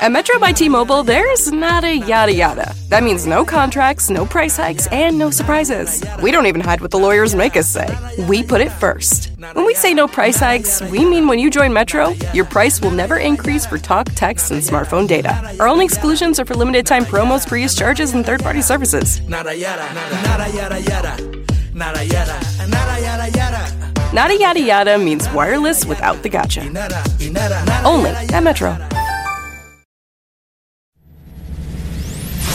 At Metro by T-Mobile, there's not a yada yada. That means no contracts, no price hikes, and no surprises. We don't even hide what the lawyers make us say. We put it first. When we say no price hikes, we mean when you join Metro, your price will never increase for talk, text, and smartphone data. Our only exclusions are for limited time promos, free use charges, and third-party services. Nada yada, nada yada yada, nada yada, nada yada yada. Nada yada yada means wireless without the gotcha. Only at Metro.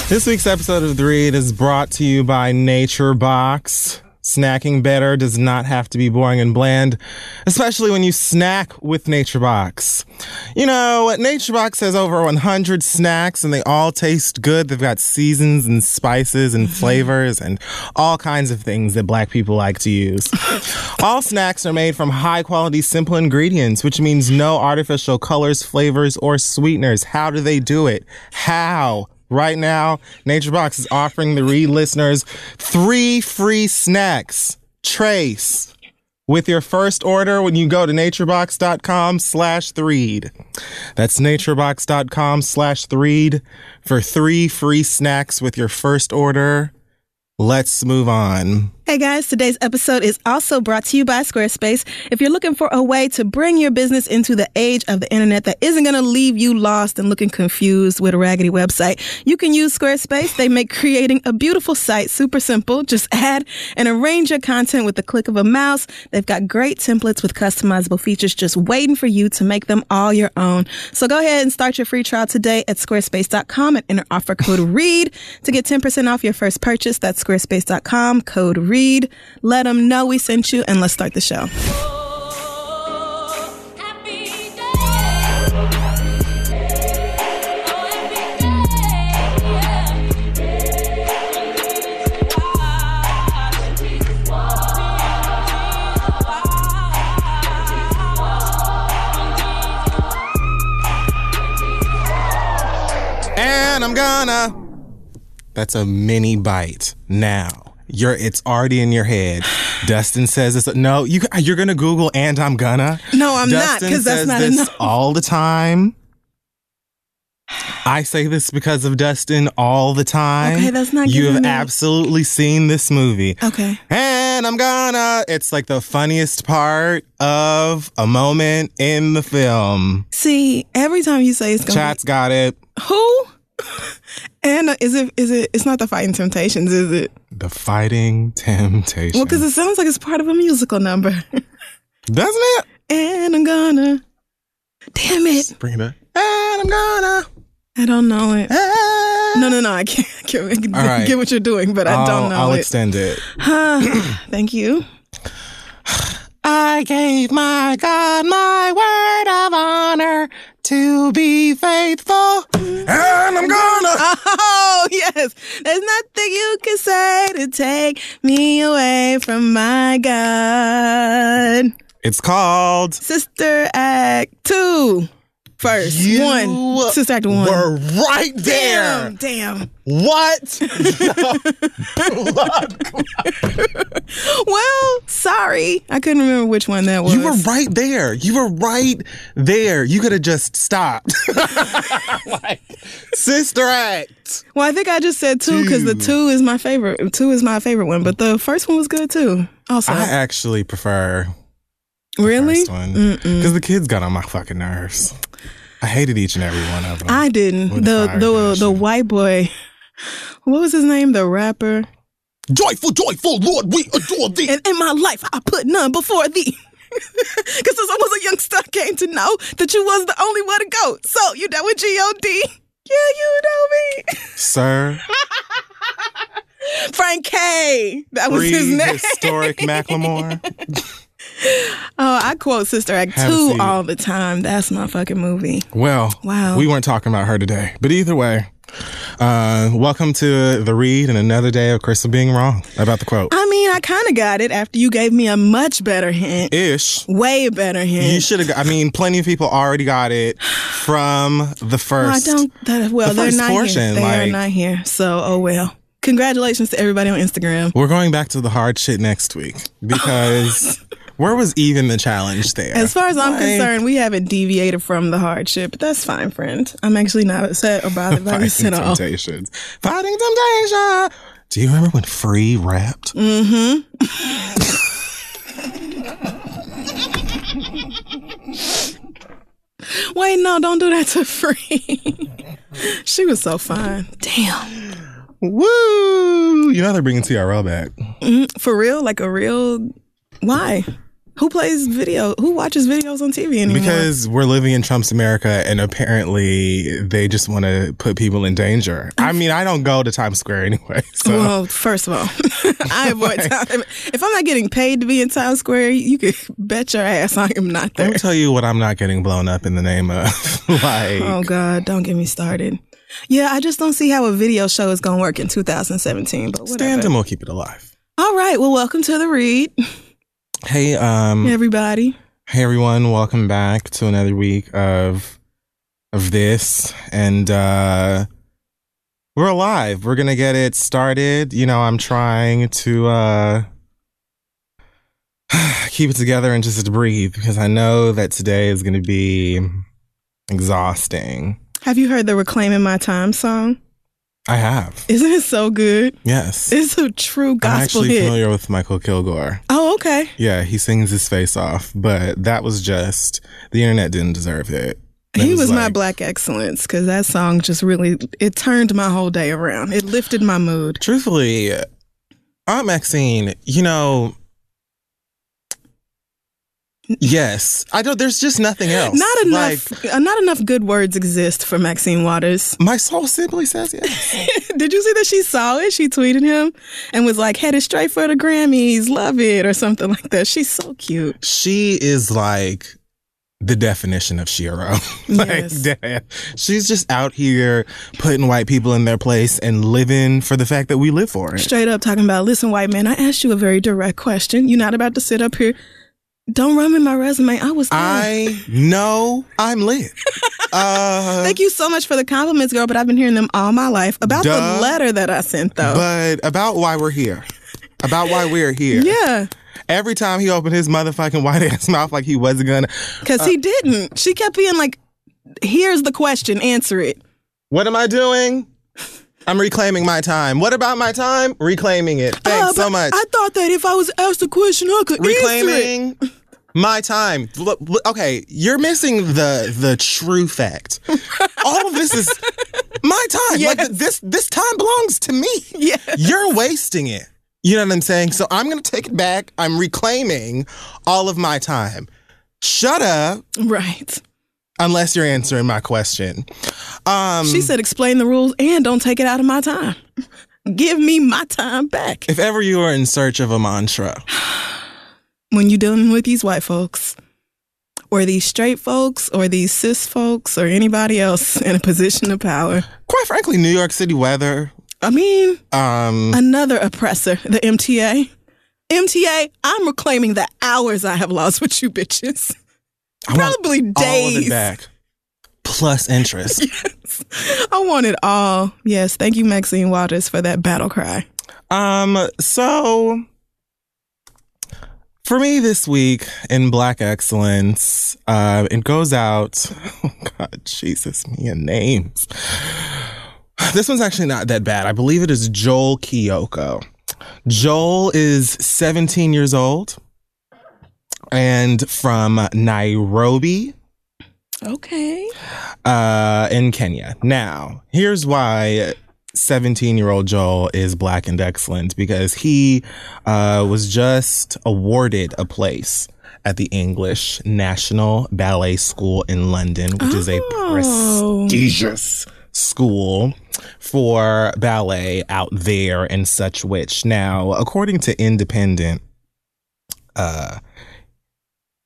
This week's episode of The Read is brought to you by Nature Box. Snacking better does not have to be boring and bland, especially when you snack with Nature Box. You know, Nature Box has over 100 snacks and they all taste good. They've got seasons and spices and mm-hmm. flavors and all kinds of things that black people like to use. all snacks are made from high quality, simple ingredients, which means no artificial colors, flavors, or sweeteners. How do they do it? How? Right now, Nature Box is offering the Read listeners three free snacks. Trace with your first order when you go to naturebox.com slash read. That's naturebox.com slash read for three free snacks with your first order. Let's move on. Hey guys, today's episode is also brought to you by Squarespace. If you're looking for a way to bring your business into the age of the internet that isn't going to leave you lost and looking confused with a raggedy website, you can use Squarespace. They make creating a beautiful site super simple. Just add and arrange your content with the click of a mouse. They've got great templates with customizable features just waiting for you to make them all your own. So go ahead and start your free trial today at squarespace.com and enter offer code READ to get 10% off your first purchase. That's squarespace.com, code READ. Let them know we sent you, and let's start the show. And I'm gonna. That's a mini bite now. You're it's already in your head. Dustin says this. No, you you're gonna Google and I'm gonna. No, I'm not, because that's not this enough. all the time. I say this because of Dustin all the time. Okay, that's not You have me- absolutely seen this movie. Okay. And I'm gonna. It's like the funniest part of a moment in the film. See, every time you say it's going Chat's got it. Who? Anna, is it, is it, it's not the Fighting Temptations, is it? The Fighting Temptation. Well, because it sounds like it's part of a musical number. Doesn't it? and I'm gonna. Damn it. Bring it up. And I'm gonna. I don't know it. Ah. No, no, no. I can't, I can't All right. get what you're doing, but I I'll, don't know I'll it. extend it. Thank you. I gave my God my word of honor to be faithful. And I'm gonna. Yes. There's nothing you can say to take me away from my God. It's called. Sister Act 2. First. You one. Sister Act 1. We're right there. Damn, damn. What? Well, sorry. I couldn't remember which one that was. You were right there. You were right there. You could have just stopped. like, Sister Act. Well, I think I just said two because the two is my favorite. Two is my favorite one, but the first one was good too. Also, I actually prefer the really, because the kids got on my fucking nerves. I hated each and every one of them. I didn't. With The the the white boy. What was his name? The rapper. joyful, joyful, Lord, we adore thee. And in my life, I put none before thee. Because since I was a youngster, I came to know that you was the only one to go. So you know with G-O-D. Yeah, you know me. Sir, Frank K. That was his name. prehistoric Macklemore. Oh, I quote Sister Act Have 2 all the time. That's my fucking movie. Well, Wow. we weren't talking about her today, but either way, uh, welcome to the read and another day of Crissle being wrong about the quote. I mean, I kind of got it after you gave me a much better hint. Ish. Way better hint. You should have. I mean, plenty of people already got it from the Well, I don't. That, well, the they're first not portion, here. They are not here. So, oh well. Congratulations to everybody on Instagram. We're going back to the hard shit next week because where was even the challenge there? As far as I'm Like, concerned, we haven't deviated from the hardship, but that's fine, friend. I'm actually not upset or bothered by this Fighting at all. temptations. Fighting temptation. Do you remember when Free rapped? Mm. Hmm. Wait, no, don't do that to Free. she was so fine. Damn. Woo! You know they're bringing TRL back. For real? Like a real. Why? Who plays video? Who watches videos on TV anymore? Because we're living in Trump's America and apparently they just want to put people in danger. I mean, I don't go to Times Square anyway. So Well, first of all, I avoid time. If I'm not getting paid to be in Times Square, you could bet your ass I am not there. me tell you what I'm not getting blown up in the name of. like, Oh God, don't get me started. Yeah, I just don't see how a video show is gonna work in 2017. But whatever. stand and we'll keep it alive. All right, well, welcome to the read, Hey, um, everybody. hey everyone, welcome back to another week of of this. And uh we're alive. We're gonna get it started. You know, I'm trying to uh keep it together and just breathe because I know that today is gonna be exhausting. Have you heard the "Reclaiming My Time" song? I have. Isn't it so good? Yes. It's a true gospel I'm actually hit. familiar with Mykal Kilgore. Oh, okay. Yeah, he sings his face off, but that was just the internet didn't deserve it. He was, my like- black excellence because that song just really it turned my whole day around. It lifted my mood. Truthfully, Aunt Maxine, you know, yes, I don't. There's just nothing else. Not enough. uh, not enough good words exist for Maxine Waters. my soul simply says yes. Did you see that she saw it? She tweeted him and was like, headed straight for the Grammys, love it, or something like that. She's so cute. she is like the definition of Shiro. like, Yes. dead. She's just out here putting white people in their place and living for the fact that we live for it. Straight up talking about, listen, white man, I asked you a very direct question. You're not about to sit up here. Don't run me my resume. I was there. I know I'm lit. Uh, Thank you so much for the compliments, girl, but I've been hearing them all my life. About Duh. the letter that I sent, though. but about why we're here. About why we're here. yeah, Every time he opened his motherfucking white ass mouth like he wasn't gonna. because he didn't. She kept being like, here's the question, answer it. What am I doing? I'm reclaiming my time. What about my time? Reclaiming it. Thanks Uh, so much. I thought that if I was asked a question, I could answer it. reclaiming my time. Look, look, okay, you're missing the the true fact. All of this is my time. Like this this time belongs to me. Yes. You're wasting it. You know what I'm saying? So I'm gonna take it back. I'm reclaiming all of my time. Shut up Right. Unless you're answering my question. Um She said, explain the rules and don't take it out of my time. Give me my time back. if ever you are in search of a mantra, When you're dealing with these white folks, or these straight folks, or these cis folks, or anybody else in a position of power. quite frankly, New York City weather, I mean, um, another oppressor, the MTA. MTA, I'm reclaiming the hours I have lost with you bitches. I Probably all of days. it back. Plus interest. yes. I want it all. Yes, thank you, Maxine Waters, for that battle cry. Um, so for me this week in Black Excellence, uh, it goes out. Oh God, Jesus, me and names. This one's actually not that bad. I believe it is Joel Kioko. Joel is 17 years old and from Nairobi, Okay. uh, in Kenya. Now, here's why 17 year old Joel is black and excellent because he uh, was just awarded a place at the English National Ballet School in London, which is a Oh. prestigious school for ballet out there and such which now according to independent uh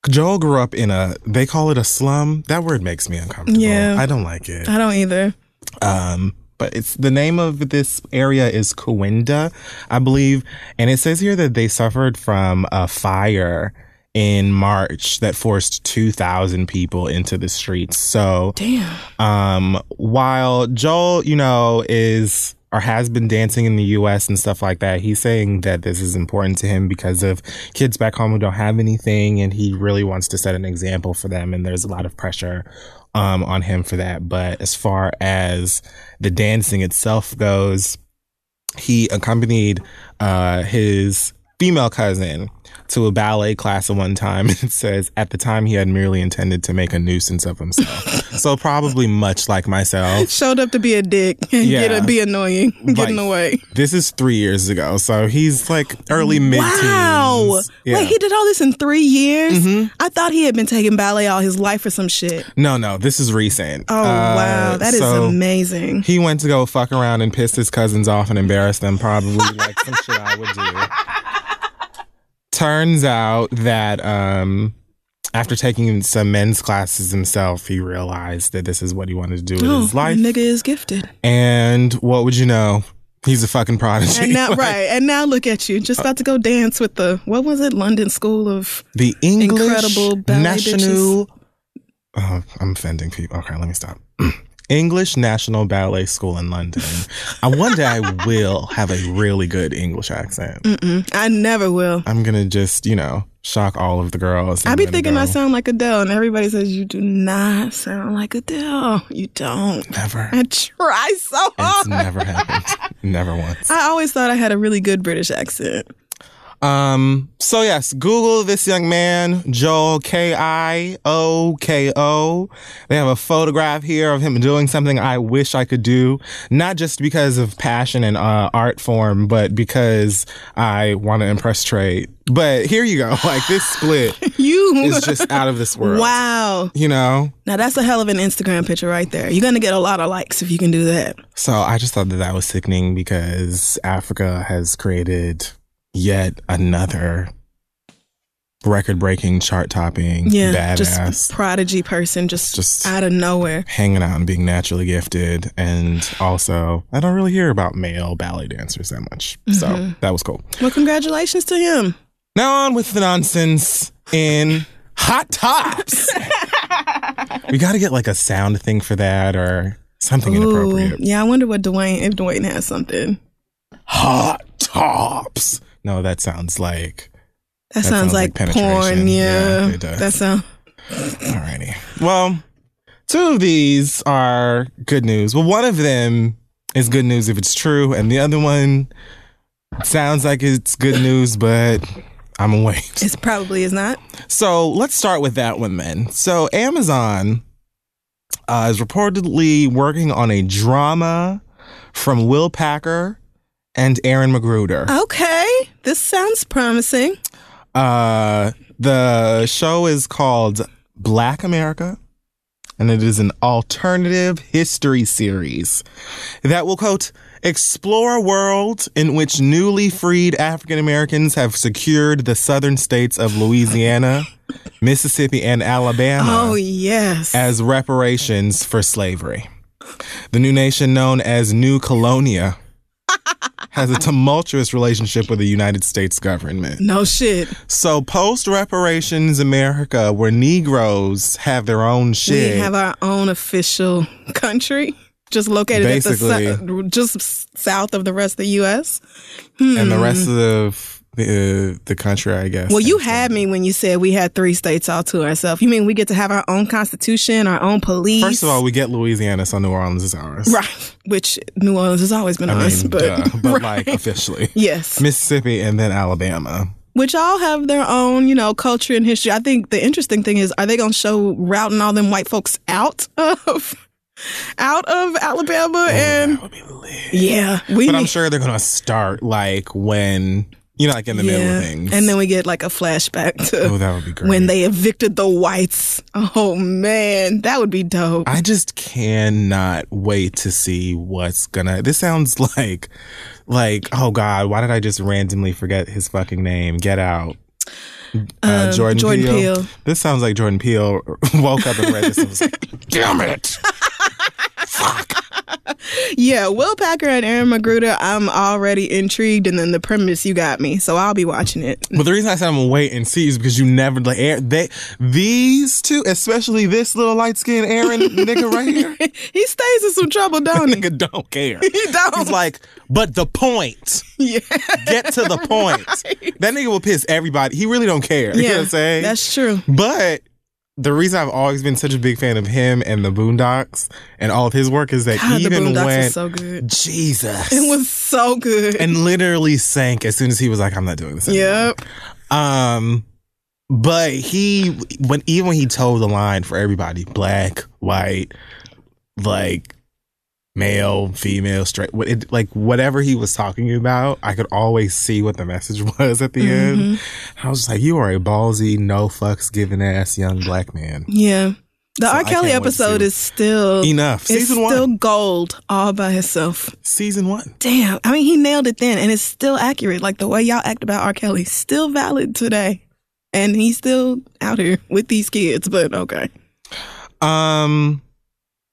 Joel grew up in a, they call it a slum. That word makes me uncomfortable. Yeah. I don't like it. I don't either. Um, but it's the name of this area is Kuwinda, I believe. And it says here that they suffered from a fire in March that forced 2,000 people into the streets. So, Damn. um, while Joel, you know, is or has been dancing in the US and stuff like that, he's saying that this is important to him because of kids back home who don't have anything and he really wants to set an example for them and there's a lot of pressure um on him for that. But as far as the dancing itself goes, he accompanied uh his female cousin to a ballet class at one time and it says at the time he had merely intended to make a nuisance of himself. so probably much like myself. Showed up to be a dick and Yeah. get a, be annoying, get in the way. This is three years ago, so he's like early mid teens. Wow. Yeah. Wait, he did all this in three years? I thought he had been taking ballet all his life or some shit. no, no, this is recent. Oh, Uh, wow. That is so amazing. He went to go fuck around and piss his cousins off and embarrass them, probably like some shit I would do. Turns out that um, after taking some men's classes himself, he realized that this is what he wanted to do with Oh, his life. nigga is gifted. And what would you know? He's a fucking prodigy. And now, Like, right. And now look at you. Just about to go dance with the, what was it? London School of. The English Incredible ballet National. Oh, I'm offending people. Okay, let me stop. English National Ballet School in London. I one day I will have a really good English accent. Mm-mm, I never will. I'm gonna just, you know, shock all of the girls. I be thinking I sound like Adele, and everybody says you do not sound like Adele. You don't. never. I try so hard. It's never happened. never once. I always thought I had a really good British accent. Um, so yes, Google this young man, Joel K I O K O. They have a photograph here of him doing something I wish I could do, not just because of passion and uh, art form, but because I want to impress trade. But here you go. Like this split You is just out of this world. wow. You know? Now that's a hell of an Instagram picture right there. You're gonna get a lot of likes if you can do that. So I just thought that that was sickening because Africa has created yet another record breaking, chart topping, Yeah, badass. just prodigy person, just, Just- out of nowhere. hanging out and being naturally gifted. And also, I don't really hear about male ballet dancers that much. So Mm-hmm. that was cool. Well, congratulations to him. Now on with the nonsense in Hot Tops. we got to get like a sound thing for that or something inappropriate. yeah, I wonder what Dwayne if Dwayne has something. Hot Tops. No, that sounds like. That, That sounds, sounds like, like porn. Yeah, Yeah, it does. that sounds. Alrighty. Well, two of these are good news. Well, one of them is good news if it's true, and the other one sounds like it's good news, but I'm wait. It probably is not. So let's start with that one then. So Amazon uh, is reportedly working on a drama from Will Packer and Aaron McGruder. Okay, this sounds promising. Uh, the show is called Black America, and it is an alternative history series that will quote explore a world in which newly freed African Americans have secured the southern states of Louisiana, Mississippi, and Alabama Oh yes. as reparations for slavery. The new nation, known as New Colonia, has a tumultuous relationship with the United States government. no shit. So, post reparations America, where Negroes have their own shit, We have our own official country, just located at the Basically. just south of the rest of the U.S. and the rest hmm. of the uh, the country, I guess. Well, you had me when you said we had three states all to ourselves. You mean we get to have our own constitution, our own police? First of all, we get Louisiana, so New Orleans is ours. right? Which New Orleans has always been I ours, mean, but, duh, but right. like officially. yes, Mississippi and then Alabama. which all have their own, you know, culture and history. I think the interesting thing is, are they going to show routing all them white folks out of out of Alabama? and That would be lit. yeah, we But I'm sure they're gonna start like when you know, like in the middle of things. and then we get like a flashback to oh, that would be great. when they evicted the whites. Oh man, that would be dope. I just cannot wait to see what's gonna. This sounds like, like, oh God, why did I just randomly forget his fucking name? Get out. uh, Jordan, Jordan Peele. Peele. This sounds like Jordan Peele woke up and read this and was like, "Damn it!" Yeah, Will Packer and Aaron McGruder. I'm already intrigued, and then the premise you got me, so I'll be watching it. But the reason I said I'm gonna wait and see is because you never like they these two, especially this little light skinned Aaron nigga right here. He stays in some trouble, don't he? nigga don't care. He don't. He's like, but the point. yeah, Get to the point. That nigga will piss everybody. He really don't care. you know what I'm saying? that's true. But the reason I've always been such a big fan of him and the Boondocks and all of his work is that God, even when so good. Jesus It was so good. and literally sank as soon as he was like, I'm not doing this anymore. yep. Um, but he when even when he told the line for everybody, black, white, like male, female, straight, what it, like whatever he was talking about, I could always see what the message was at the end. I was just like, you are a ballsy, no fucks given ass young black man. Yeah. The So R. Kelly can't wait to see episode is still Enough. It's Season one. still gold all by itself. Season one. Damn. I mean, he nailed it then, and it's still accurate. Like the way y'all act about R. Kelly, still valid today, and he's still out here with these kids. But okay. Um,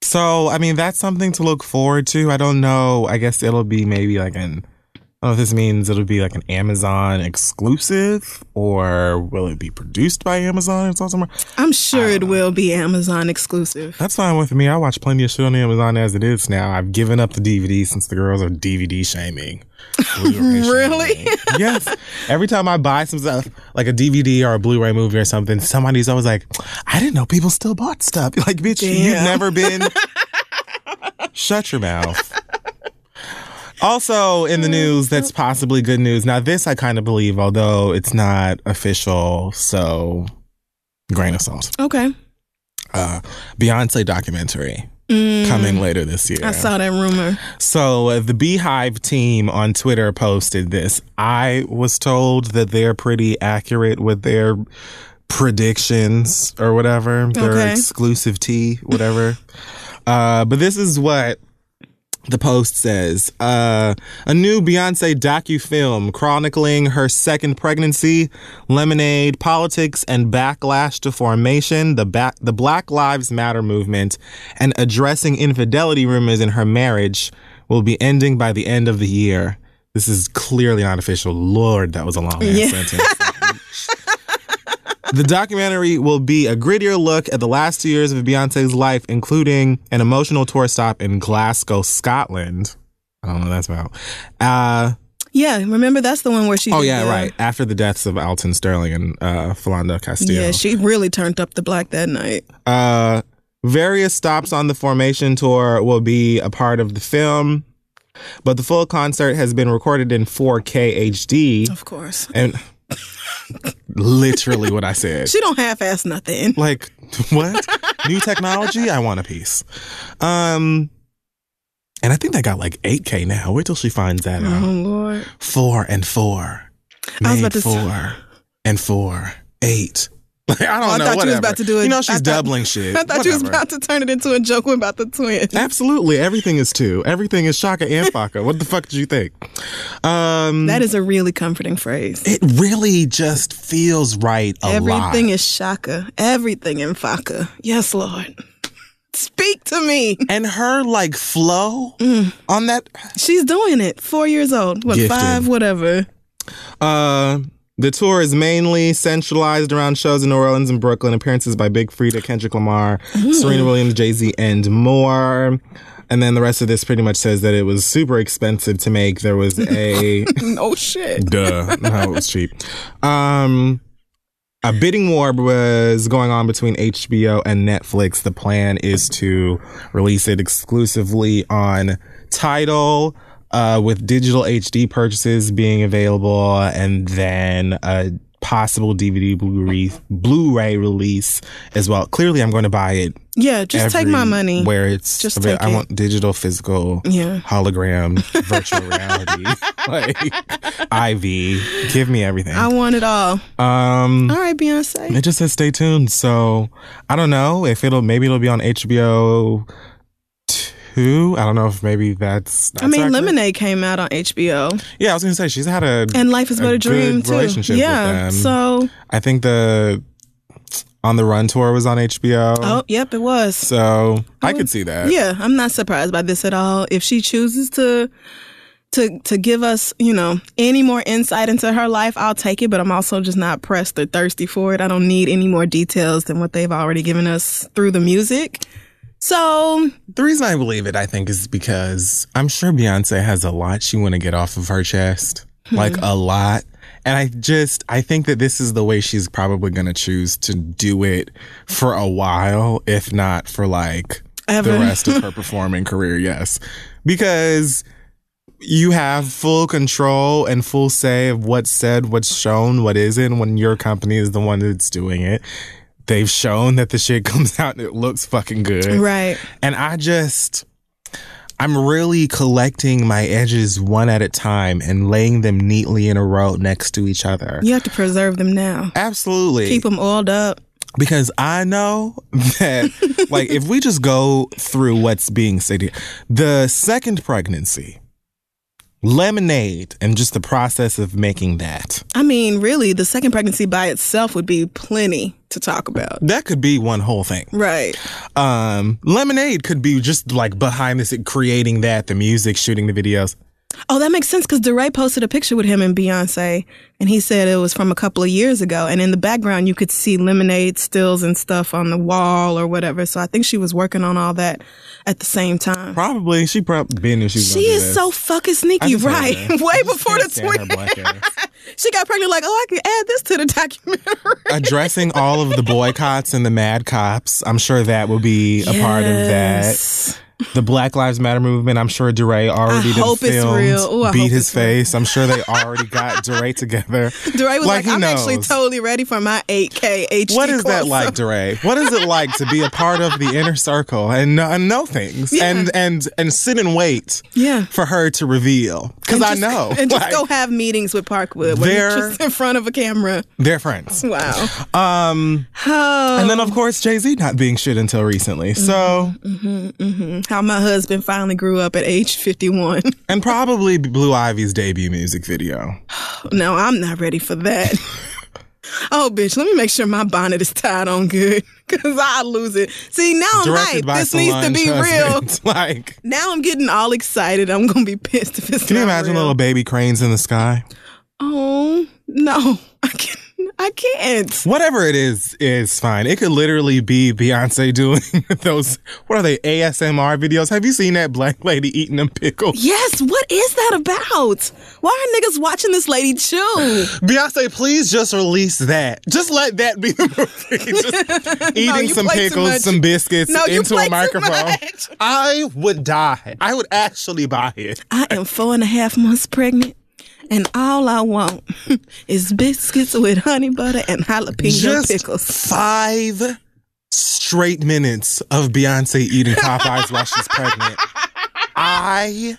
so I mean that's something to look forward to. I don't know. I guess it'll be maybe like an. I don't know if this means it'll be like an Amazon exclusive or will it be produced by Amazon and somewhere? I'm sure it will be Amazon exclusive. That's fine with me. I watch plenty of shit on Amazon as it is now. I've given up the DVD since the girls are DVD shaming. Really? shaming. yes. Every time I buy some stuff, like a DVD or a Blu-ray movie or something, somebody's always like, I didn't know people still bought stuff. Like, bitch, you've never been. Shut your mouth. Also, in the news, that's possibly good news. Now, this I kind of believe, although it's not official, so grain of salt. Okay. Uh, Beyonce documentary coming later this year. Mm. I saw that rumor. So uh, the BeyHive team on Twitter posted this. I was told that they're pretty accurate with their predictions or whatever, their Okay. exclusive tea, whatever. uh, but this is what the post says uh, a new Beyonce docu-film chronicling her second pregnancy, lemonade, politics, and backlash to formation, the the Black Lives Matter movement, and addressing infidelity rumors in her marriage will be ending by the end of the year. This is clearly not official. Lord, that was a long Yeah. sentence. The documentary will be a grittier look at the last two years of Beyonce's life, including an emotional tour stop in Glasgow, Scotland. I don't know what that's about. Uh, Yeah, remember that's the one where she. oh, yeah, the- right. After the deaths of Alton Sterling and uh, Philando Castillo. Yeah, she really turned up the black that night. Uh, various stops on the Formation tour will be a part of the film, but the full concert has been recorded in 4K HD. Of course, And literally what I said. she don't half-ass nothing. Like what? New technology? I want a piece. Um and I think they got like 8K now. Wait till she finds that Oh out. Lord. Four and four. I was about to four and four. Eight. Like, I don't Oh, I know. thought you was whatever. about to do it. You know I she's thought- doubling shit. I thought you was about to turn it into a joke about the twins. Absolutely. Everything is two. Everything is Shaka and Faka. what the fuck did you think? Um That is a really comforting phrase. it really just feels right a lot. Everything lot. is shaka. Everything in faka. Yes, Lord. Speak to me. and her like flow Mm. on that She's doing it. Four years old. What, Gifted. five? Whatever. Uh, the tour is mainly centralized around shows in New Orleans and Brooklyn, appearances by Big Freedia, Kendrick Lamar, Serena Williams, Jay Z, and more. And then the rest of this pretty much says that it was super expensive to make. There was a no shit. duh, no, it was cheap. Um, a bidding war was going on between HBO and Netflix. The plan is to release it exclusively on Tidal, uh, with digital HD purchases being available, and then a possible DVD Blu-ray Blu-ray release as well. Clearly, I'm going to buy it. Yeah, just take my money. Where it's Just avail- take I want digital, physical, Yeah. hologram, virtual reality, like IV. Give me everything. I want it all. Um, All right, Beyonce. it just says stay tuned. So I don't know if it'll maybe it'll be on HBO two. I don't know if maybe that's. I mean, accurate. Lemonade came out on HBO, Yeah, I was gonna say she's had a and Life is But a, Dream too. relationship yeah. with them. So, I think the On the Run tour was on HBO. oh, yep, it was. So I could see that. Yeah, I'm not surprised by this at all. If she chooses to to to give us, you know, any more insight into her life, I'll take it, but I'm also just not pressed or thirsty for it. I don't need any more details than what they've already given us through the music. So, The reason I believe it, I think, is because I'm sure Beyonce has a lot she want to get off of her chest, Hmm. like a lot. And I just, I think that this is the way she's probably going to choose to do it for a while, if not for like Ever. the rest of her performing career. Yes, because you have full control and full say of what's said, what's shown, what isn't when your company is the one that's doing it. They've shown that the shit comes out and it looks fucking good. right. And I just, I'm really collecting my edges one at a time and laying them neatly in a row next to each other. You have to preserve them now. Absolutely. Keep them oiled up. because I know that, like, if we just go through what's being said here, the second pregnancy, lemonade, and just the process of making that, I mean, really, the second pregnancy by itself would be plenty to talk about. that could be one whole thing. Right. Um, lemonade could be just like behind this, creating that, the music, shooting the videos. Oh, that makes sense because DeRay posted a picture with him and Beyonce, and he said it was from a couple of years ago. And in the background, you could see lemonade stills and stuff on the wall or whatever. So I think she was working on all that at the same time. Probably. She probably been if she was She is this. so fucking sneaky, right? Way before the stand her twin. black ass. she got pregnant, like, oh, I can add this to the documentary. Addressing all of the boycotts and the mad cops. I'm sure that will be a part of that. The Black Lives Matter movement. I'm sure DeRay already I done filmed, real. Ooh, I beat his face. I'm sure they already got DeRay together. DeRay was like, he I'm actually totally ready for my 8K HD. What is that like, DeRay? What is it like to be a part of the inner circle and, know- and know things Yeah. and and and sit and wait Yeah. for her to reveal? Because I know, And just like, go have meetings with Parkwood when They're- just in front of a camera. they're friends. Wow. Um, Oh, and then of course Jay Z not being shit until recently. So mm-hmm, mm-hmm, mm-hmm. How my husband finally grew up at age 51. and probably Blue Ivy's debut music video. no, I'm not ready for that. oh, bitch, let me make sure my bonnet is tied on good because I lose it. See, now I'm Directed by This needs to be real. Like, Now I'm getting all excited. I'm going to be pissed if it's can you imagine real. little baby cranes in the sky? Oh, no. I can't. I can't. Whatever it is, is fine. It could literally be Beyonce doing those. What are they? ASMR videos. Have you seen that black lady eating them pickles? Yes, what is that about? Why are niggas watching this lady chew? Beyonce, please just release that. Just let that be the movie. Just eating you some pickles, some biscuits No, into a microphone. I would die. I would actually buy it. I am four and a half months pregnant, and all I want is biscuits with honey butter and jalapeno Just pickles. five straight minutes of Beyonce eating Popeyes while she's pregnant. I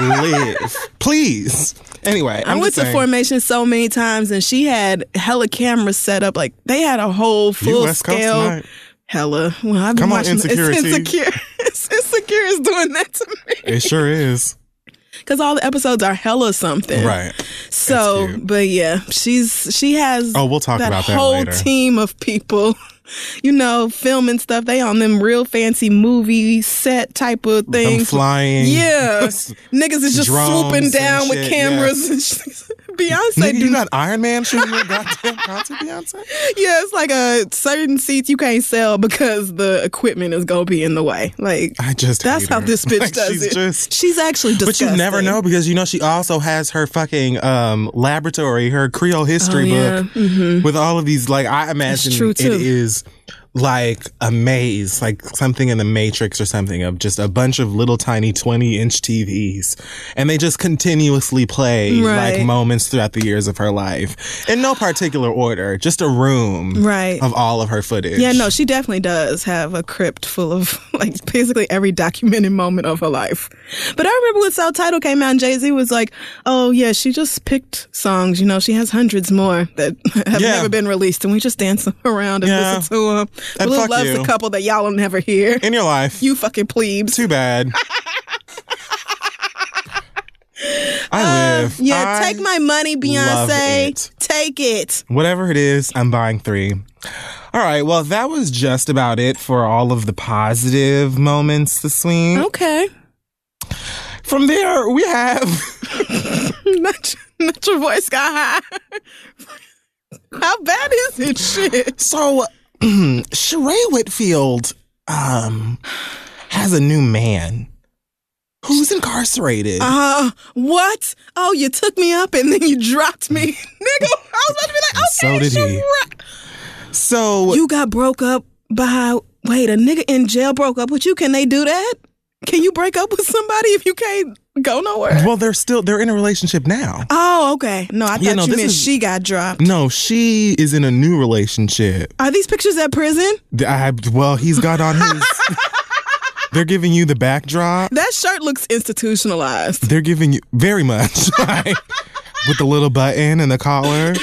live. Please. Anyway, I I'm went just to formation so many times, and she had hella cameras set up. Like they had a whole full scale. Hella. Well, I've been Come on, watching. Insecure it's insecure. it's insecure is doing that to me It sure is. Because all the episodes are hella something. Right. So, but yeah, she's she has. Oh, we'll talk that about that whole later. team of people. You know, filming stuff. They on them real fancy movie set type of Them things. flying. Yeah, niggas is just swooping down with shit, cameras. and shit. Beyonce, Nigga, do you got Iron Man shooting your goddamn concert, Beyonce? yeah, it's like a certain seats you can't sell because the equipment is gonna be in the way. Like I just that's how her. this bitch Like, does she's it. Just, she's actually but disgusting. you never know because you know she also has her fucking um laboratory, her Creole history Oh, yeah. book with all of these. Like I imagine it is like a maze, like something in the Matrix or something of just a bunch of little tiny twenty inch TVs, and they just continuously play Right. like moments throughout the years of her life in no particular order, just a room Right. of all of her footage. Yeah, no, she definitely does have a crypt full of like basically every documented moment of her life. But I remember when South Title came out and Jay Z was like, "Oh yeah, she just picked songs. You know, she has hundreds more that have Yeah. never been released, and we just dance them around and Yeah. listen to them." And Blue loves you. the couple that y'all will never hear. In your life. You fucking plebes. Too bad. I live. Uh, Yeah, I- take my money, Beyonce. it. Take it. Whatever it is, I'm buying three. All right. Well, that was just about it for all of the positive moments this week. Okay. From there, we have. not, not your voice got high. How bad is it? Shit. So, Sheree Whitfield um, has a new man who's incarcerated. Uh, what? Oh, you took me up and then you dropped me. Nigga, I was about to be like, okay, So did he. So, You got broke up by, wait, a nigga in jail broke up with you. Can they do that? Can you break up with somebody if you can't go nowhere? well, they're still they're in a relationship now. Oh, okay. No, I thought Yeah, no, you meant is- she got dropped. No, she is in a new relationship. Are these pictures at prison? I, well, he's got on his. they're giving you the backdrop. That shirt looks institutionalized. They're giving you very much like with the little button and the collar.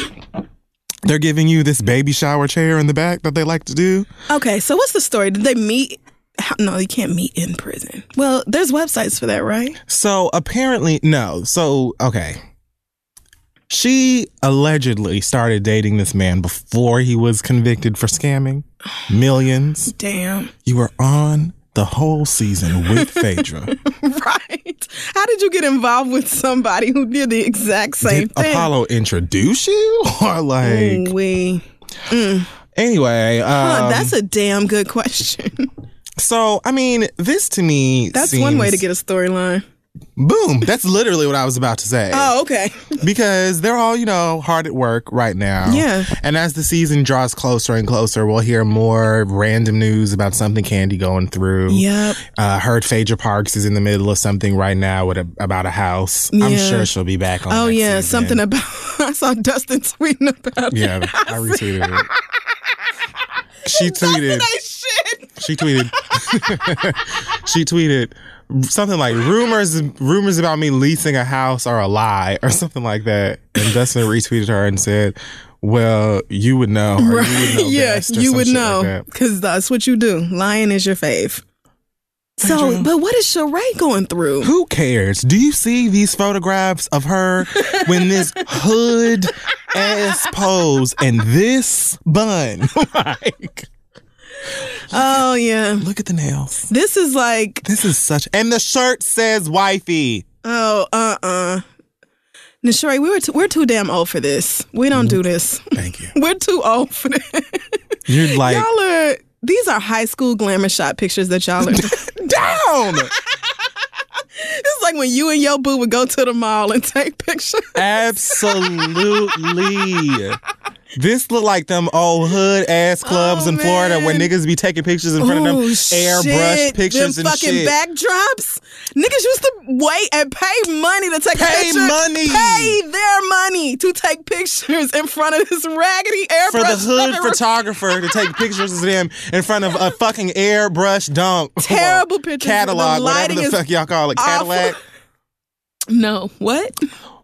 They're giving you this baby shower chair in the back that they like to do. Okay, so what's the story? Did they meet? How, no, you can't meet in prison. Well, there's websites for that, right? So apparently, no. So, okay. She allegedly started dating this man before he was convicted for scamming millions. Damn. You were on the whole season with Phaedra. right. How did you get involved with somebody who did the exact same Did thing? Apollo introduce you? Or like, we. anyway. Huh, Um, that's a damn good question. so, I mean, this to me. That's one way to get a storyline. Boom. That's literally what I was about to say. Oh, okay. because they're all, you know, hard at work right now. Yeah. And as the season draws closer and closer, we'll hear more random news about something Kandi going through. Yep. Uh, heard Phaedra Parks is in the middle of something right now with a, about a house. I'm sure she'll be back on. Oh yeah, season. something about. I saw Dustin tweeting about. it. Yeah, I retweeted it. She tweeted. That. She tweeted. she tweeted something like rumors rumors about me leasing a house are a lie or something like that. And Dustin retweeted her and said, "Well, you would know. Or you would know yeah, you some would shit like know that. because that's what you do. Lying is your fave. So, but what is Sheree going through? Who cares? Do you see these photographs of her when this hood ass pose and this bun? like, Oh yeah, look at the nails. this is like This is such, and the shirt says "wifey." oh uh uh. Now, Sheree, we were too, we're too damn old for this. We don't do this. Thank you. We're too old for this. You're like y'all are. These are high school glamour shot pictures that y'all are. down. it's like when you and your boo would go to the mall and take pictures. Absolutely. This look like them old hood ass clubs Oh, in Florida where niggas be taking pictures in front of them Ooh, airbrush shit. pictures Them and fucking shit. backdrops. Niggas used to wait and pay money to take Pay pictures. money. Pay their money to take pictures in front of this raggedy airbrush. for the hood photographer to take pictures of them in front of a fucking airbrush dunk. Terrible pictures. Catalog, The whatever the fuck y'all call it. awful. Cadillac. No, what?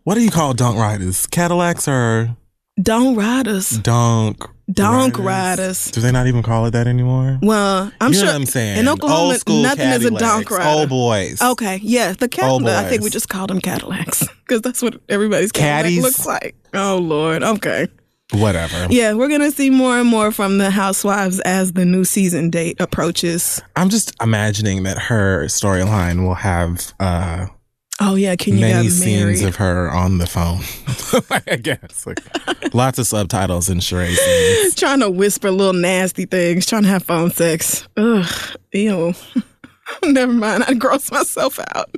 What do you call dunk riders? Cadillacs or Don't ride us. dunk? Donk riders. Do they not even call it that anymore? Well, I'm you sure know what I'm saying? in Oklahoma, nothing is a Cadillacs, donk rider. Old boys. Okay, yeah, the Old Cadillac. I think we just called them Cadillacs because that's what everybody's Cadillac Caddies? looks like. Oh Lord. Okay. Whatever. Yeah, we're gonna see more and more from the housewives as the new season date approaches. I'm just imagining that her storyline will have uh, Oh yeah, can you many scenes of her on the phone. I guess like lots of subtitles in Sheree scenes. trying to whisper little nasty things, trying to have phone sex. Ugh, ew. Never mind, I gross myself out.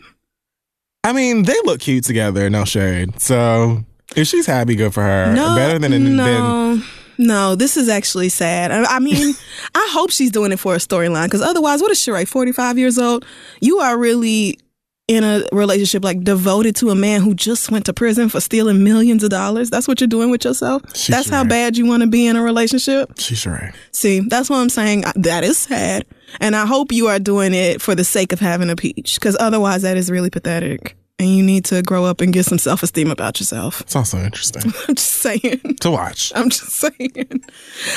I mean, they look cute together, no shade. So if she's happy, good for her. No, Better than than no, no. This is actually sad. I, mean, I hope she's doing it for a storyline because otherwise, what is Sheree? Forty five years old. You are really in a relationship like devoted to a man who just went to prison for stealing millions of dollars. That's what you're doing with yourself. She's that's how bad you want to be in a relationship. she's Sheree. See, that's what I'm saying. That is sad. And I hope you are doing it for the sake of having a peach because otherwise, that is really pathetic. and you need to grow up and get some self esteem about yourself. It's also interesting I'm just saying. to watch. I'm just saying.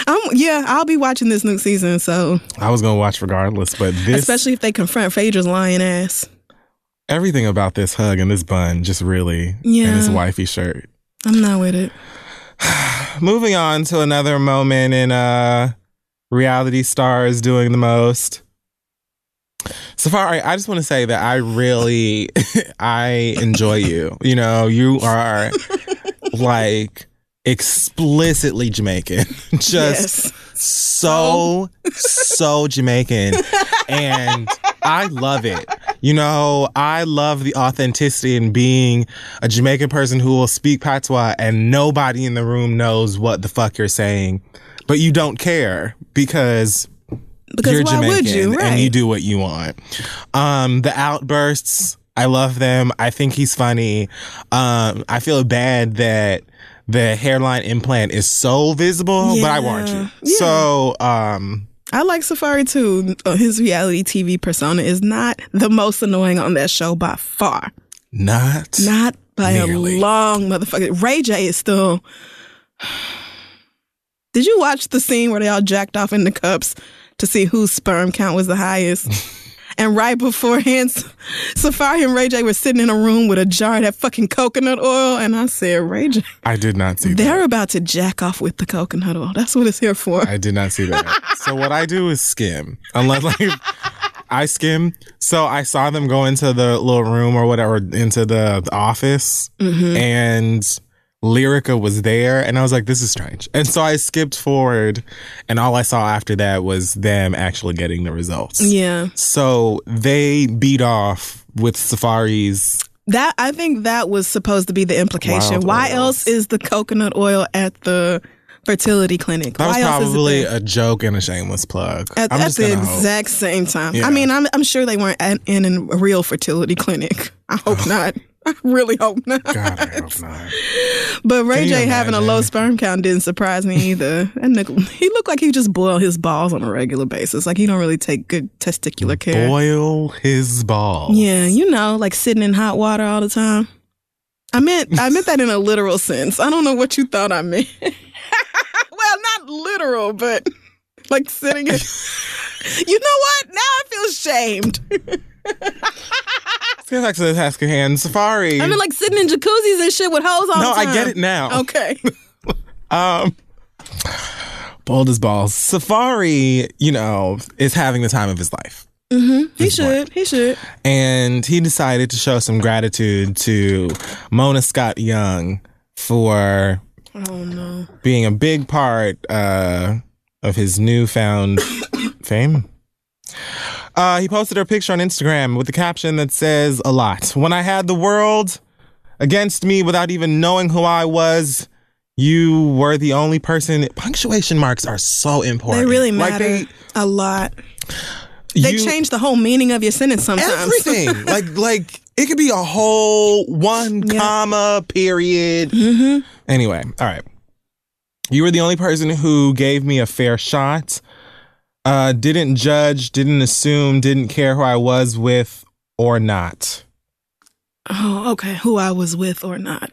Um, yeah, I'll be watching this new season. So, I was gonna watch regardless, but this especially if they confront Phaedra's lying ass. Everything about this hug and this bun just really Yeah. and this wifey shirt. I'm not with it. Moving on to another moment in uh reality stars doing the most. Safaree, I just want to say that I really I enjoy you. You know, you are like explicitly Jamaican. Just yes. so so Jamaican and I love it. You know, I love the authenticity in being a Jamaican person who will speak patois and nobody in the room knows what the fuck you're saying, but you don't care because Because you're Jamaican you? Right. and you do what you want. Um, the outbursts, I love them. I think he's funny. Um, I feel bad that the hairline implant is so visible, but I want you. Yeah. Yeah. So, um, I like Safaree too. Uh, His reality TV persona is not the most annoying on that show by far. not Not by Nearly. a long motherfucker. Ray J is still. Did you watch the scene where they all jacked off in the cups to see whose sperm count was the highest? and right beforehand, Safaree and Ray J were sitting in a room with a jar of that fucking coconut oil. And I said, Ray J, I did not see that. they're about to jack off with the coconut oil. That's what it's here for. I did not see that. so what I do is skim. Unless like I skim. So I saw them go into the little room or whatever, into the, the office, Mm-hmm. and Lyrica was there, and I was like, "This is strange." And so I skipped forward, and all I saw after that was them actually getting the results. yeah. So they beat off with Safaree's. That I think that was supposed to be the implication. Wild Why oils. else is the coconut oil at the fertility clinic? That was Why is probably a joke and a shameless plug. at, at the gonna hope. exact same time. Yeah. I mean, I'm I'm sure they weren't at, in a real fertility clinic. I hope oh. not. I really hope not. God, I hope not. But Ray J having a low sperm count didn't surprise me either. That nigga, he looked like he just boiled his balls on a regular basis. Like he don't really take good testicular care. Boil his balls. Yeah, you know, like sitting in hot water all the time. I meant I meant that in a literal sense. I don't know what you thought I meant. well, not literal, but like sitting in You know what? Now I feel shamed. Get back to the task hand. Safaree. I mean like sitting in jacuzzis and shit with hose on. no, I get it now. Okay. Um, bold as balls. Safaree, you know, is having the time of his life. he should. He should. And he decided to show some gratitude to Mona Scott Young for Oh no. being a big part uh, of his newfound fame. Uh, he posted her picture on Instagram with the caption that says a lot. When I had the world against me without even knowing who I was, you were the only person. Punctuation marks are so important. They really Like, matter they- a lot. They you- change the whole meaning of your sentence sometimes. everything. like like it could be a whole one Yeah. comma period. mm-hmm. Anyway, all right. You were the only person who gave me a fair shot. Uh, didn't judge, didn't assume, didn't care who I was with or not. Oh, okay. Who I was with or not.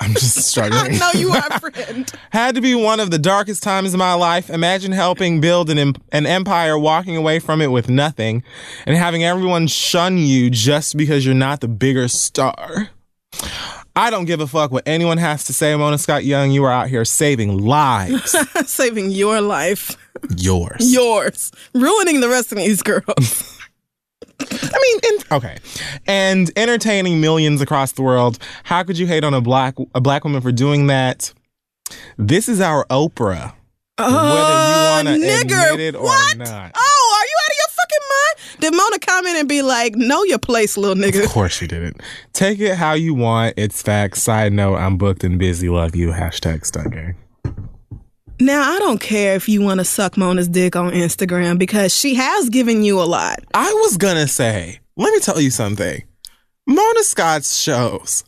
I'm just struggling. I know you are, a friend. Had to be one of the darkest times of my life. Imagine helping build an, em- an empire, walking away from it with nothing, and having everyone shun you just because you're not the bigger star. I don't give a fuck what anyone has to say, Mona Scott Young. You are out here saving lives. Saving your life. Yours. Yours. Ruining the rest of these girls. I mean, okay, and entertaining millions across the world. How could you hate on a black a black woman for doing that? This is our Oprah. Oh, whether you uh, wanna admit it or what? not. Oh, Did Mona comment and be like, know your place, little nigga? Of course she didn't. Take it how you want. It's facts. Side note: I'm booked and busy. Love you. Hashtag stunt gang. Now, I don't care if you want to suck Mona's dick on Instagram because she has given you a lot. I was gonna say. Let me tell you something. Mona Scott's shows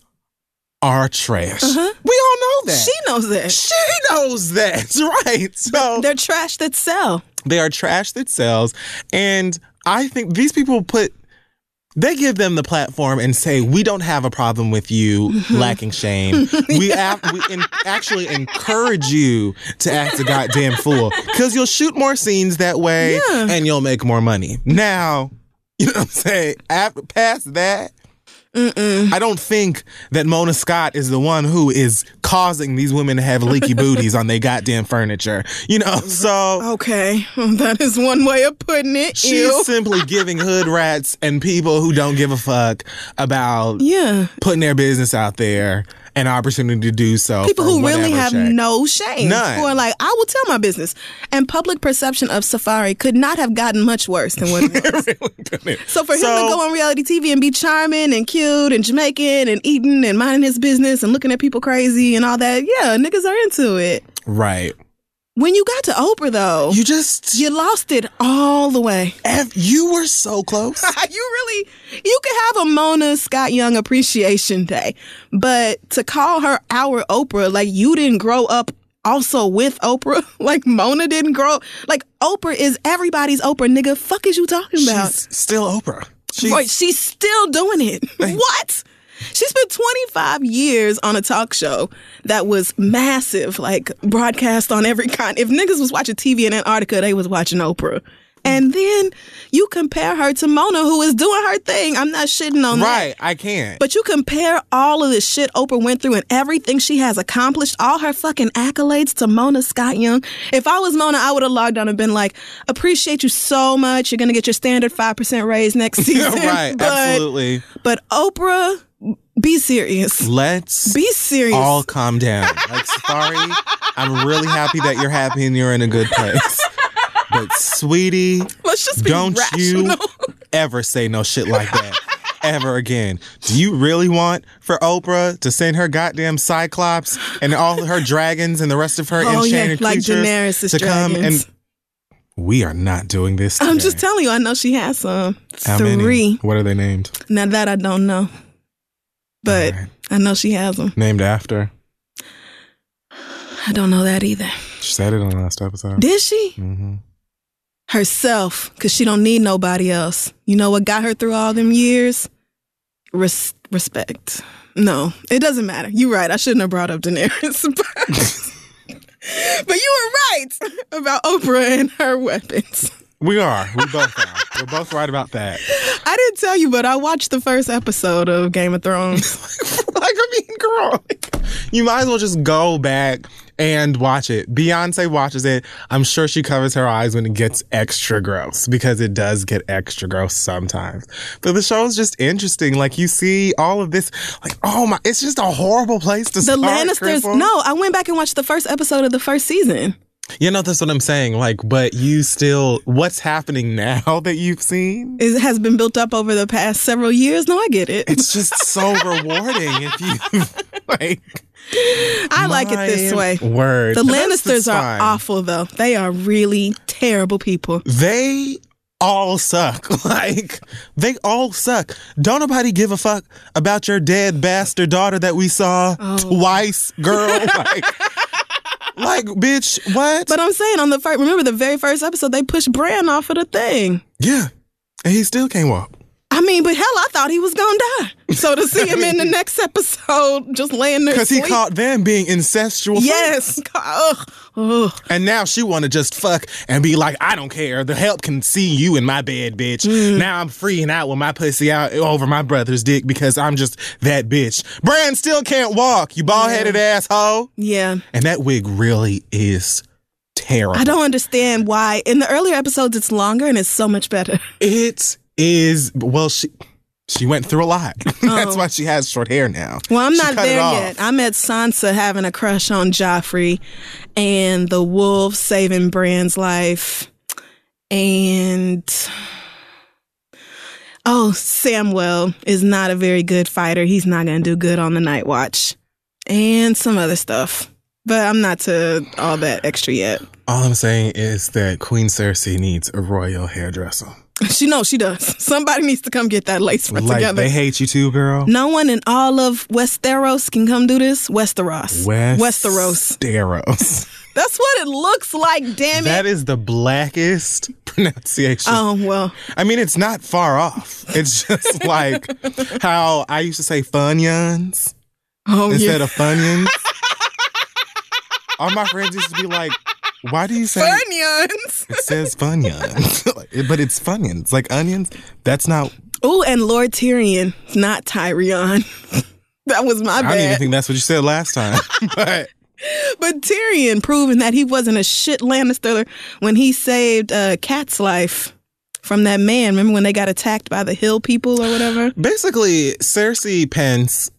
are trash. Uh-huh. We all know that. She knows that. She knows that, right? So They're trash that sell. They are trash that sells. And I think these people put they give them the platform and say, "We don't have a problem with you mm-hmm. lacking shame. We, ap- we en- actually encourage you to act a goddamn fool because you'll shoot more scenes that way Yeah. and you'll make more money." Now, you know what I'm saying? After past that. I don't think that Mona Scott is the one who is causing these women to have leaky booties on their goddamn furniture. You know, so Okay, that is one way of putting it. She's Ew. simply giving hood rats and people who don't give a fuck about Yeah. putting their business out there an opportunity to do so. People who really have check. no shame. None. Who are like, I will tell my business. And public perception of Safaree could not have gotten much worse than what it was. So for him to go on reality TV and be charming and cute and Jamaican and eating and minding his business and looking at people crazy and all that, yeah, niggas are into it. Right. When you got to Oprah though, You just you lost it all the way. Ev- you were so close. you really you could have a Mona Scott Young appreciation day, but to call her our Oprah, like you didn't grow up also with Oprah, like Mona didn't grow like Oprah is everybody's Oprah, nigga. Fuck is you talking about? She's still Oprah. She's, she's still doing it. what? She spent 25 years on a talk show that was massive, like broadcast on every kind. If niggas was watching TV in Antarctica, they was watching Oprah. And then you compare her to Mona, who is doing her thing. I'm not shitting on that. right. I can't. But you compare all of the shit Oprah went through and everything she has accomplished, all her fucking accolades to Mona Scott Young. If I was Mona, I would have logged on and been like, appreciate you so much. You're going to get your standard 5% raise next season. right. But, absolutely. But Oprah, be serious. Let's Be serious. all calm down. Like, sorry. I'm really happy that you're happy and you're in a good place. But, sweetie, Let's just be don't you ever say no shit like that. Ever again. Do you really want for Oprah to send her goddamn Cyclops and all her dragons and the rest of her Oh, yeah, enchanted like creatures to come and we are not doing this. I'm just telling you, I know she has some. How Three. many? What are they named? Now that I don't know. But right. I know she has them. Named after. I don't know that either. She said it on the last episode. Did she? hmm herself because she don't need nobody else. You know what got her through all them years? Res- respect. No, it doesn't matter. You're right. I shouldn't have brought up Daenerys. but but you were right about Oprah and her weapons. We are. We both are. We're both right about that. I didn't tell you, but I watched the first episode of Game of Thrones. like, I mean, girl, you might as well just go back and watch it. Beyonce watches it. I'm sure she covers her eyes when it gets extra gross because it does get extra gross sometimes. But the show is just interesting. Like, you see all of this, like, oh my, it's just a horrible place to the start. Lannisters. Crystal. No, I went back and watched the first episode of the first season. You know, that's what I'm saying. Like, but you still, what's happening now that you've seen? It has been built up over the past several years. No, I get it. It's just so rewarding if you, like, I like it this way. Word. The Lannisters are awful, though. They are really terrible people. They all suck. Like, they all suck. Don't nobody give a fuck about your dead bastard daughter that we saw Oh. twice, girl. like, like, bitch, what? But I'm saying on the first, remember the very first episode, they pushed Bran off of the thing. yeah. And he still can't walk. I mean, but hell, I thought he was gonna die. So to see him in the next episode, just laying there, Because he caught them being incestual. Yes. Ugh. Ugh. And now she want to just fuck and be like, I don't care. The help can see you in my bed, bitch. Mm. Now I'm freeing out with my pussy out over my brother's dick because I'm just that bitch. Bran still can't walk, you bald headed asshole. Yeah. And that wig really is terrible. I don't understand why. In the earlier episodes, it's longer and it's so much better. It is, well, she. She went through a lot. That's oh. why she has short hair now. Oh. Well, I'm She not there yet. I'm at Sansa having a crush on Joffrey and the wolf saving Bran's life. And oh, Samwell is not a very good fighter. He's not going to do good on the night watch. And some other stuff. But I'm not to all that extra yet. All I'm saying is that Queen Cersei needs a royal hairdresser. She knows she does. Somebody needs to come get that lace front Like, together. they hate you too, girl. no one in all of Westeros can come do this. Westeros. Westeros. Westeros. That's what it looks like, damn it. That is the blackest pronunciation. oh, well. I mean, it's not far off. It's just like how I used to say funyuns Oh, instead yeah. of funyuns. All my friends used to be like, why do you say Funyuns. it says funyuns? But it's funyuns, like onions. That's not, Oh, and Lord Tyrion, not Tyrion. that was my bad. I don't even think that's what you said last time. but But Tyrion proving that he wasn't a shit Lannister when he saved uh, Kat's life from that man. Remember when they got attacked by the Hill people or whatever? basically, Cersei Pence,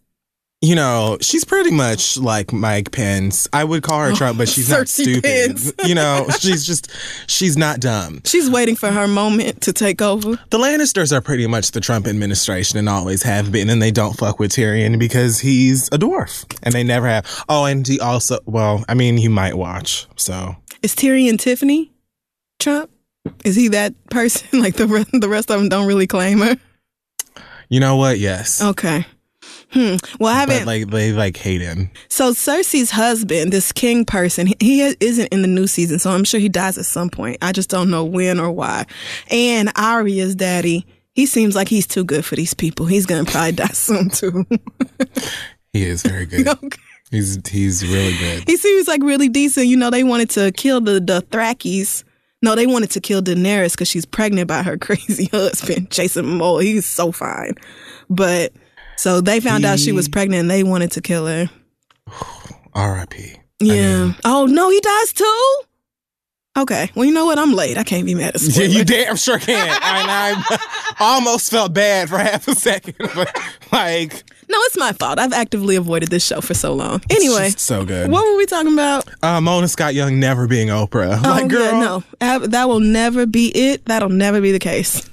you know, she's pretty much like Mike Pence. I would call her Trump, but she's not stupid. You know, she's just, she's not dumb. She's waiting for her moment to take over. The Lannisters are pretty much the Trump administration and always have been, and they don't fuck with Tyrion because he's a dwarf, and they never have. Oh, and he also, well, I mean, he might watch, so. Is Tyrion Tiffany Trump? Is he that person? Like the the rest of them don't really claim her. You know what? Yes. Okay. Hmm. Well, I haven't. but like they like hate him. so Cersei's husband, this king person, he- he isn't in the new season, so I'm sure he dies at some point. I just don't know when or why. And Arya's daddy, he seems like he's too good for these people. He's gonna probably die soon too. He is very good. Okay. He's he's really good. he seems like really decent. You know, they wanted to kill the the Thrakis. No, they wanted to kill Daenerys because she's pregnant by her crazy husband, Jason Momoa. He's so fine, but so they found out she was pregnant and they wanted to kill her. R.I.P. Yeah. oh no, he does too. Okay. Well, you know what? I'm late. I can't be mad at Yeah, you damn sure can. and I almost felt bad for half a second, but like, No, it's my fault. I've actively avoided this show for so long. Anyway, it's so good. what were we talking about? Uh, Mona Scott Young never being Oprah. Oh, Like, girl, yeah, no, that will never be it. That'll never be the case.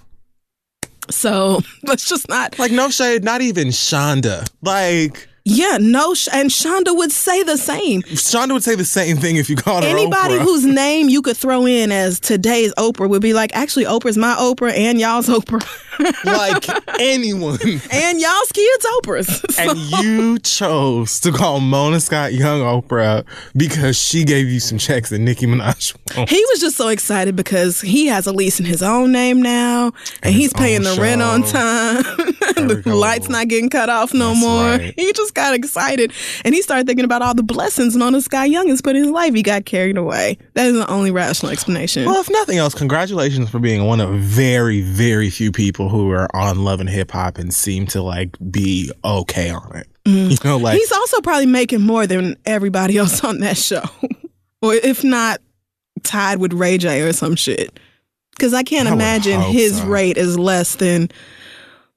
So let's just not. like no shade, not even Shonda. Like Yeah, no, and Shonda would say the same. Shonda would say the same thing if you called her Anybody whose name you could throw in as today's Oprah would be like, actually, Oprah's my Oprah and y'all's Oprah. like anyone. and y'all's kids' Oprahs. So- And you chose to call Mona Scott Young Oprah because she gave you some checks that Nicki Minaj. He was just so excited because he has a lease in his own name now, and, he's paying the own rent on time. The lights not getting cut off no That's more. right. He just got excited, and he started thinking about all the blessings Mona Scott Young has put in his life. He got carried away. That is the only rational explanation. Well, if nothing else, congratulations for being one of very, very few people who are on Love and Hip Hop and seem to like be okay on it. You mm. know, like He's also probably making more than everybody else on that show, or if not tied with Ray J or some shit. Because I can't I imagine his so. rate is less than.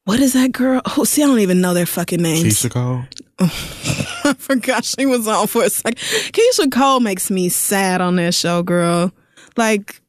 What is that girl? Oh, see, I don't even know their fucking names. Cole. I forgot she was on for a second. Keyshia Cole makes me sad on that show, girl. Like,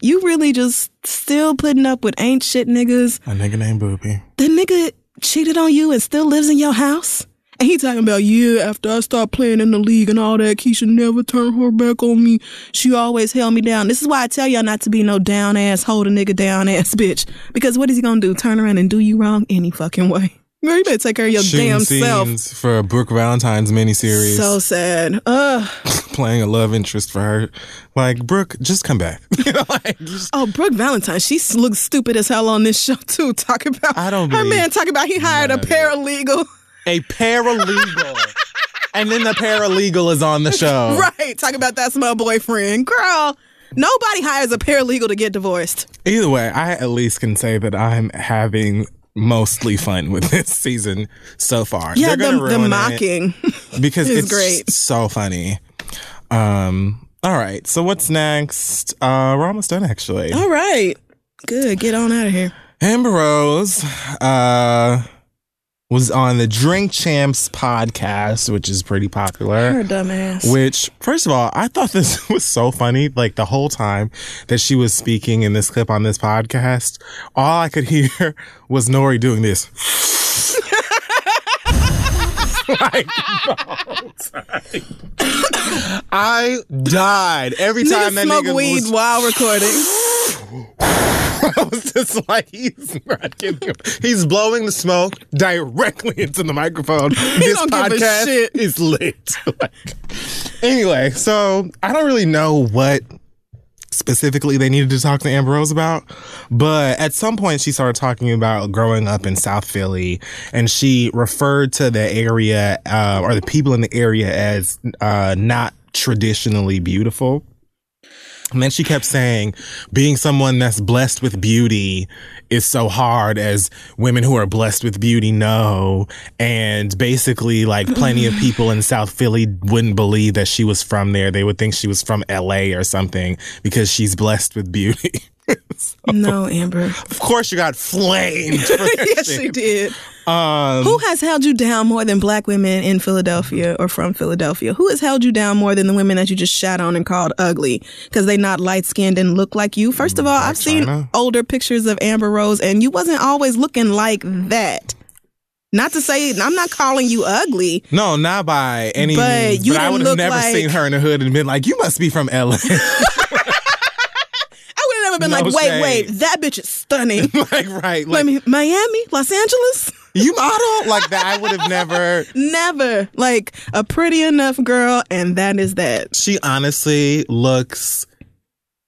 you really just still putting up with ain't shit niggas. A nigga named Boopy. The nigga cheated on you and still lives in your house? And he talking about, yeah, after I stopped playing in the league and all that, Keyshia never turned her back on me. She always held me down. This is why I tell y'all not to be no down ass, hold a nigga down ass bitch. Because what is he gonna do? Turn around and do you wrong any fucking way. Girl, you better take care of your Shooting damn self. scenes for Brooke Valentine's miniseries. So sad. Ugh. playing a love interest for her. Like, Brooke, just come back. you know, like, just- Oh, Brooke Valentine, she s- looks stupid as hell on this show too. Talking about I don't her believe man talking about he hired a none of it. paralegal. a paralegal. and then the paralegal is on the show. Right. Talking about that's my boyfriend. Girl, nobody hires a paralegal to get divorced. Either way, I at least can say that I'm having mostly fun with this season so far. Yeah, They're the, the ruin it mocking. because it's great. so funny. Um, all right, so what's next? Uh, we're almost done actually. All right. Good. Get on out of here. Amber Rose uh, was on the Drink Champs podcast, which is pretty popular. Her dumb ass. Which, first of all, I thought this was so funny. Like the whole time that she was speaking in this clip on this podcast, all I could hear was Nori doing this. like, I died every time Niggas that smoke nigga weed was while recording. I was just like, he's not kidding. He's blowing the smoke directly into the microphone. this don't give a podcast shit. is lit. Like, Anyway, so I don't really know what specifically they needed to talk to Amber Rose about, but at some point she started talking about growing up in South Philly, and she referred to the area uh, or the people in the area as uh, not traditionally beautiful. And then she kept saying, being someone that's blessed with beauty is so hard as women who are blessed with beauty know. And basically, like plenty of people in South Philly wouldn't believe that she was from there. They would think she was from LA or something because she's blessed with beauty. So, No, Amber. of course, you got flamed. Yes, she did. Um, Who has held you down more than black women in Philadelphia or from Philadelphia? Who has held you down more than the women that you just shat on and called ugly because they not light skinned and look like you? First of all, I've seen older pictures of Amber Rose and you wasn't always looking like that. Not to say I'm not calling you ugly. no, not by any But means. you but I would have never like- seen her in the hood and been like, "You must be from LA." Been No like, wait, shade. wait, that bitch is stunning. like, right? Let Like, Miami, Los Angeles. you model like that. I would have never. Never. Like a pretty enough girl, and that is that. She honestly looks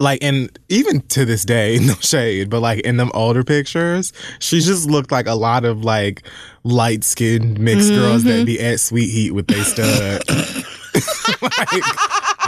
like, and even to this day, no shade, but like in them older pictures, she just looked like a lot of like light skinned mixed girls Mm-hmm. that be at Sweet Heat with they stud. like,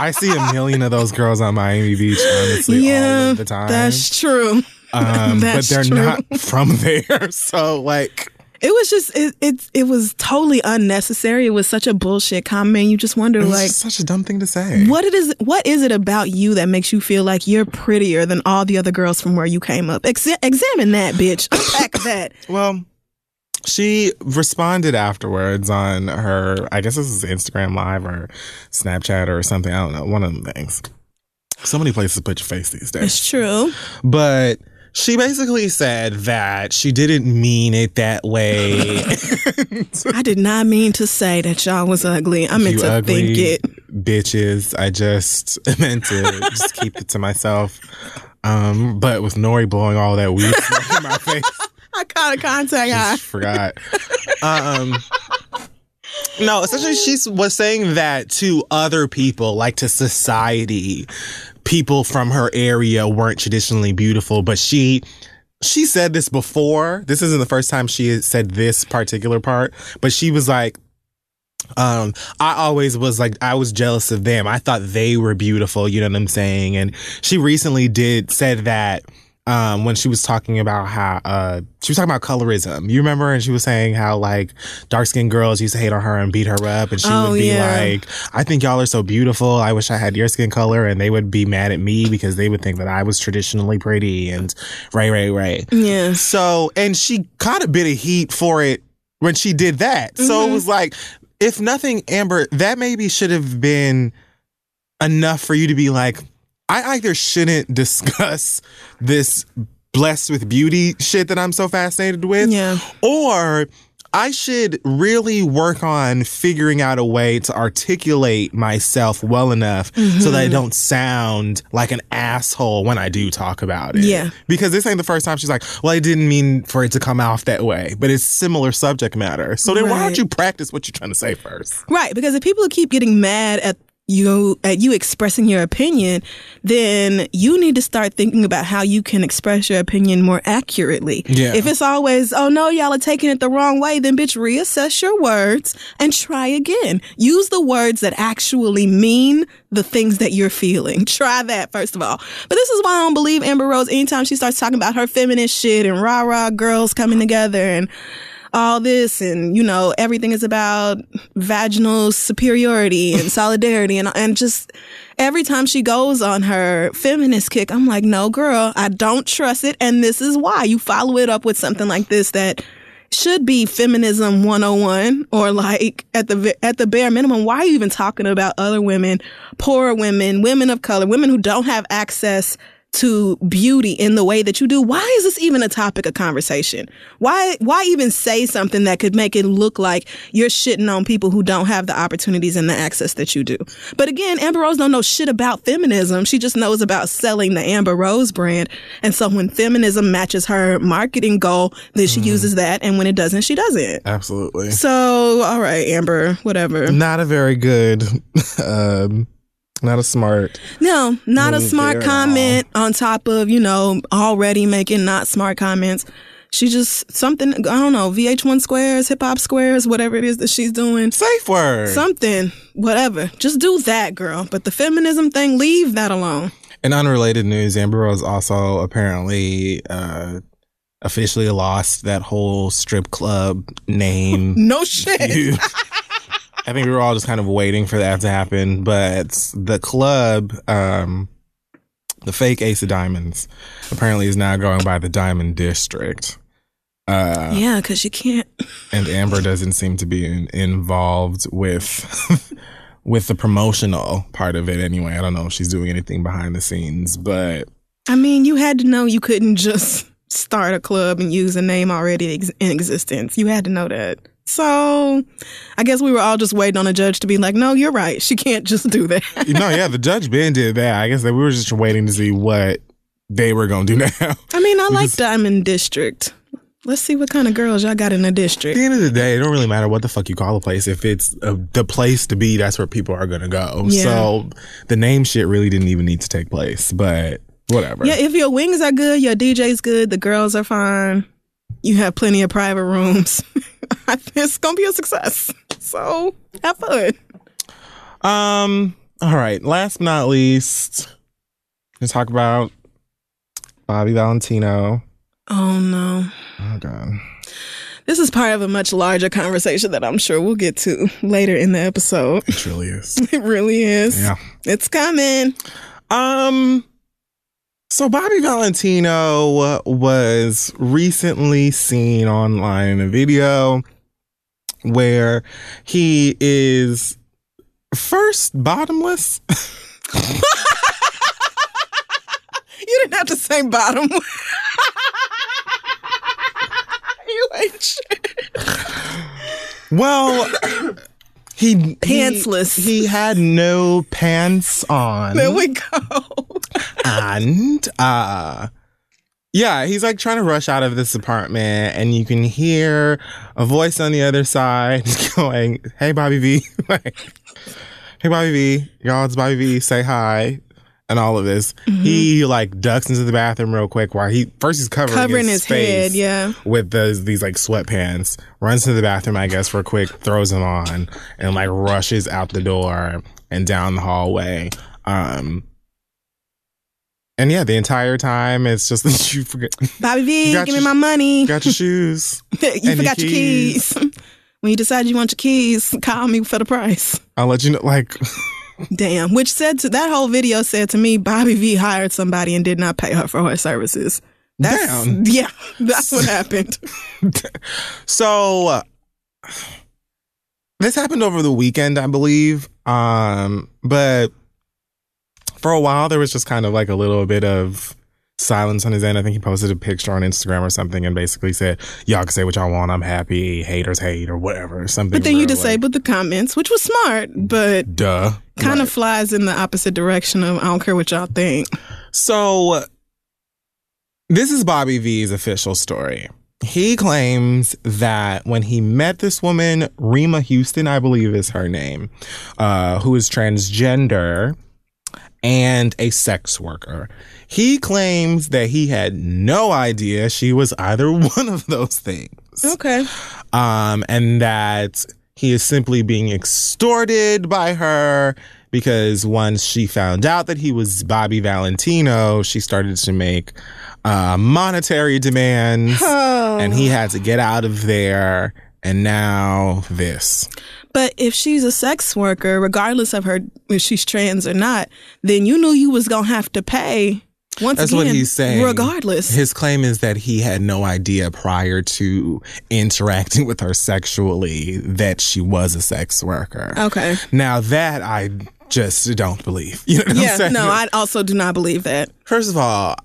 I see a million of those girls on Miami Beach, honestly, yeah, all of the time. that's true. um, but they're true. not from there. So, like, It was just it, it it was totally unnecessary. It was such a bullshit comment. You just wonder like just such a dumb thing to say. what it is what is it about you that makes you feel like you're prettier than all the other girls from where you came up? Ex- examine that, bitch. Unpack that. Well, she responded afterwards on her, I guess this is Instagram Live or Snapchat or something. I don't know. One of them things. So many places to put your face these days. It's true. But she basically said that she didn't mean it that way. I did not mean to say that y'all was ugly. I meant you to think it. bitches. I just meant to just keep it to myself. Um, but with Nori blowing all that weed in my face. I caught a contact eye. just forgot. um, no, essentially, she was saying that to other people, like to society, people from her area weren't traditionally beautiful, but she. She said this before. This isn't the first time she said this particular part, but she was like, um, I always was like, I was jealous of them. I thought they were beautiful. You know what I'm saying? And she recently did said that, um, when she was talking about how, uh, she was talking about colorism. You remember? And she was saying how like dark skinned girls used to hate on her and beat her up. And she Oh, would be yeah. like, I think y'all are so beautiful. I wish I had your skin color. And they would be mad at me because they would think that I was traditionally pretty and right, right, right. Yeah. So, and she caught a bit of heat for it when she did that. So Mm-hmm. it was like, if nothing, Amber, that maybe should have been enough for you to be like, I either shouldn't discuss this blessed with beauty shit that I'm so fascinated with, Yeah. or I should really work on figuring out a way to articulate myself well enough so that I Mm-hmm. don't sound like an asshole when I do talk about it. Yeah. Because this ain't the first time she's like, well, I didn't mean for it to come off that way, but it's similar subject matter. So then why don't you practice what you're trying to say first? Right, because if people keep getting mad at you at you expressing your opinion, then you need to start thinking about how you can express your opinion more accurately. Yeah. If it's always, oh no, y'all are taking it the wrong way, then bitch reassess your words and try again. Use the words that actually mean the things that you're feeling. Try that first of all. But this is why I don't believe Amber Rose anytime she starts talking about her feminist shit and rah rah girls coming together and all this and you know everything is about vaginal superiority and solidarity and and just every time she goes on her feminist kick I'm like no girl I don't trust it. And this is why you follow it up with something like this that should be feminism 101 or like at the at the bare minimum why are you even talking about other women poor women women of color women who don't have access to beauty in the way that you do, why is this even a topic of conversation? Why why even say something that could make it look like you're shitting on people who don't have the opportunities and the access that you do? But again, Amber Rose don't know shit about feminism. She just knows about selling the Amber Rose brand. And so when feminism matches her marketing goal, then she uses that and when it doesn't, she doesn't. Absolutely. So, all right, Amber, whatever. Not a very good, um, not a smart. No, not a smart comment on top of, you know, already making not smart comments. She just something, I don't know, VH1 squares, hip hop squares, whatever it is that she's doing. Safe word. Something, whatever. Just do that, girl. But the feminism thing, leave that alone. In unrelated news, Amber Rose also apparently uh, officially lost that whole strip club name. No shit. I think we were all just kind of waiting for that to happen, but the club, um, the fake Ace of Diamonds, apparently is now going by the Diamond District. Uh, Yeah, because you can't. and Amber doesn't seem to be in, involved with with the promotional part of it anyway. I don't know if she's doing anything behind the scenes, but I mean, you had to know you couldn't just start a club and use a name already ex- in existence. You had to know that. So I guess we were all just waiting on a judge to be like, no, you're right. She can't just do that. no, yeah, the judge Ben did that. I guess that we were just waiting to see what they were gonna do now. I mean, I like Diamond District. Let's see what kind of girls y'all got in the At district. the end of the day, it don't really matter what the fuck you call a place. If it's uh the place to be, that's where people are gonna go. Yeah. So the name shit really didn't even need to take place. But whatever. Yeah, if your wings are good, your DJ's good, the girls are fine, you have plenty of private rooms, it's gonna be a success. So have fun. Um. All right. Last but not least, let's talk about Bobby Valentino. Oh no. Oh god. This is part of a much larger conversation that I'm sure we'll get to later in the episode. It really is. It really is. Yeah. It's coming. Um. So Bobby Valentino uh, was recently seen online in a video where he is first bottomless. You didn't have to say bottom. you ain't shit. Well, he Pantsless. He, he had no pants on. There we go. and uh yeah, he's like trying to rush out of this apartment, and you can hear a voice on the other side going, "Hey, Bobby V, like, hey, Bobby V, y'all, it's Bobby V. Say hi." And all of this, Mm-hmm. he like ducks into the bathroom real quick while he first he's covering, Covering his, his head, yeah. with those these like sweatpants, runs to the bathroom, I guess, real quick, throws them on, and like rushes out the door and down the hallway. Um, and yeah, the entire time it's just that you forget, Bobby V, give got me my money. got your shoes. you your forgot your keys. when you decide you want your keys, call me for the price. I'll let you know. Like, Damn. Which said to that whole video said to me, Bobby V hired somebody and did not pay her for her services. That's, Damn. Yeah, that's what happened. so uh, this happened over the weekend, I believe. Um, but for a while there was just kind of like a little bit of silence on his end. I think he posted a picture on Instagram or something and basically said, "Y'all can say what y'all want. I'm happy. Haters hate or whatever." Something. But then you real, like, disabled the comments, which was smart, but Duh. Kind Right. of flies in the opposite direction of I don't care what y'all think. So, this is Bobby V's official story. He claims that when he met this woman, Rima Houston, I believe is her name, uh, who is transgender and a sex worker, he claims that he had no idea she was either one of those things Okay. um, and that he is simply being extorted by her because once she found out that he was Bobby Valentino, she started to make uh, monetary demands, and he had to get out of there. And now this. But if she's a sex worker, regardless of her if she's trans or not, then you knew you was gonna have to pay. Once That's again, what he's saying. Regardless. His claim is that he had no idea prior to interacting with her sexually that she was a sex worker. okay. Now that I just don't believe. You know what I'm Yeah, saying? no, I also do not believe that. First of all,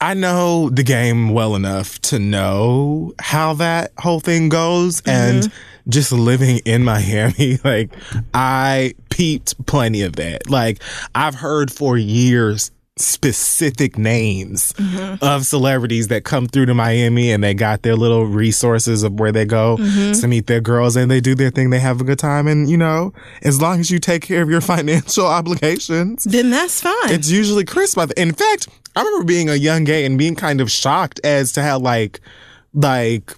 I know the game well enough to know how that whole thing goes. And mm-hmm. just living in Miami, like, I peeped plenty of that. Like, I've heard for years specific names mm-hmm. of celebrities that come through to Miami and they got their little resources of where they go mm-hmm. to meet their girls and they do their thing, they have a good time. And, you know, as long as you take care of your financial obligations, Then that's fine. it's usually crisp. In fact, I remember being a young gay and being kind of shocked as to how like like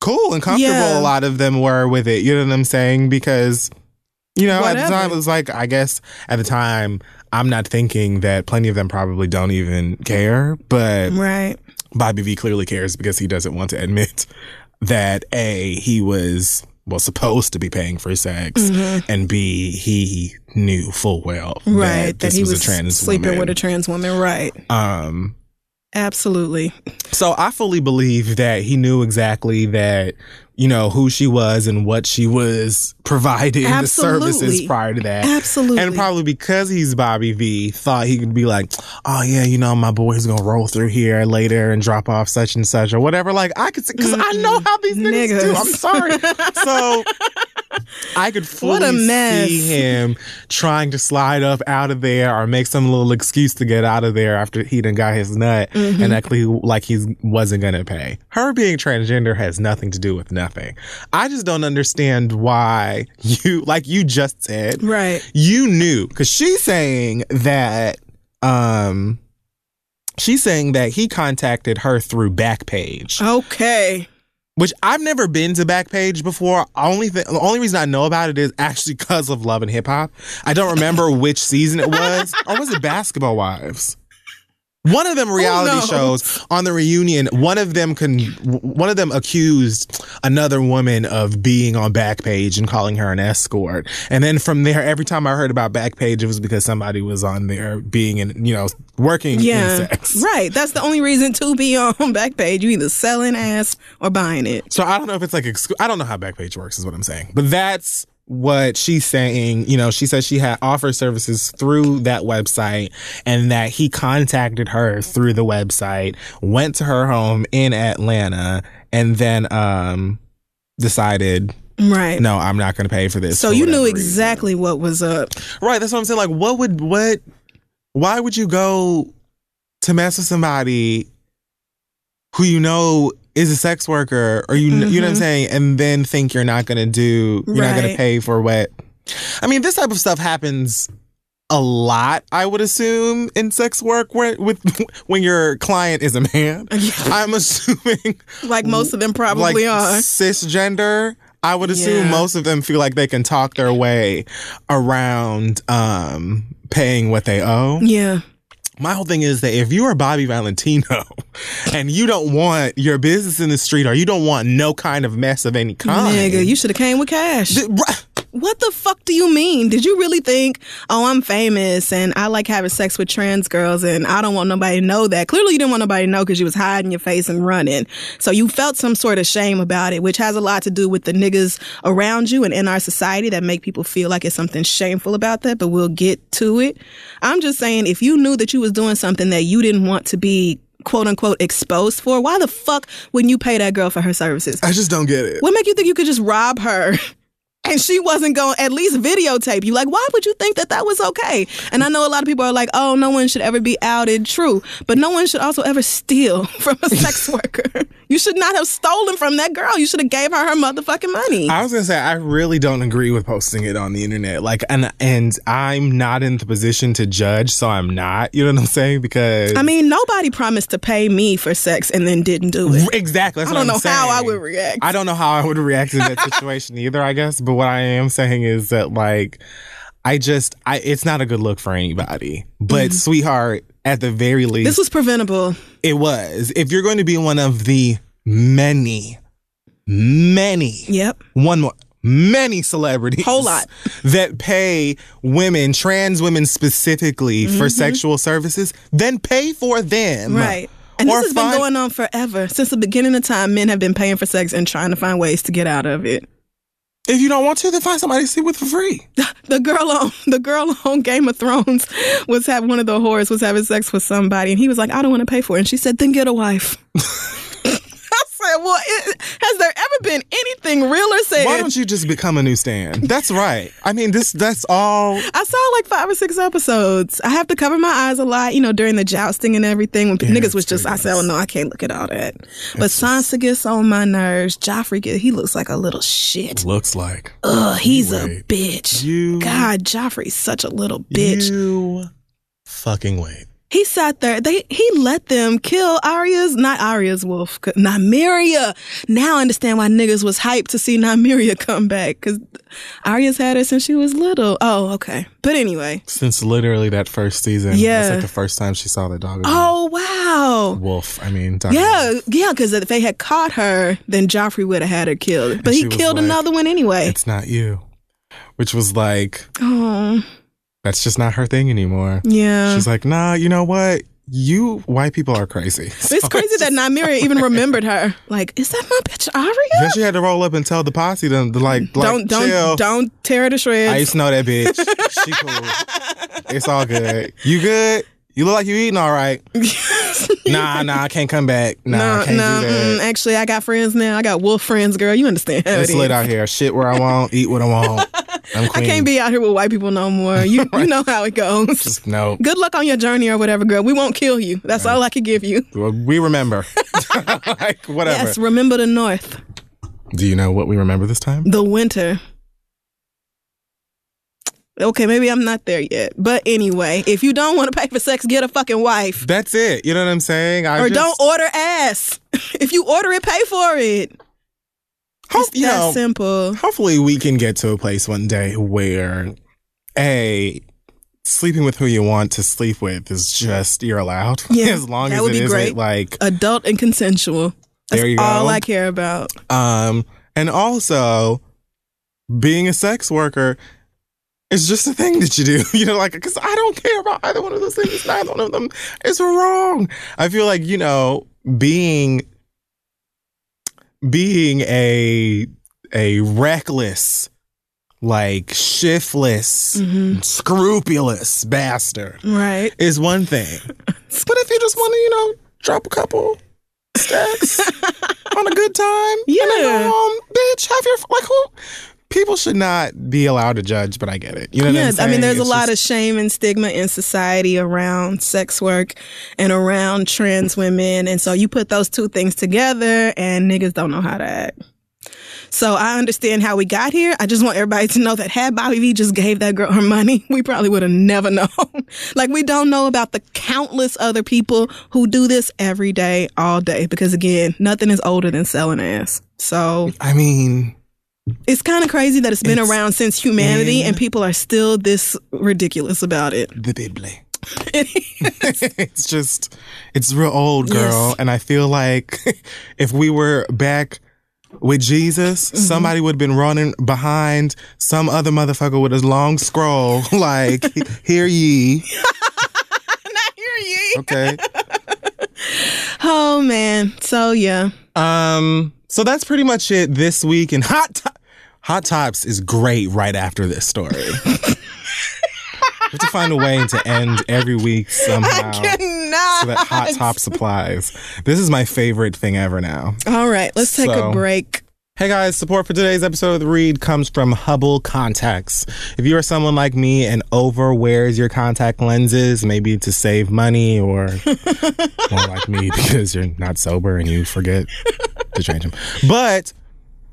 cool and comfortable Yeah. a lot of them were with it. You know what I'm saying? Because you know, at the time it was like I guess at the time I'm not thinking that plenty of them probably don't even care, but right. Bobby V clearly cares because he doesn't want to admit that A, he was well supposed to be paying for sex, and B, he knew full well Mm-hmm. Right. that That, he was, was a trans sleeping woman. with a trans woman. Right. um Absolutely. so I fully believe that he knew exactly that, you know, who she was and what she was providing the services prior to that. Absolutely. And probably because he's Bobby V, thought he could be like, oh yeah, you know, my boy's gonna roll through here later and drop off such and such or whatever. Like I could, because I know how these niggas, do. I'm sorry. so I could What a fully mess. see him trying to slide up out of there or make some little excuse to get out of there after he done got his nut Mm-hmm. and actually like he wasn't gonna pay. Her being transgender has nothing to do with nothing. I just don't understand why you, like you just said, Right. you knew because she's saying that um she's saying that he contacted her through backpage Okay. Which i've never been to backpage before. Only th- the only reason i know about it is actually because of love and hip hop. I don't remember which season it was. Or was it basketball wives one of them oh, reality knows? shows on the reunion one of them con- one of them accused another woman of being on backpage and calling her an escort and then from there every time i heard about backpage it was because somebody was on there being in you know working in Yeah. sex Right. That's the only reason to be on Backpage. You either selling ass or buying it. So I don't know if it's like I don't know how Backpage works is what I'm saying. But that's what she's saying. You know, she says she had offer services through that website and that he contacted her through the website, went to her home in Atlanta, and then um decided, Right. no, I'm not gonna pay for this. So for you knew whatever reason." exactly what was up. Right, that's what I'm saying. Like what would what why would you go to mess with somebody who you know is a sex worker or you kn- you know what I'm saying and then think you're not going to do you're not going to pay for what I mean this type of stuff happens a lot I would assume in sex work where with when your client is a man. I'm assuming Like most of them probably like are. cisgender. I would assume Yeah. most of them feel like they can talk their way around um, paying what they owe. Yeah. My whole thing is that if you are Bobby Valentino and you don't want your business in the street or you don't want no kind of mess of any kind, Nigga, you should have came with cash. Th- right. What the fuck do you mean? Did you really think, oh, I'm famous and I like having sex with trans girls and I don't want nobody to know that? Clearly, you didn't want nobody to know because you was hiding your face and running. So you felt some sort of shame about it, which has a lot to do with the niggas around you and in our society that make people feel like it's something shameful about that, but we'll get to it. I'm just saying, if you knew that you was doing something that you didn't want to be quote unquote exposed for, why the fuck wouldn't you pay that girl for her services? I just don't get it. What make you think you could just rob her? And she wasn't going to at least videotape you. Like, why would you think that that was okay? And I know a lot of people are like, oh, no one should ever be outed. True. But no one should also ever steal from a sex worker. You should not have stolen from that girl. You should have gave her her motherfucking money. I was gonna say I really don't agree with posting it on the internet. Like, and and I'm not in the position to judge, so I'm not. You know what I'm saying? Because I mean, nobody promised to pay me for sex and then didn't do it. Exactly. That's I don't I'm know how I would react. I don't know how I would react in that situation either, I guess. But what I am saying is that like I just I it's not a good look for anybody. But sweetheart, at the very least, Mm-hmm. This was preventable. it was. If you're going to be one of the many, many Yep. one more many celebrities Whole lot. that pay women trans women specifically for sexual services then pay for them Mm-hmm. Right. And this has find- been going on forever. Since the beginning of time, men have been paying for sex and trying to find ways to get out of it. If you don't want to, then find somebody to sleep with for free. The girl on the girl on Game of Thrones was having one of the whores was having sex with somebody, and he was like, "I don't want to pay for it," and she said, "Then get a wife." Said, "Well, it, has there ever been anything realer said?" Why don't you just become a new stand? That's right. I mean, this that's all. I saw like five or six episodes. I have to cover my eyes a lot, you know, during the jousting and everything. When Yeah, niggas was just, I said, oh no, I can't look at all that. But Sansa gets on my nerves. Joffrey, get, he looks like a little shit. Looks like Ugh, he's a bitch. You- God, Joffrey's such a little bitch. you fucking wait. He sat there. They he let them kill Arya's not Arya's wolf, Nymeria. Now I understand why niggas was hyped to see Nymeria come back because Arya's had her since she was little. Oh, okay. But anyway. Since literally that first season, Yeah. that's like the first time she saw the dog. again. Oh wow. wolf. I mean. Yeah, Wolf. yeah. Because if they had caught her, then Joffrey would have had her killed. But she he killed like, another one anyway. it's not you, which was like Oh, that's just not her thing anymore. yeah. She's like, nah, you know what? You white people are crazy. it's crazy that Nymeria even remembered her. Like, is that my bitch Arya? Then she had to roll up and tell the posse to, to like, like don't don't chill. don't tear her to shreds. I used to know that bitch. she cool. It's all good. You good? You look like you eating all right. nah, nah, I can't come back. Nah, no, I can't no. mm, actually, I got friends now. I got wolf friends, girl. You understand? It's it lit out here. Shit where I want, eat what I want. I'm I can't be out here with white people no more. You you know how it goes. Just no. Good luck on your journey or whatever, girl. We won't kill you. That's all I can give you. Well, We remember. like whatever. Yes, remember the North, Do you know what we remember this time? the winter. Okay, maybe I'm not there yet. But anyway, if you don't want to pay for sex, get a fucking wife. That's it. You know what I'm saying? I or just, don't order ass. if you order it, pay for it. Hope, It's you that know, simple. hopefully we can get to a place one day where a sleeping with who you want to sleep with is just you're allowed Yeah, as long that as would it be great. like Adult and consensual. That's There you all go. I care about. um and also being a sex worker is just a thing that you do you know like because i don't care about either one of those things neither one of them is wrong i feel like you know being being a a reckless like shiftless Mhm. scrupulous bastard Right. is one thing but if you just want to you know drop a couple stacks on a good time and then Yeah. go home bitch have your like who people should not be allowed to judge but i get it you know what Yeah, I mean, there's a lot just- of shame and stigma in society around sex work and around trans women. And so you put those two things together and niggas don't know how to act. So I understand how we got here. I just want everybody to know that had Bobby V just gave that girl her money, we probably would have never known. like we don't know about the countless other people who do this every day, all day. Because again, nothing is older than selling ass. So i mean it's kind of crazy that it's been It's around since humanity and people are still this ridiculous about it. the bible it's just it's real old girl Yes. and i feel like if we were back with jesus Mm-hmm. somebody would have been running behind some other motherfucker with a long scroll like hear ye Not hear ye. okay Oh man. So yeah. um so that's pretty much it this week and hot to- hot tops is great right after this story we have to find a way to end every week somehow I Cannot. so that hot top supplies. This is my favorite thing ever now. All right, let's take So- a break. Hey guys, support for today's episode of The Read comes from Hubble Contacts. If you are someone like me and overwears your contact lenses, maybe to save money or more like me because you're not sober and you forget to change them. But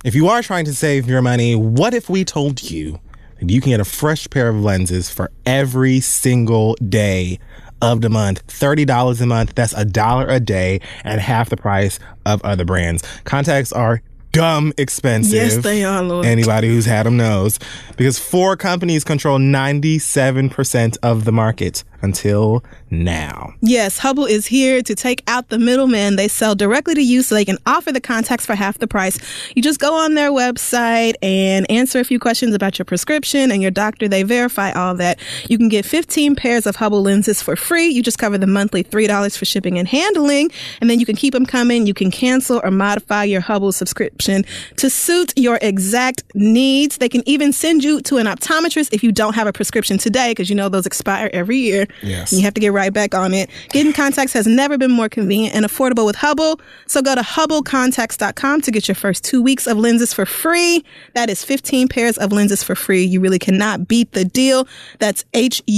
if you are trying to save your money, what if we told you that you can get a fresh pair of lenses for every single day of the month? $30 a month. That's a dollar a day and half the price of other brands. Contacts are dumb expensive. Yes, they are, Lord. Anybody who's had them knows. Because four companies control 97% of the market. Until now. Yes, Hubble is here to take out the middleman. They sell directly to you so they can offer the contacts for half the price. You just go on their website and answer a few questions about your prescription and your doctor. They verify all that. You can get 15 pairs of Hubble lenses for free. You just cover the monthly $3 for shipping and handling, and then you can keep them coming. You can cancel or modify your Hubble subscription to suit your exact needs. They can even send you to an optometrist if you don't have a prescription today, because you know those expire every year. Yes. You have to get right back on it. Getting contacts has never been more convenient and affordable with Hubble. So go to HubbleContacts.com to get your first two weeks of lenses for free. That is 15 pairs of lenses for free. You really cannot beat the deal. That's H-U-B-B-L-E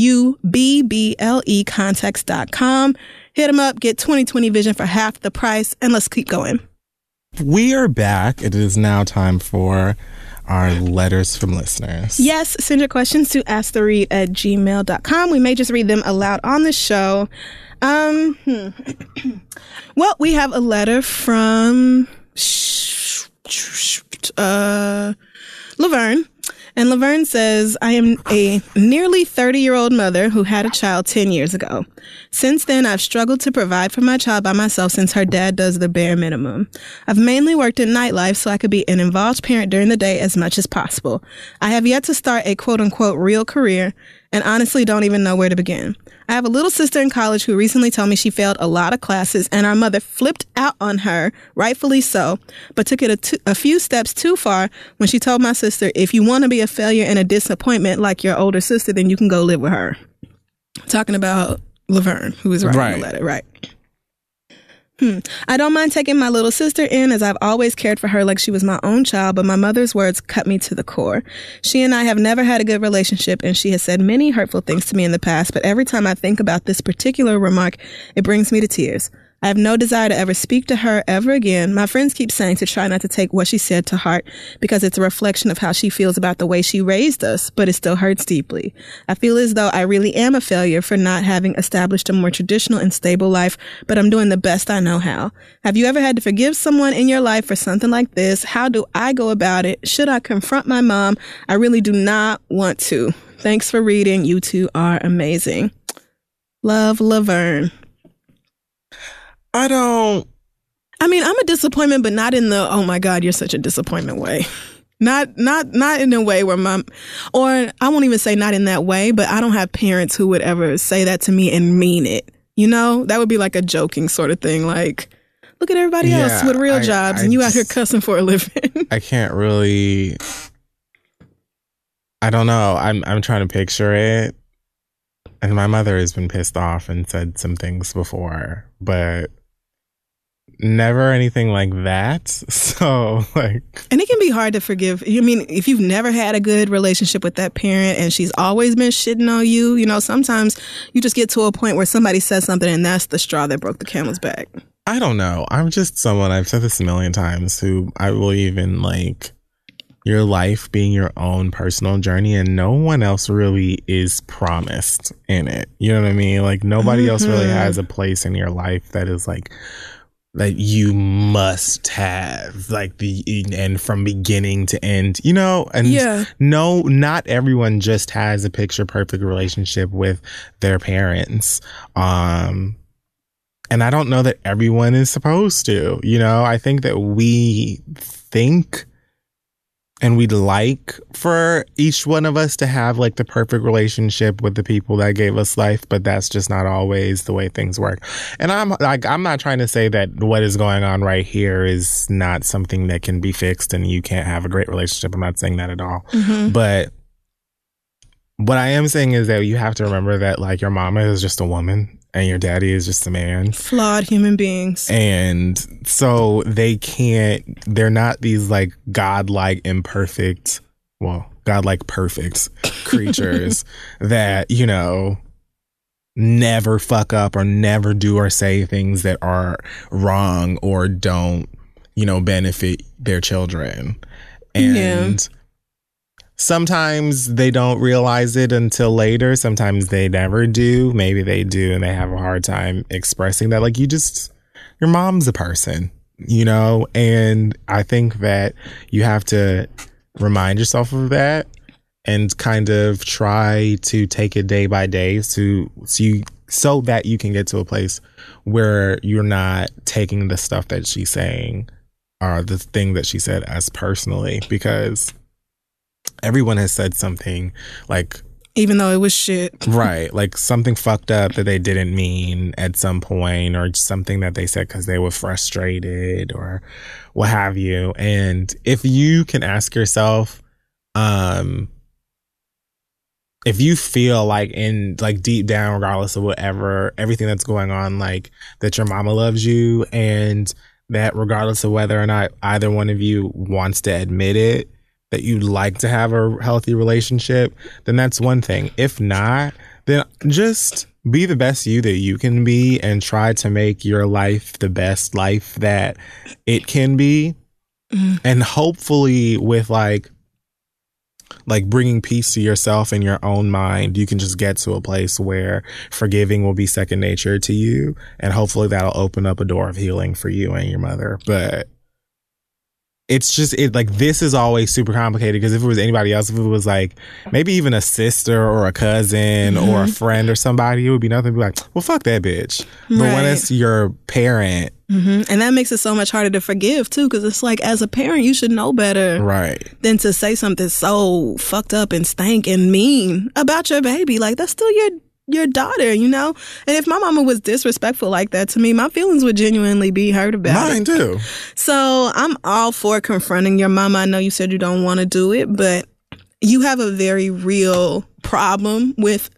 contacts.com. Hit them up, get 2020 vision for half the price, and let's keep going. We are back. It is now time for our letters from listeners. Yes, send your questions to asktheread at gmail.com. We may just read them aloud on the show. Um, hmm. well, we have a letter from uh, Laverne. And Laverne says, I am a nearly 30 year old mother who had a child 10 years ago. Since then, I've struggled to provide for my child by myself since her dad does the bare minimum. I've mainly worked in nightlife so I could be an involved parent during the day as much as possible. I have yet to start a quote unquote real career and honestly don't even know where to begin. I have a little sister in college who recently told me she failed a lot of classes and our mother flipped out on her, rightfully so, but took it a, t- a few steps too far when she told my sister, if you want to be a failure and a disappointment like your older sister, then you can go live with her. Talking about Laverne, who was writing Right. the letter, right? Hmm. I don't mind taking my little sister in as I've always cared for her like she was my own child, but my mother's words cut me to the core. She and I have never had a good relationship and she has said many hurtful things to me in the past, but every time I think about this particular remark, it brings me to tears. I have no desire to ever speak to her ever again. My friends keep saying to try not to take what she said to heart because it's a reflection of how she feels about the way she raised us, but it still hurts deeply. I feel as though I really am a failure for not having established a more traditional and stable life, but I'm doing the best I know how. Have you ever had to forgive someone in your life for something like this? How do I go about it? Should I confront my mom? I really do not want to. Thanks for reading. You two are amazing. Love, Laverne. I don't. I mean, I'm a disappointment, but not in the oh my god, you're such a disappointment way. Not not not in a way where my or I won't even say not in that way, but I don't have parents who would ever say that to me and mean it. You know, that would be like a joking sort of thing. Like, look at everybody else with real I- jobs, I and you out here cussing for a living. I can't really. I don't know. I'm I'm trying to picture it, and my mother has been pissed off and said some things before, but never anything like that. So like, and it can be hard to forgive. I mean, if you've never had a good relationship with that parent and she's always been shitting on you, you know, sometimes you just get to a point where somebody says something and that's the straw that broke the camel's back. I don't know. I'm just someone I've said this a million times who I believe in like your life being your own personal journey and no one else really is promised in it. You know what I mean? Like nobody else really Mhm. has a place in your life that is like that you must have like the and from beginning to end, you know? And Yeah. no, not everyone just has a picture perfect relationship with their parents. Um, and I don't know that everyone is supposed to, you know? I think that we think and we'd like for each one of us to have like the perfect relationship with the people that gave us life, but that's just not always the way things work. And I'm like, I'm not trying to say that what is going on right here is not something that can be fixed and you can't have a great relationship. I'm not saying that at all. Mhm. But what I am saying is that you have to remember that like your mama is just a woman and your daddy is just a man. Flawed human beings. And so they can't, they're not these like godlike, imperfect, well, godlike perfect creatures that, you know, never fuck up or never do or say things that are wrong or don't, you know, benefit their children. And Yeah. Sometimes they don't realize it until later. Sometimes they never do. Maybe they do and they have a hard time expressing that. Like you just, your mom's a person, you know? And I think that you have to remind yourself of that and kind of try to take it day by day so, so you so that you can get to a place where you're not taking the stuff that she's saying or the thing that she said as personally because everyone has said something like Even though it was shit. right like something fucked up that they didn't mean at some point or something that they said because they were frustrated or what have you and if you can ask yourself um if you feel like in like deep down regardless of whatever everything that's going on like that your mama loves you and that regardless of whether or not either one of you wants to admit it that you'd like to have a healthy relationship then that's one thing if not then just be the best you that you can be and try to make your life the best life that it can be mm-hmm. and hopefully with like like bringing peace to yourself and your own mind, you can just get to a place where forgiving will be second nature to you. And hopefully that'll open up a door of healing for you and your mother. But it's just it like this is always super complicated because if it was anybody else, if it was like maybe even a sister or a cousin or a friend or somebody, it would be nothing. Be like, well, fuck that bitch. But when it's your parent, hmm And that makes it so much harder to forgive too, because it's like as a parent, you should know better right? than to say something so fucked up and stank and mean about your baby. Like that's still your your daughter, you know. And if my mama was disrespectful like that to me, my feelings would genuinely be hurt about it. Mine too. So I'm all for confronting your mama. I know you said you don't want to do it, but you have a very real problem with,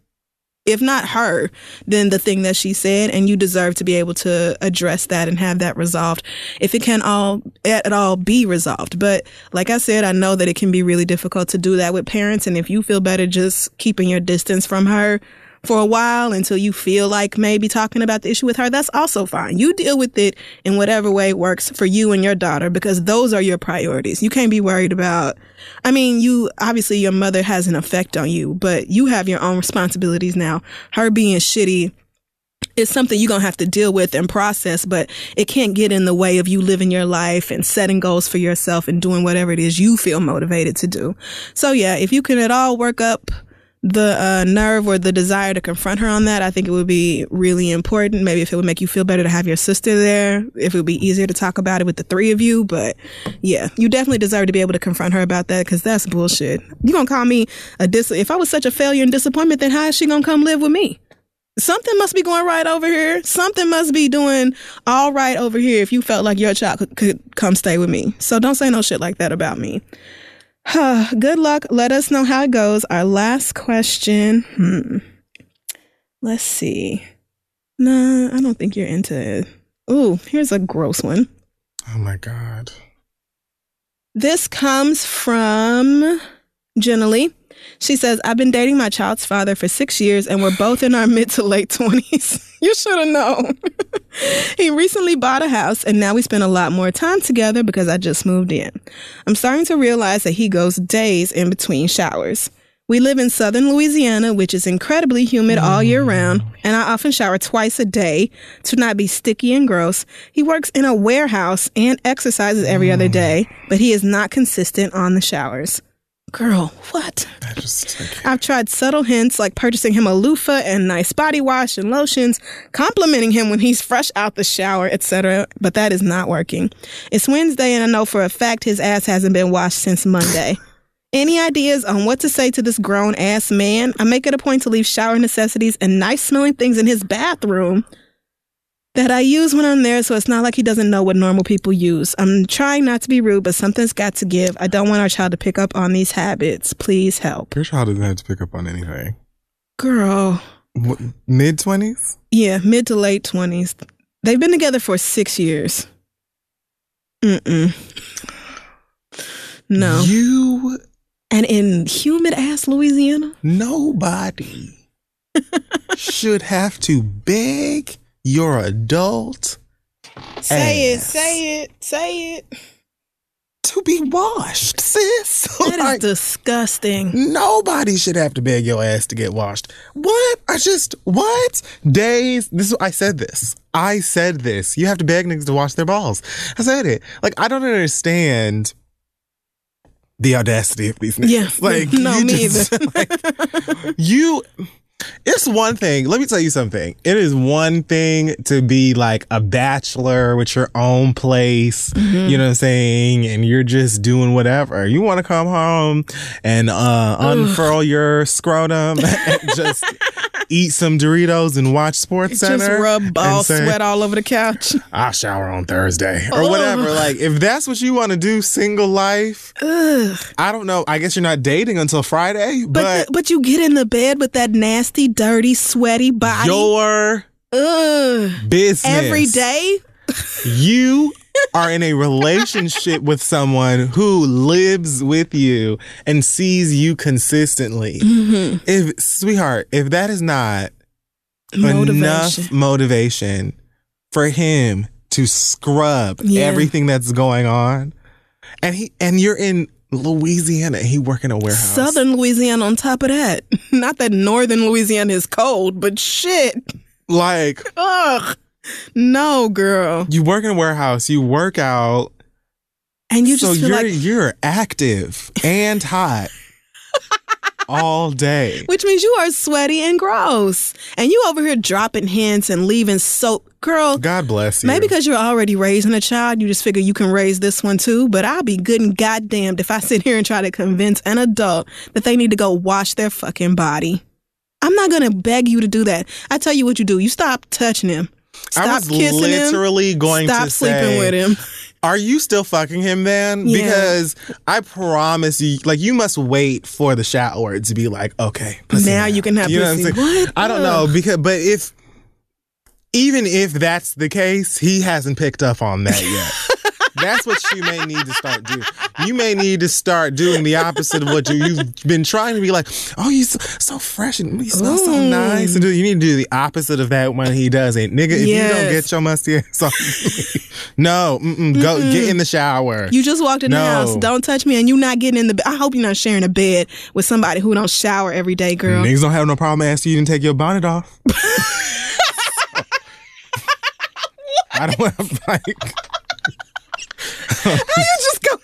if not her, then the thing that she said, and you deserve to be able to address that and have that resolved. If it can all at all be resolved, but like I said, I know that it can be really difficult to do that with parents, and if you feel better just keeping your distance from her for a while until you feel like maybe talking about the issue with her, that's also fine. You deal with it in whatever way works for you and your daughter because those are your priorities. You can't be worried about, I mean, you, obviously your mother has an effect on you, but you have your own responsibilities now. Her being shitty is something you're going to have to deal with and process, but it can't get in the way of you living your life and setting goals for yourself and doing whatever it is you feel motivated to do. So yeah, if you can at all work up the uh, nerve or the desire to confront her on that, I think it would be really important. Maybe if it would make you feel better to have your sister there, if it would be easier to talk about it with the three of you. But yeah, you definitely deserve to be able to confront her about that because that's bullshit. You gonna call me a dis? If I was such a failure and disappointment, then how is she gonna come live with me? Something must be going right over here. Something must be doing all right over here if you felt like your child could, could come stay with me. So don't say no shit like that about me. Good luck. Let us know how it goes. Our last question. Hmm. Let's see. Nah, I don't think you're into it. Ooh, here's a gross one. Oh my God. This comes from Jenna Lee. She says, I've been dating my child's father for six years and we're both in our mid to late 20s. you should have known. he recently bought a house and now we spend a lot more time together because I just moved in. I'm starting to realize that he goes days in between showers. We live in southern Louisiana, which is incredibly humid all year mm. round, and I often shower twice a day to not be sticky and gross. He works in a warehouse and exercises every other mm. day, but he is not consistent on the showers. Girl, what? I just like, I've tried subtle hints like purchasing him a loofah and nice body wash and lotions, complimenting him when he's fresh out the shower, etc., but that is not working. It's Wednesday and I know for a fact his ass hasn't been washed since Monday. Any ideas on what to say to this grown ass man? I make it a point to leave shower necessities and nice smelling things in his bathroom that I use when I'm there, so it's not like he doesn't know what normal people use. I'm trying not to be rude, but something's got to give. I don't want our child to pick up on these habits. Please help. your child doesn't have to pick up on anything. Girl. Mid 20s? Yeah, mid to late 20s. They've been together for six years. Mm-mm. No. You, and in humid ass Louisiana? nobody should have to beg your adult Say Ass. it, say it, say it. to be washed, sis. That is Like, disgusting. Nobody should have to beg your ass to get washed. What? I just what? Days. This I said this. I said this. You have to beg niggas to wash their balls. I said it. Like I don't understand the audacity of these niggas. Yeah. Like No, you me like, you it's one thing. Let me tell you something. It is one thing to be like a bachelor with your own place, Mm-hmm. you know what I'm saying? And you're just doing whatever. You want to come home and uh, unfurl your scrotum and just eat some Doritos and watch Sports Center. Just rub say, sweat all over the couch. I'll shower on Thursday or whatever. Like, if that's what you want to do, single life, Ugh. I don't know. I guess you're not dating until Friday, But but, but you get in the bed with that nasty, dirty, sweaty body. your Ugh. business Every day. You are in a relationship with someone who lives with you and sees you consistently. Mm-hmm. If, sweetheart, if that is not Motivation. enough motivation for him to scrub Yeah. everything that's going on, and he and you're in Louisiana, he work in a warehouse. Southern Louisiana on top of that. Not that northern Louisiana is cold, but shit. like Ugh. No, girl. you work in a warehouse, you work out, And you so just feel you're like you're active and hot all day. which means you are sweaty and gross. And you over here dropping hints and leaving soap. Girl, God bless you. Maybe because you're already raising a child, you just figure you can raise this one too. But I'll be good and goddamned if I sit here and try to convince an adult that they need to go wash their fucking body. I'm not gonna beg you to do that. I tell you what you do. You stop touching him. Stop I was literally him. going Stop to sleeping say, with him. Are you still fucking him then? Yeah. Because I promise you, like, you must wait for the shower to be like, okay, pussy Now you can have You know what I'm saying? What? I don't know because, but if even if that's the case, he hasn't picked up on that yet. That's what you may need to start doing. You may need to start doing the opposite of what you, you've been trying to be like. Oh, you so, so fresh and you smell so Mm. nice. And you need to do the opposite of that when he does it, nigga. If you don't get your musty ass off, no, mm-mm, go get in the shower. You just walked in the house. Don't touch me, and you're not getting in the. I hope you're not sharing a bed with somebody who don't shower every day, girl. Niggas don't have no problem asking you to take your bonnet off. I don't have like. How you just go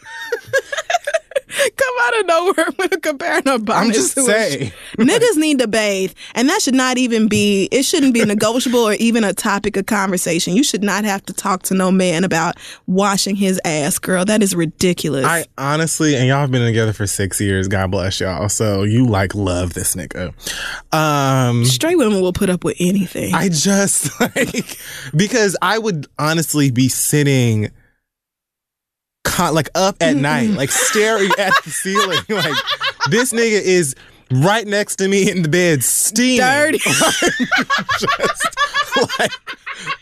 come out of nowhere with a comparing a bonnet I'm just saying. Niggas need to bathe, and that should not even be. It shouldn't be negotiable or even a topic of conversation. You should not have to talk to no man about washing his ass, girl. That is ridiculous. I honestly, and y'all have been together for six years. God bless y'all. So you like love this nigga. Um, Straight women will put up with anything. I just like because I would honestly be sitting. Con- like up at night, like staring at the ceiling. Like this nigga is right next to me in the bed, steaming. Dirty. just like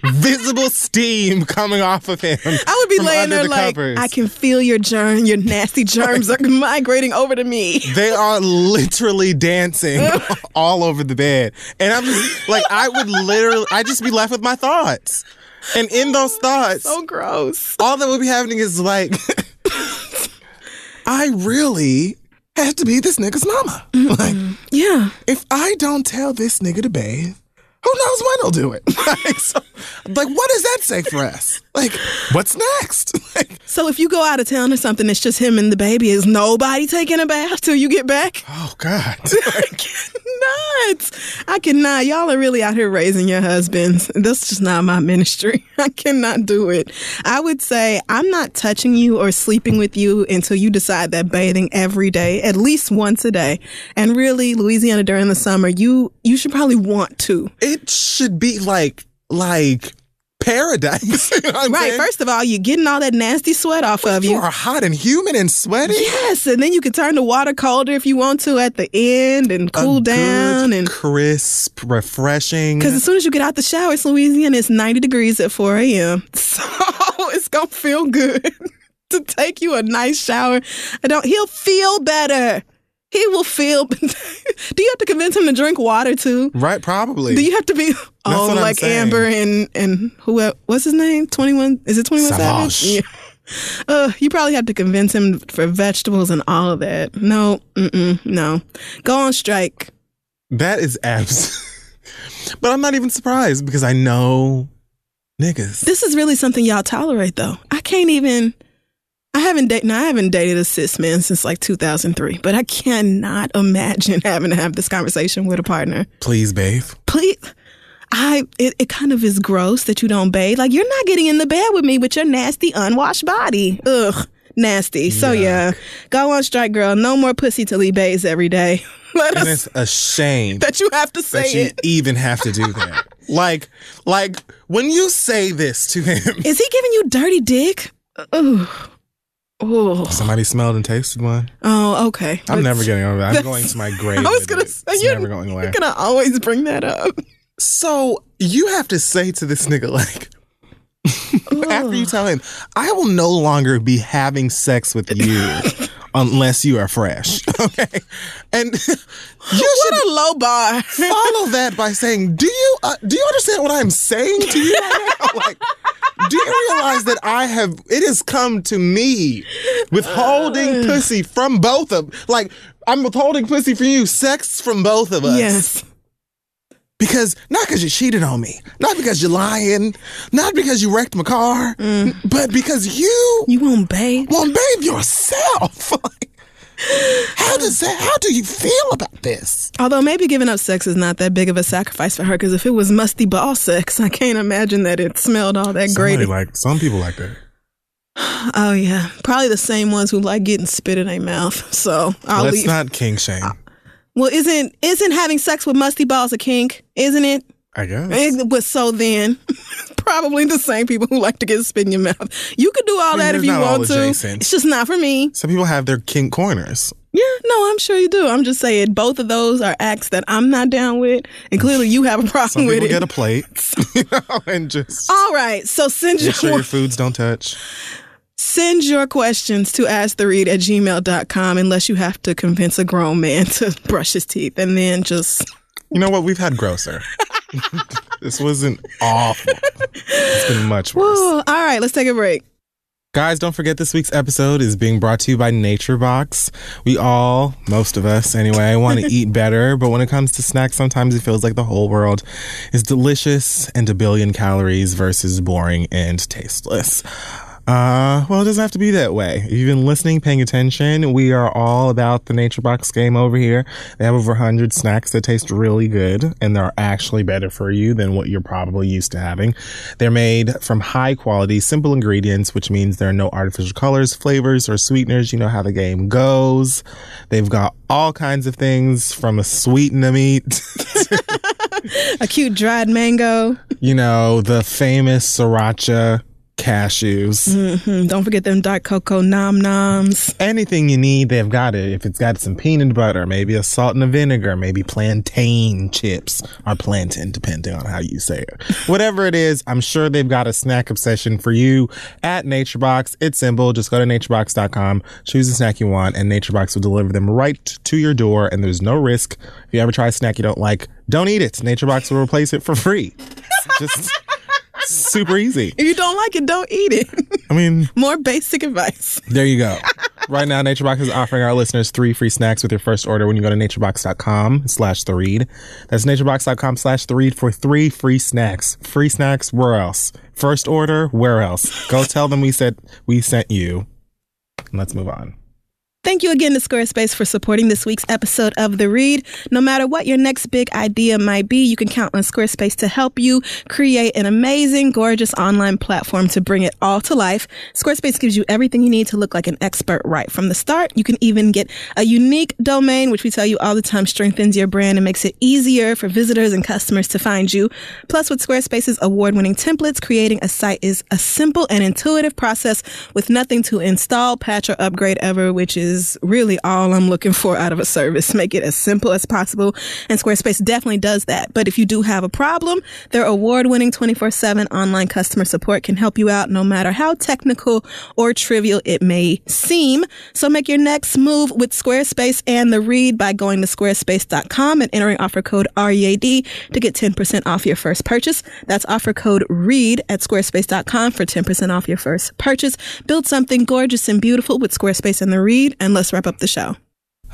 visible steam coming off of him. I would be laying there the like, covers. I can feel your germ, your nasty germs are migrating over to me. They are literally dancing all over the bed. And I'm just like, I would literally, I'd just be left with my thoughts. And in those thoughts, So gross. all that would be happening is like, I really have to be this nigga's mama. Mm-hmm. Like, Yeah. if I don't tell this nigga to bathe, who knows when he'll do it? like, so, like, what does that say for us? Like, what's next? Like, So if you go out of town or something, it's just him and the baby. Is nobody taking a bath till you get back? oh God. I cannot. I cannot. Y'all are really out here raising your husbands. That's just not my ministry. I cannot do it. I would say I'm not touching you or sleeping with you until you decide that bathing every day, at least once a day. And really, Louisiana during the summer, you you should probably want to. it should be like, like paradise. You know Right. saying? First of all, you're getting all that nasty sweat off of You you. are hot and humid and sweaty. Yes, and then you can turn the water colder if you want to at the end and cool A down good, and crisp, refreshing. Because as soon as you get out the shower, it's Louisiana, it's 90 degrees at 4 a.m. So it's going to feel good to take you a nice shower. I don't, he'll feel better. He will feel. Do you have to convince him to drink water too? right, probably. Do you have to be oh like. Amber and and who what's his name? Twenty one is it twenty one Savage? Yeah. Uh, you probably have to convince him for vegetables and all of that. No, mm-mm, no. Go on strike. that is abs. but I'm not even surprised because I know niggas. This is really something y'all tolerate, though. I can't even. I haven't dated. No, I haven't dated a cis man since like 2003. But I cannot imagine having to have this conversation with a partner. Please bathe. Please, I. It, it kind of is gross that you don't bathe. Like you're not getting in the bed with me with your nasty unwashed body. Ugh, nasty. So yeah, go on strike, girl. No more pussy till he bathes every day. Let And us it's a shame that you have to say that you it. even have to do that. like, like when you say this to him, Is he giving you dirty dick? Ugh. Oh, somebody smelled and tasted one. oh, okay. I'm never getting over that. I'm going to my grave. I was gonna it. say it's you're, never going away. you're gonna always bring that up. So you have to say to this nigga like. After you tell him, I will no longer be having sex with you unless you are fresh. Okay. And you should What a low bar. follow that by saying, "Do you uh, do you understand what I'm saying to you right now? Like, do you realize that I have it has come to me withholding pussy from both of like I'm withholding pussy from you, sex from both of us. Yes. Because not because you cheated on me, not because you're lying, not because you wrecked my car, mm. but because you You won't bathe. won't bathe yourself. Like, how does that? How do you feel about this? Although maybe giving up sex is not that big of a sacrifice for her, because if it was musty ball sex, I can't imagine that it smelled all that great. Like some people like that. oh yeah, probably the same ones who like getting spit in their mouth. So I'll Let's leave. not kink shame. well, isn't isn't having sex with musty balls a kink? Isn't it? I guess. It- But so then, probably the same people who like to get spit in your mouth. You could do all mean, that if you want to. adjacent. It's just not for me. Some people have their kink corners. Yeah, no, I'm sure you do. I'm just saying both of those are acts that I'm not down with, and clearly you have a problem Some with people it. get a plate, you know, and just All right, so send make sure your your foods don't touch. send your questions to asktheread at gmail.com unless you have to convince a grown man to brush his teeth, and then just You know what? We've had grosser. this wasn't awful. It's been much worse. Woo. all right, let's take a break. Guys, don't forget this week's episode is being brought to you by Nature Box. We all, most of us anyway, want to eat better, but when it comes to snacks, sometimes it feels like the whole world is delicious and a billion calories versus boring and tasteless. Uh, well, it doesn't have to be that way. If you've been listening, paying attention, we are all about the Nature Box game over here. They have over 100 snacks that taste really good and they're actually better for you than what you're probably used to having. They're made from high quality, simple ingredients, which means there are no artificial colors, flavors, or sweeteners. You know how the game goes. They've got all kinds of things from a sweeten meat A cute dried mango. you know, the famous sriracha cashews. Hmm, don't forget them dark cocoa nom noms. anything you need, they've got it. If it's got some peanut butter, maybe a salt and a vinegar, maybe plantain chips or plantain, depending on how you say it. Whatever it is, I'm sure they've got a snack obsession for you at NatureBox. It's simple. Just go to naturebox.com, choose the snack you want, and NatureBox will deliver them right to your door. And there's no risk. If you ever try a snack you don't like, don't eat it. NatureBox will replace it for free. It's just super easy. If you don't like it, don't eat it. I mean, More basic advice. there you go. right now, NatureBox is offering our listeners three free snacks with your first order when you go to naturebox.com slash the read. That's naturebox.com slash the read for three free snacks. Free snacks, where else? First order, where else? Go tell them we said we sent you. Let's move on. Thank you again to Squarespace for supporting this week's episode of The Read. No matter what your next big idea might be, you can count on Squarespace to help you create an amazing, gorgeous online platform to bring it all to life. Squarespace gives you everything you need to look like an expert right from the start. You can even get a unique domain, which we tell you all the time strengthens your brand and makes it easier for visitors and customers to find you. Plus, with Squarespace's award winning templates, creating a site is a simple and intuitive process with nothing to install, patch, or upgrade ever, which is really all I'm looking for out of a service. Make it as simple as possible. And Squarespace definitely does that. But if you do have a problem, their award winning 24 7 online customer support can help you out no matter how technical or trivial it may seem. So make your next move with Squarespace and the read by going to squarespace.com and entering offer code READ to get 10% off your first purchase. That's offer code READ at squarespace.com for 10% off your first purchase. Build something gorgeous and beautiful with Squarespace and the read. And let's wrap up the show.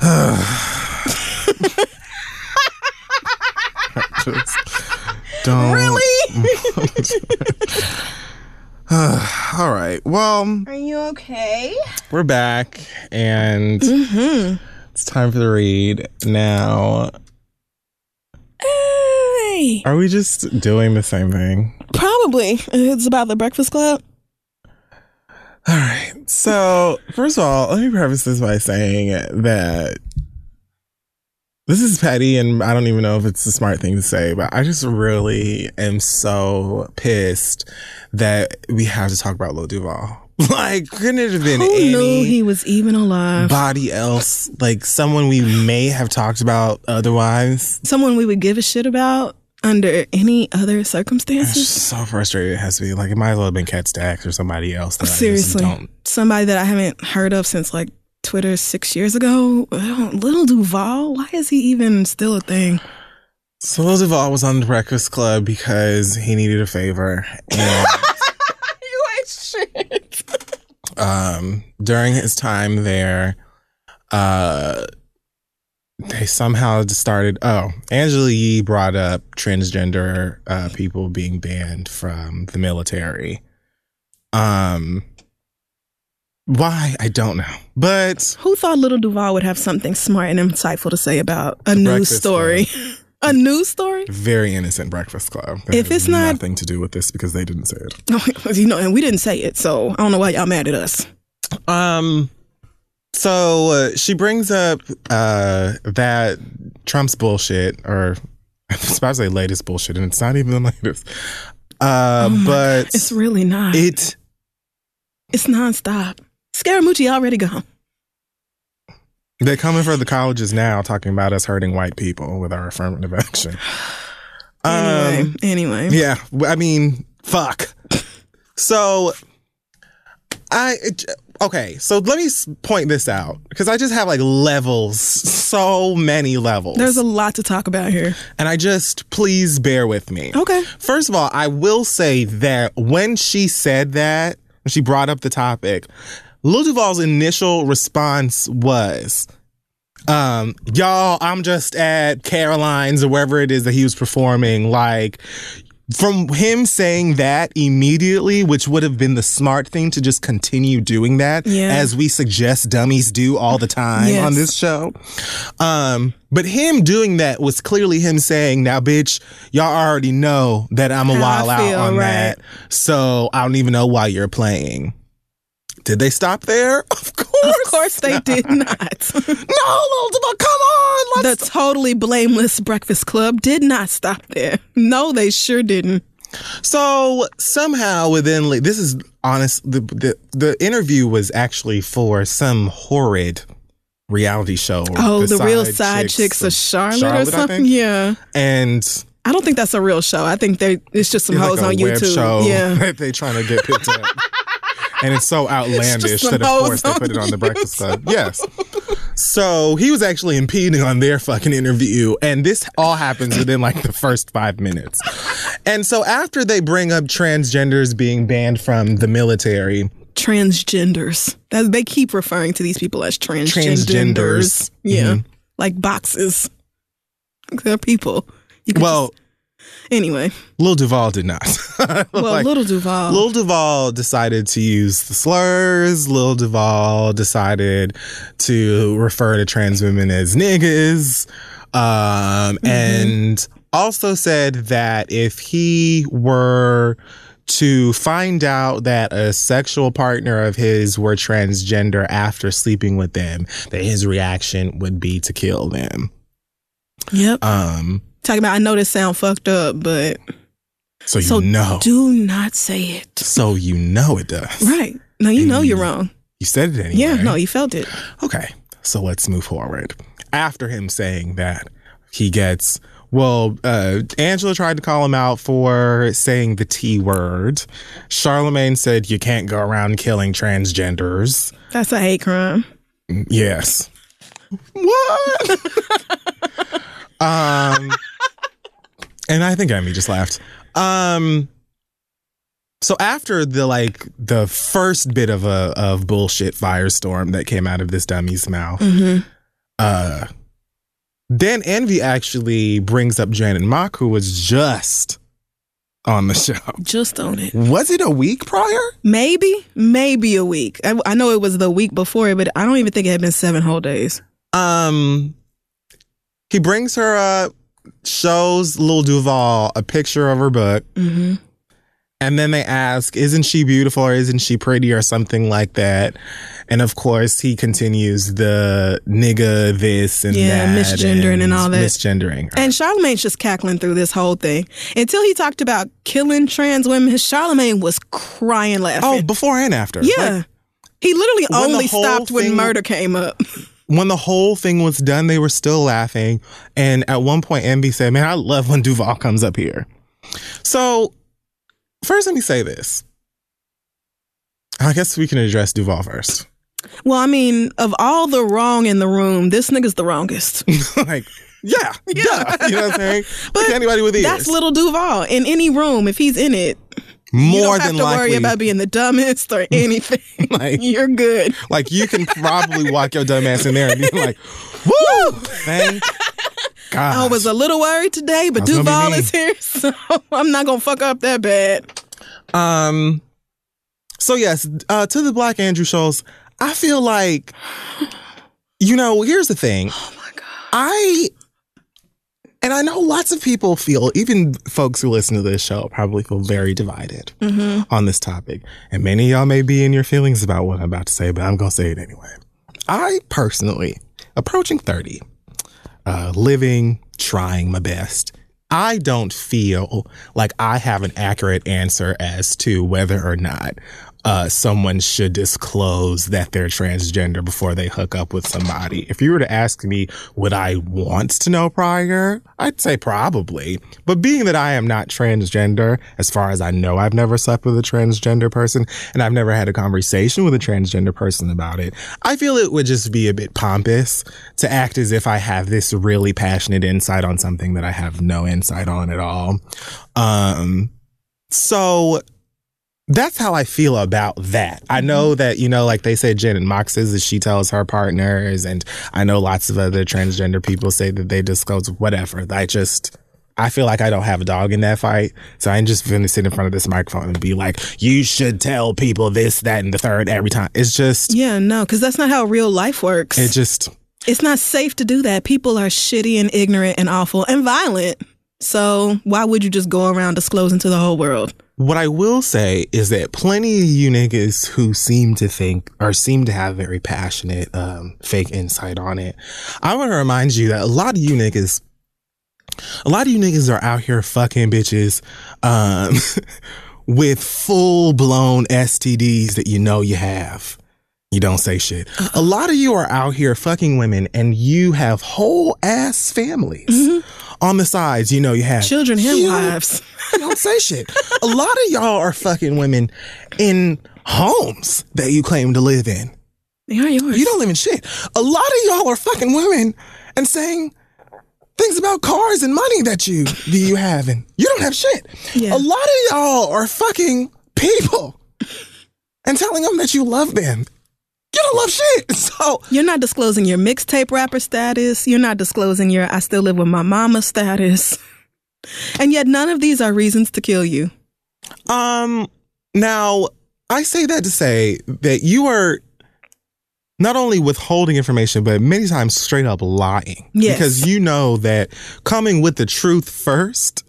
Don't. Really? All right. Well, Are you okay? we're back and Mm-hmm. it's time for the read. Now, Hey. are we just doing the same thing? Probably. It's about the Breakfast Club. All right. So, first of all, let me preface this by saying that this is petty and I don't even know if it's a smart thing to say, but I just really am so pissed that we have to talk about Lil Duval. Like, couldn't it have been Who any knew he was even alive? body else, like someone we may have talked about otherwise? Someone we would give a shit about under any other It's circumstances? just so frustrated It has to be like it might as well have been Kat Stacks or somebody else. That Seriously. I just don't Somebody that I haven't heard of since like Twitter six years ago. Little Duval? Why is he even still a thing? So Lil Duval was on the Breakfast Club because he needed a favor, and you ain't shit. um, during his time there, uh, they somehow started. Oh, Angela Yee brought up transgender uh, people being banned from the military. Um, why I don't know, but Who thought Little Duval would have something smart and insightful to say about a news story? a news story? very innocent Breakfast Club. That If it's not- nothing to do with this because they didn't say it. you know, and we didn't say it, so I don't know why y'all mad at us. Um. So uh, she brings up uh, that Trump's bullshit, or I was about to say latest bullshit, and it's not even the latest. Uh, Oh but It's really not. it it's nonstop. Scaramucci already gone. they're coming for the colleges now, talking about us hurting white people with our affirmative action. Anyway, Um, anyway. Yeah, I mean, fuck. So, I okay. So let me point this out because I just have like levels, so many levels. There's a lot to talk about here. and I just please bear with me. Okay. First of all, I will say that when she said that, when she brought up the topic, Lil Duval's initial response was, um, y'all, I'm just at Caroline's or wherever it is that he was performing. Like, from him saying that immediately, which would have been the smart thing to just continue doing that, Yeah. as we suggest dummies do all the time Yes. on this show. Um, but him doing that was clearly him saying, "Now, bitch, y'all already know that I'm a How I while out on right. that, so I don't even know why you're playing." Did they stop there? Of course, Of course they did not. no, Duval, come on, the totally blameless Breakfast Club did not stop there. No, they sure didn't. So somehow within this is honest the, the the interview was actually for some horrid reality show. Oh, the, real side chicks, of Charlotte, or Charlotte, I something. Yeah. and I don't think that's a real show. I think they it's just some it's hoes like on YouTube. show Yeah. that they trying to get picked up. And it's so outlandish some that, of course, they put it on the Breakfast Club. Yes. So he was actually impeding on their fucking interview. And this all happens within like the first five minutes. And so after they bring up transgenders being banned from the military, Transgenders. That, they keep referring to these people as transgenders. Transgenders. Yeah. Mhm. Like boxes. They're people. Well, anyway. Lil Duval did not. Well, Like, Little Duval. Lil Duval decided to use the slurs. Lil Duval decided to refer to trans women as niggas. Um, and also said that if he were to find out that a sexual partner of his were transgender after sleeping with them, that his reaction would be to kill them. yep. Um, Talking about, I know this sound fucked up, but so you so know. do not say it. so you know it does. Right. No, you know you're wrong. You said it anyway. Yeah, no, you felt it. Okay, so let's move forward. After him saying that, he gets. Well, uh, Angela tried to call him out for saying the T word. Charlemagne said you can't go around killing transgenders. That's a hate crime. Yes. What? um, and I think Emmy just laughed. Um, so after the like the first bit of a of bullshit firestorm that came out of this dummy's mouth, Mm-hmm. uh, then Envy actually brings up Janet Mock, who was just on the show. Just on it. Was it a week prior? Maybe, maybe a week. I, I know it was the week before it, but I don't even think it had been seven whole days. Um, he brings her up, shows Lil Duval a picture of her book, Mm-hmm. and then they ask, "Isn't she beautiful or isn't she pretty or something like that?" And of course, he continues the nigga this and Yeah, that, misgendering and all that. misgendering. her. And Charlemagne's just cackling through this whole thing until he talked about killing trans women. Charlemagne was crying laughing. oh, before and after, yeah. Like, he literally only stopped when murder came up. when the whole thing was done, they were still laughing. And at one point, Envy said, Man, I love when Duval comes up here. So, first, let me say this. I guess we can address Duval first. well, I mean, of all the wrong in the room, this nigga's the wrongest. like, yeah, yeah. You know what I'm saying? But like anybody with ears. That's little Duval. In any room, if he's in it, you don't have than to likely. worry about being the dumbest or anything. Like- You're good. like, you can probably walk your dumb ass in there and be like, Woo! Thank God. I was a little worried today, but Duval is here, so I'm not gonna fuck up that bad. Um. So yes, uh, to the Black Andrew shows, I feel like, you know, here's the thing. Oh my god. I, and I know lots of people feel, even folks who listen to this show, probably feel very divided on this topic, and many of y'all may be in your feelings about what I'm about to say, but I'm gonna say it anyway. I personally, approaching thirty, uh, living, trying my best. I don't feel like I have an accurate answer as to whether or not uh, someone should disclose that they're transgender before they hook up with somebody. If you were to ask me, would I want to know prior? I'd say probably. But being that I am not transgender, as far as I know, I've never slept with a transgender person and I've never had a conversation with a transgender person about it. I feel it would just be a bit pompous to act as if I have this really passionate insight on something that I have no insight on at all. Um, so that's how I feel about that. I mm-hmm. know that, you know, like they say Janet Mock says that she tells her partners, and I know lots of other transgender people say that they disclose whatever. I just, I feel like I don't have a dog in that fight. So I'm just going to sit in front of this microphone and be like, you should tell people this, that, and the third every time. It's just, Yeah, no, because that's not how real life works. it just, it's not safe to do that. People are shitty and ignorant and awful and violent. So why would you just go around disclosing to the whole world? What I will say is that plenty of you niggas who seem to think or seem to have very passionate, um, fake insight on it, I want to remind you that a lot of you niggas, a lot of you niggas are out here fucking bitches, um, with full blown STDs that you know you have. You don't say shit. A lot of you are out here fucking women and you have whole ass families mm-hmm. on the sides. You know, you have Children and huge- wives. you don't say shit. A lot of y'all are fucking women in homes that you claim to live in. They are yours. You don't live in shit. A lot of y'all are fucking women and saying things about cars and money that you that you have and you don't have shit. Yeah. A lot of y'all are fucking people and telling them that you love them. You don't love shit. So You're not disclosing your mixtape rapper status. You're not disclosing your I still live with my mama status. And yet none of these are reasons to kill you. Um, now I say that to say that you are not only withholding information, but many times straight up lying. Yes. Because you know that coming with the truth first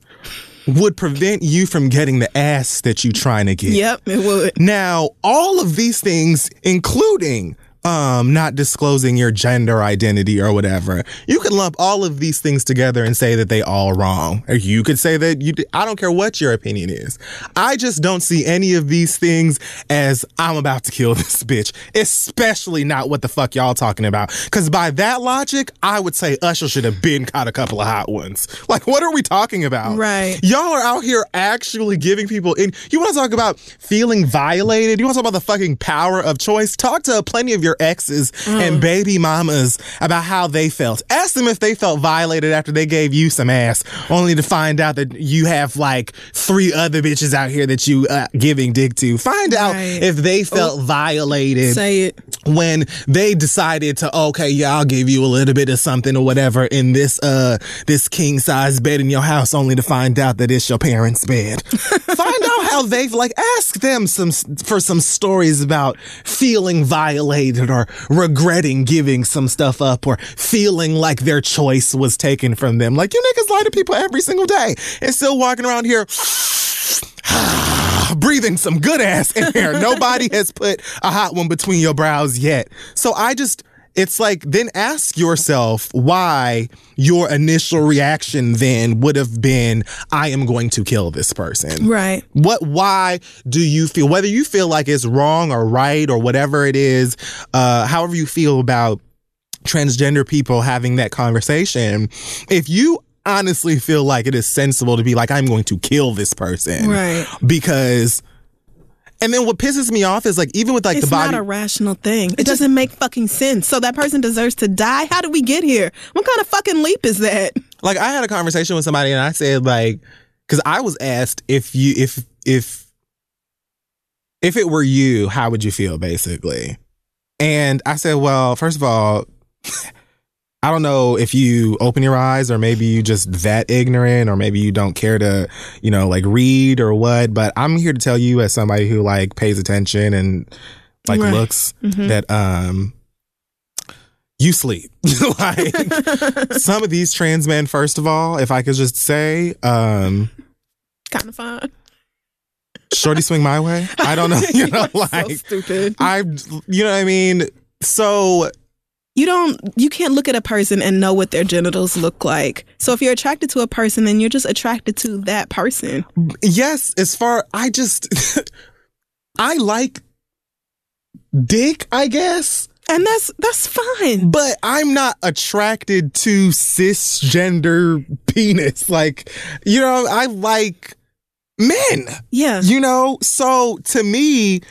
would prevent you from getting the ass that you're trying to get. Yep, it would. Now, all of these things, including um, not disclosing your gender identity or whatever, you can lump all of these things together and say that they all wrong. Or you could say that you. I don't care what your opinion is. I just don't see any of these things as I'm about to kill this bitch. Especially not what the fuck y'all talking about. Because by that logic, I would say Usher should have been caught a couple of hot ones. Like, what are we talking about? Right. Y'all are out here actually giving people in. You want to talk about feeling violated? You want to talk about the fucking power of choice? Talk to plenty of your your exes and baby mamas about how they felt. Ask them if they felt violated after they gave you some ass, only to find out that you have like three other bitches out here that you uh, giving dick to. Find out Right. if they felt violated Say it. when they decided to okay yeah i'll give you a little bit of something or whatever in this uh this king size bed in your house only to find out that it's your parents bed find out how they've like ask them some for some stories about feeling violated or regretting giving some stuff up or feeling like their choice was taken from them like you niggas lie to people every single day and still walking around here breathing some good ass air. Nobody has put a hot one between your brows yet. So I just, it's like, then ask yourself why your initial reaction then would have been, I am going to kill this person. Right. What, why do you feel, whether you feel like it's wrong or right or whatever it is, uh, however you feel about transgender people having that conversation, if you honestly feel like it is sensible to be like, I'm going to kill this person. Right. Because, and then what pisses me off is like, even with like It's the body. It's not a rational thing. It doesn't make fucking sense. So that person deserves to die. How did we get here? What kind of fucking leap is that? like I had a conversation with somebody and I said like because I was asked if you if if if it were you, how would you feel basically? And I said, well, first of all, I don't know if you open your eyes or maybe you just that ignorant or maybe you don't care to, you know, like read or what, but I'm here to tell you as somebody who like pays attention and like Right. looks that um you sleep. like some of these trans men, first of all, if I could just say, um, kind of fun. shorty swing my way. I don't know, you know, so like stupid. I, you know what I mean? So you don't you can't look at a person and know what their genitals look like. So if you're attracted to a person, then you're just attracted to that person. yes, as far I just, I like dick, I guess. And that's that's fine. But I'm not attracted to cisgender penis. Like, you know, I like men. Yeah. You know, so to me,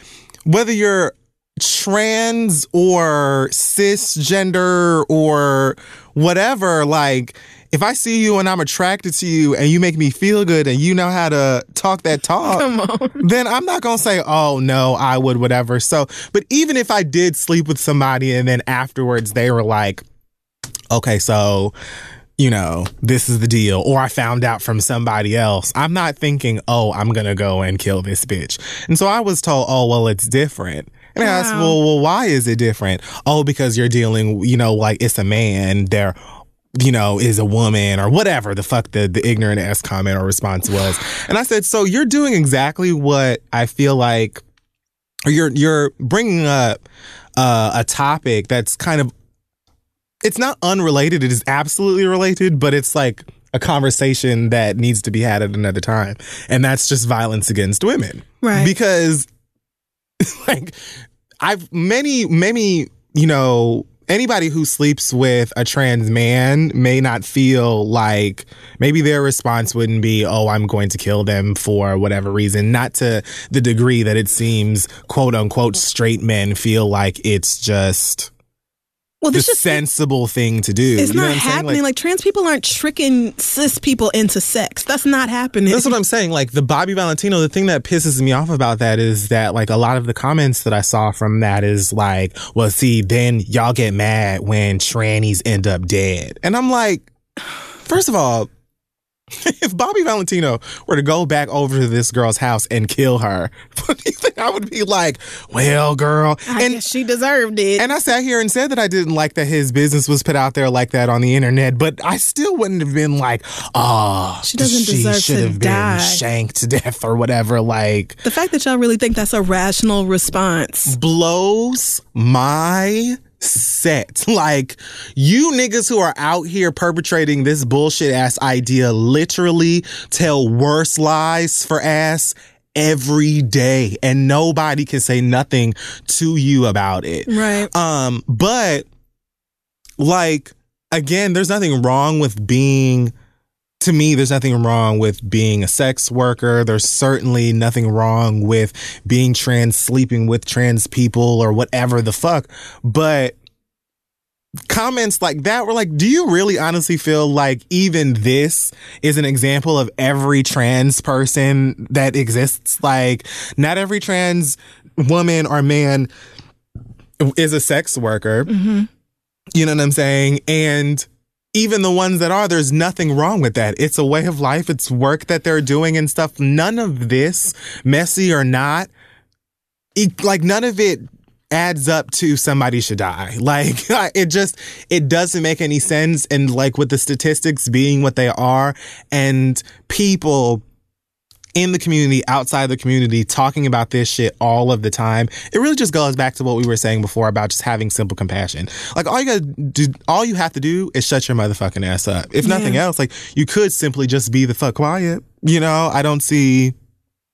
whether you're trans or cisgender or whatever, like if I see you and I'm attracted to you and you make me feel good and you know how to talk that talk, then I'm not gonna say, oh no, I would, whatever. So, but even if I did sleep with somebody and then afterwards they were like, okay, so, you know, this is the deal, or I found out from somebody else, I'm not thinking, oh, I'm gonna go and kill this bitch. And so I was told, oh, well, it's different. And I asked, well, well, why is it different? Oh, because you're dealing, you know, like it's a man, they're you know, is a woman or whatever the fuck the, the ignorant ass comment or response was. And I said, so you're doing exactly what I feel like, or you're, you're bringing up uh, a topic that's kind of, it's not unrelated. It is absolutely related, but it's like a conversation that needs to be had at another time. And that's just violence against women. Right. Because like I've many, many, you know, anybody who sleeps with a trans man may not feel like maybe their response wouldn't be, oh, I'm going to kill them for whatever reason. Not to the degree that it seems quote unquote straight men feel like it's just Well, the this just sensible thing to do. it's You know not what I'm saying? happening. Like, trans people aren't tricking cis people into sex. That's not happening. That's what I'm saying. Like the Bobby Valentino, the thing that pisses me off about that is that like a lot of the comments that I saw from that is like, well, see, then y'all get mad when trannies end up dead. And I'm like, first of all, if Bobby Valentino were to go back over to this girl's house and kill her, what do you think I would be like? Well, girl, I and she deserved it. and I sat here and said that I didn't like that his business was put out there like that on the internet, but I still wouldn't have been like, oh, She doesn't deserve should to have been shanked to death or whatever. Like, the fact that y'all really think that's a rational response. blows my set. Like, you niggas who are out here perpetrating this bullshit ass idea literally tell worse lies for ass every day, and nobody can say nothing to you about it. Right. Um, but like again, there's nothing wrong with being to me, there's nothing wrong with being a sex worker. There's certainly nothing wrong with being trans, sleeping with trans people or whatever the fuck. But comments like that were like, do you really honestly feel like even this is an example of every trans person that exists? Like, not every trans woman or man is a sex worker. Mm-hmm. You know what I'm saying? And even the ones that are, there's nothing wrong with that. It's a way of life. It's work that they're doing and stuff. None of this, messy or not, it, like none of it adds up to somebody should die. Like it just, it doesn't make any sense. And like with the statistics being what they are and people in the community, outside the community, talking about this shit all of the time. It really just goes back to what we were saying before about just having simple compassion. Like all you gotta do, all you have to do is shut your motherfucking ass up. If nothing Yeah. else, like you could simply just be the fuck quiet. You know, I don't see.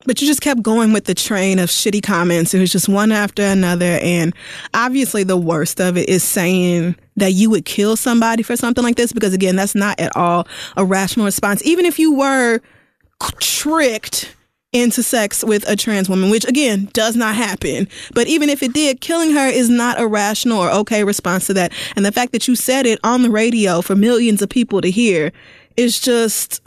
But you just kept going with the train of shitty comments. It was just one after another. And obviously, the worst of it is saying that you would kill somebody for something like this, because again, that's not at all a rational response. Even if you were tricked into sex with a trans woman, which again does not happen. But even if it did, killing her is not a rational or okay response to that. And the fact that you said it on the radio for millions of people to hear is just.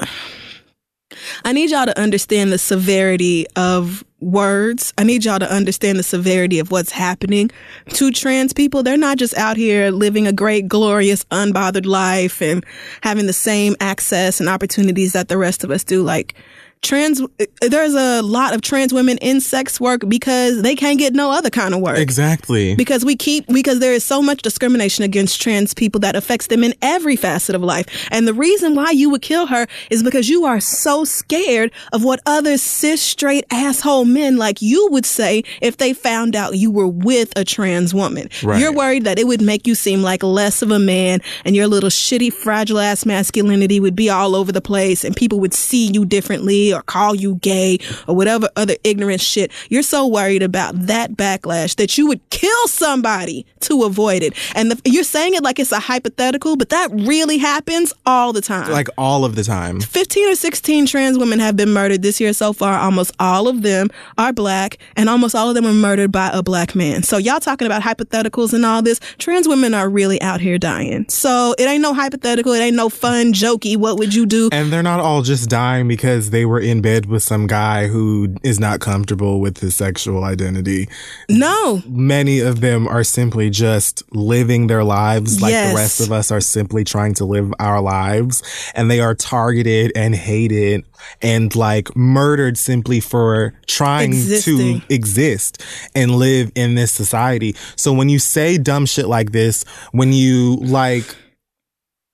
I need y'all to understand the severity of words. I need y'all to understand the severity of what's happening to trans people. They're not just out here living a great, glorious, unbothered life and having the same access and opportunities that the rest of us do. Like, trans, there's a lot of trans women in sex work because they can't get no other kind of work Exactly. because we keep because there is so much discrimination against trans people that affects them in every facet of life and the reason why you would kill her is because you are so scared of what other cis straight asshole men like you would say if they found out you were with a trans woman Right. you're worried that it would make you seem like less of a man and your little shitty fragile ass masculinity would be all over the place and people would see you differently or call you gay or whatever other ignorant shit. You're so worried about that backlash that you would kill somebody to avoid it. And the, you're saying it like it's a hypothetical, but that really happens all the time. Like all of the time. 15 or 16 trans women have been murdered this year so far. Almost all of them are black, and almost all of them were murdered by a black man. So, y'all talking about hypotheticals and all this, trans women are really out here dying. So, it ain't no hypothetical, it ain't no fun, jokey, what would you do? And they're not all just dying because they were in bed with some guy who is not comfortable with his sexual identity. No. Many of them are simply just living their lives like Yes. the rest of us are simply trying to live our lives. And they are targeted and hated and like murdered simply for trying Existing. to exist and live in this society. So when you say dumb shit like this, when you like,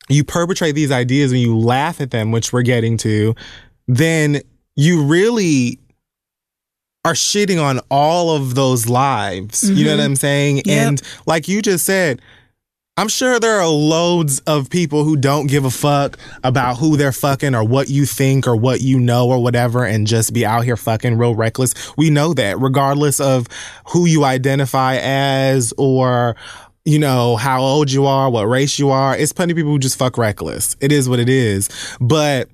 you perpetrate these ideas and you laugh at them, which we're getting to, then you really are shitting on all of those lives. You know what I'm saying? Mm-hmm. Yep. And like you just said, I'm sure there are loads of people who don't give a fuck about who they're fucking or what you think or what you know or whatever and just be out here fucking real reckless. We know that regardless of who you identify as or you know, how old you are, what race you are. It's plenty of people who just fuck reckless. It is what it is. But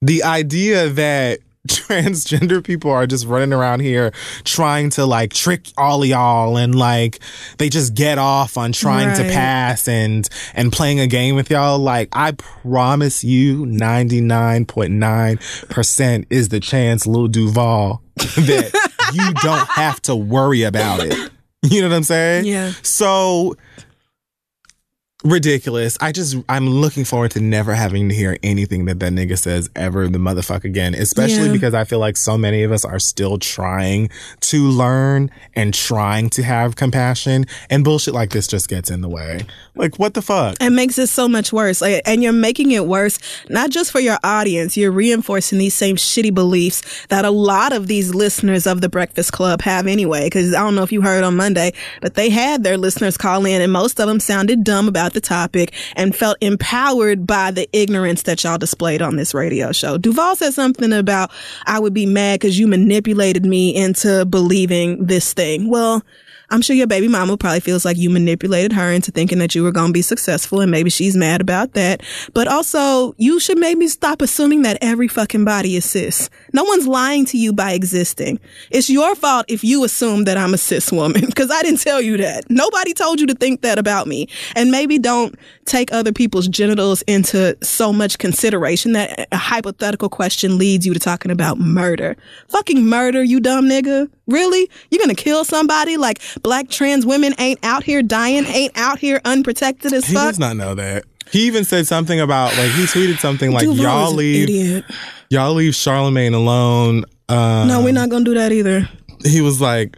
the idea that transgender people are just running around here trying to like trick all y'all and like they just get off on trying to pass and and playing a game with y'all. Like i promise you 99.9% is the chance lil duval that you don't have to worry about it. You know what i'm saying? Yeah. so ridiculous. I just I'm looking forward to never having to hear anything that that nigga says ever the motherfucker again. Especially Yeah. because I feel like so many of us are still trying to learn and trying to have compassion, and bullshit like this just gets in the way. Like what the fuck? It makes it so much worse. Like, and you're making it worse, not just for your audience, you're reinforcing these same shitty beliefs that a lot of these listeners of the Breakfast Club have anyway. Cause I don't know if you heard on Monday, but they had their listeners call in and most of them sounded dumb about the topic and felt empowered by the ignorance that y'all displayed on this radio show. Duval said something about, I would be mad cause you manipulated me into believing this thing. Well, I'm sure your baby mama probably feels like you manipulated her into thinking that you were going to be successful and maybe she's mad about that. But also, you should maybe stop assuming that every fucking body is cis. No one's lying to you by existing. It's your fault if you assume that I'm a cis woman because I didn't tell you that. Nobody told you to think that about me. And maybe don't take other people's genitals into so much consideration that a hypothetical question leads you to talking about murder. Fucking murder, you dumb nigga. Really? You're gonna kill somebody like black trans women ain't out here dying, ain't out here unprotected as He fuck? does not know that. He even said something about like he tweeted something like Duval y'all leave Idiot. y'all leave Charlemagne alone. Uh, No, we're not gonna do that either. he was like